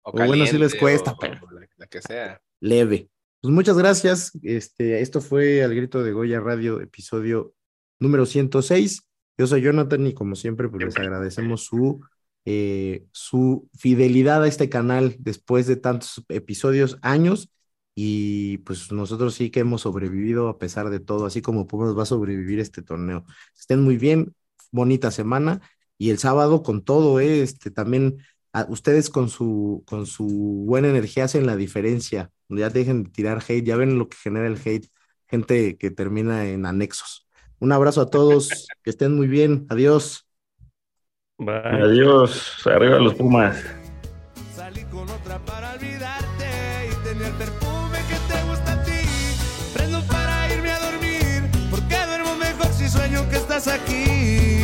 [SPEAKER 5] O,
[SPEAKER 3] O bueno, sí les cuesta,
[SPEAKER 5] o-
[SPEAKER 3] pero-
[SPEAKER 5] o la, la que sea.
[SPEAKER 3] leve. Pues muchas gracias. Este, esto fue Al Grito de Goya Radio, episodio número 106. Yo soy Jonathan y como siempre, pues les agradecemos su, eh, su fidelidad a este canal después de tantos episodios, años. Y pues nosotros sí que hemos sobrevivido a pesar de todo, así como Pumas va a sobrevivir este torneo. Estén muy bien, bonita semana. Y el sábado con todo, eh, este, también a- ustedes con su, con su buena energía hacen la diferencia. Ya dejen de tirar hate, ya ven lo que genera el hate, gente que termina en anexos. Un abrazo a todos, que estén muy bien, adiós.
[SPEAKER 4] Bye.
[SPEAKER 6] Adiós, arriba los Pumas.
[SPEAKER 2] Salí con otra para olvidarte aquí.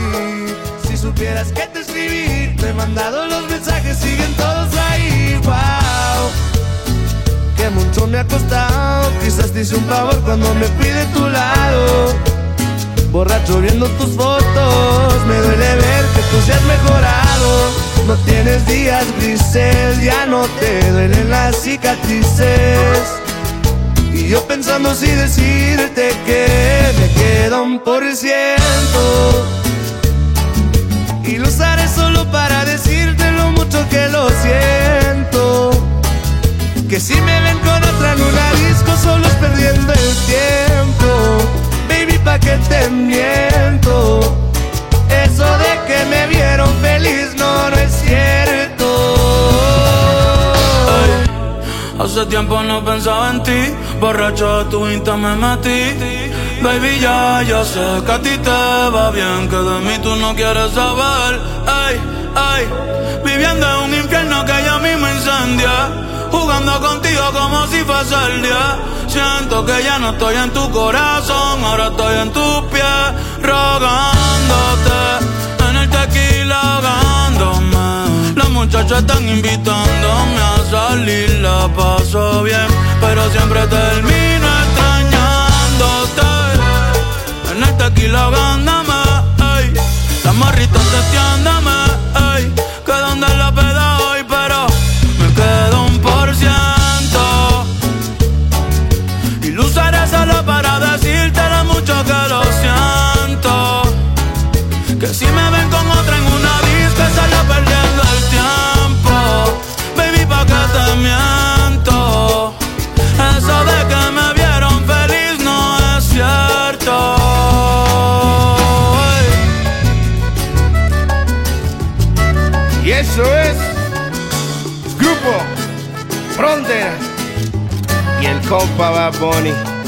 [SPEAKER 2] Si supieras que te escribí, te he mandado los mensajes, siguen todos ahí. Wow, que mucho me ha costado. Quizás te hice un favor cuando me fui de tu lado. Borracho viendo tus fotos, me duele ver que tú seas mejorado. No tienes días grises, ya no te duelen las cicatrices. Y yo pensando si decirte que me queda un por ciento. Y lo usaré solo para decirte lo mucho que lo siento. Que si me ven con otra en una disco solo es perdiendo el tiempo Baby, pa' que te miento Eso de que me vieron feliz no, no
[SPEAKER 8] Hace tiempo no pensaba en ti, borracho de tu insta me metí. Baby, ya, ya sé que a ti te va bien, que de mí tú no quieres saber. Ay, ay, viviendo en un infierno que ya mismo incendia. Jugando contigo como si fuese el día. Siento que ya no estoy en tu corazón, ahora estoy en tus pies, rogándote. En el tequila ahogándome. Las muchachas están invitándome a salir, la paso bien, pero siempre termino extrañándote. En el tequila ahogándome, ey. Las morritas testeándome, ey. Que donde la peda
[SPEAKER 2] Grupo Frontera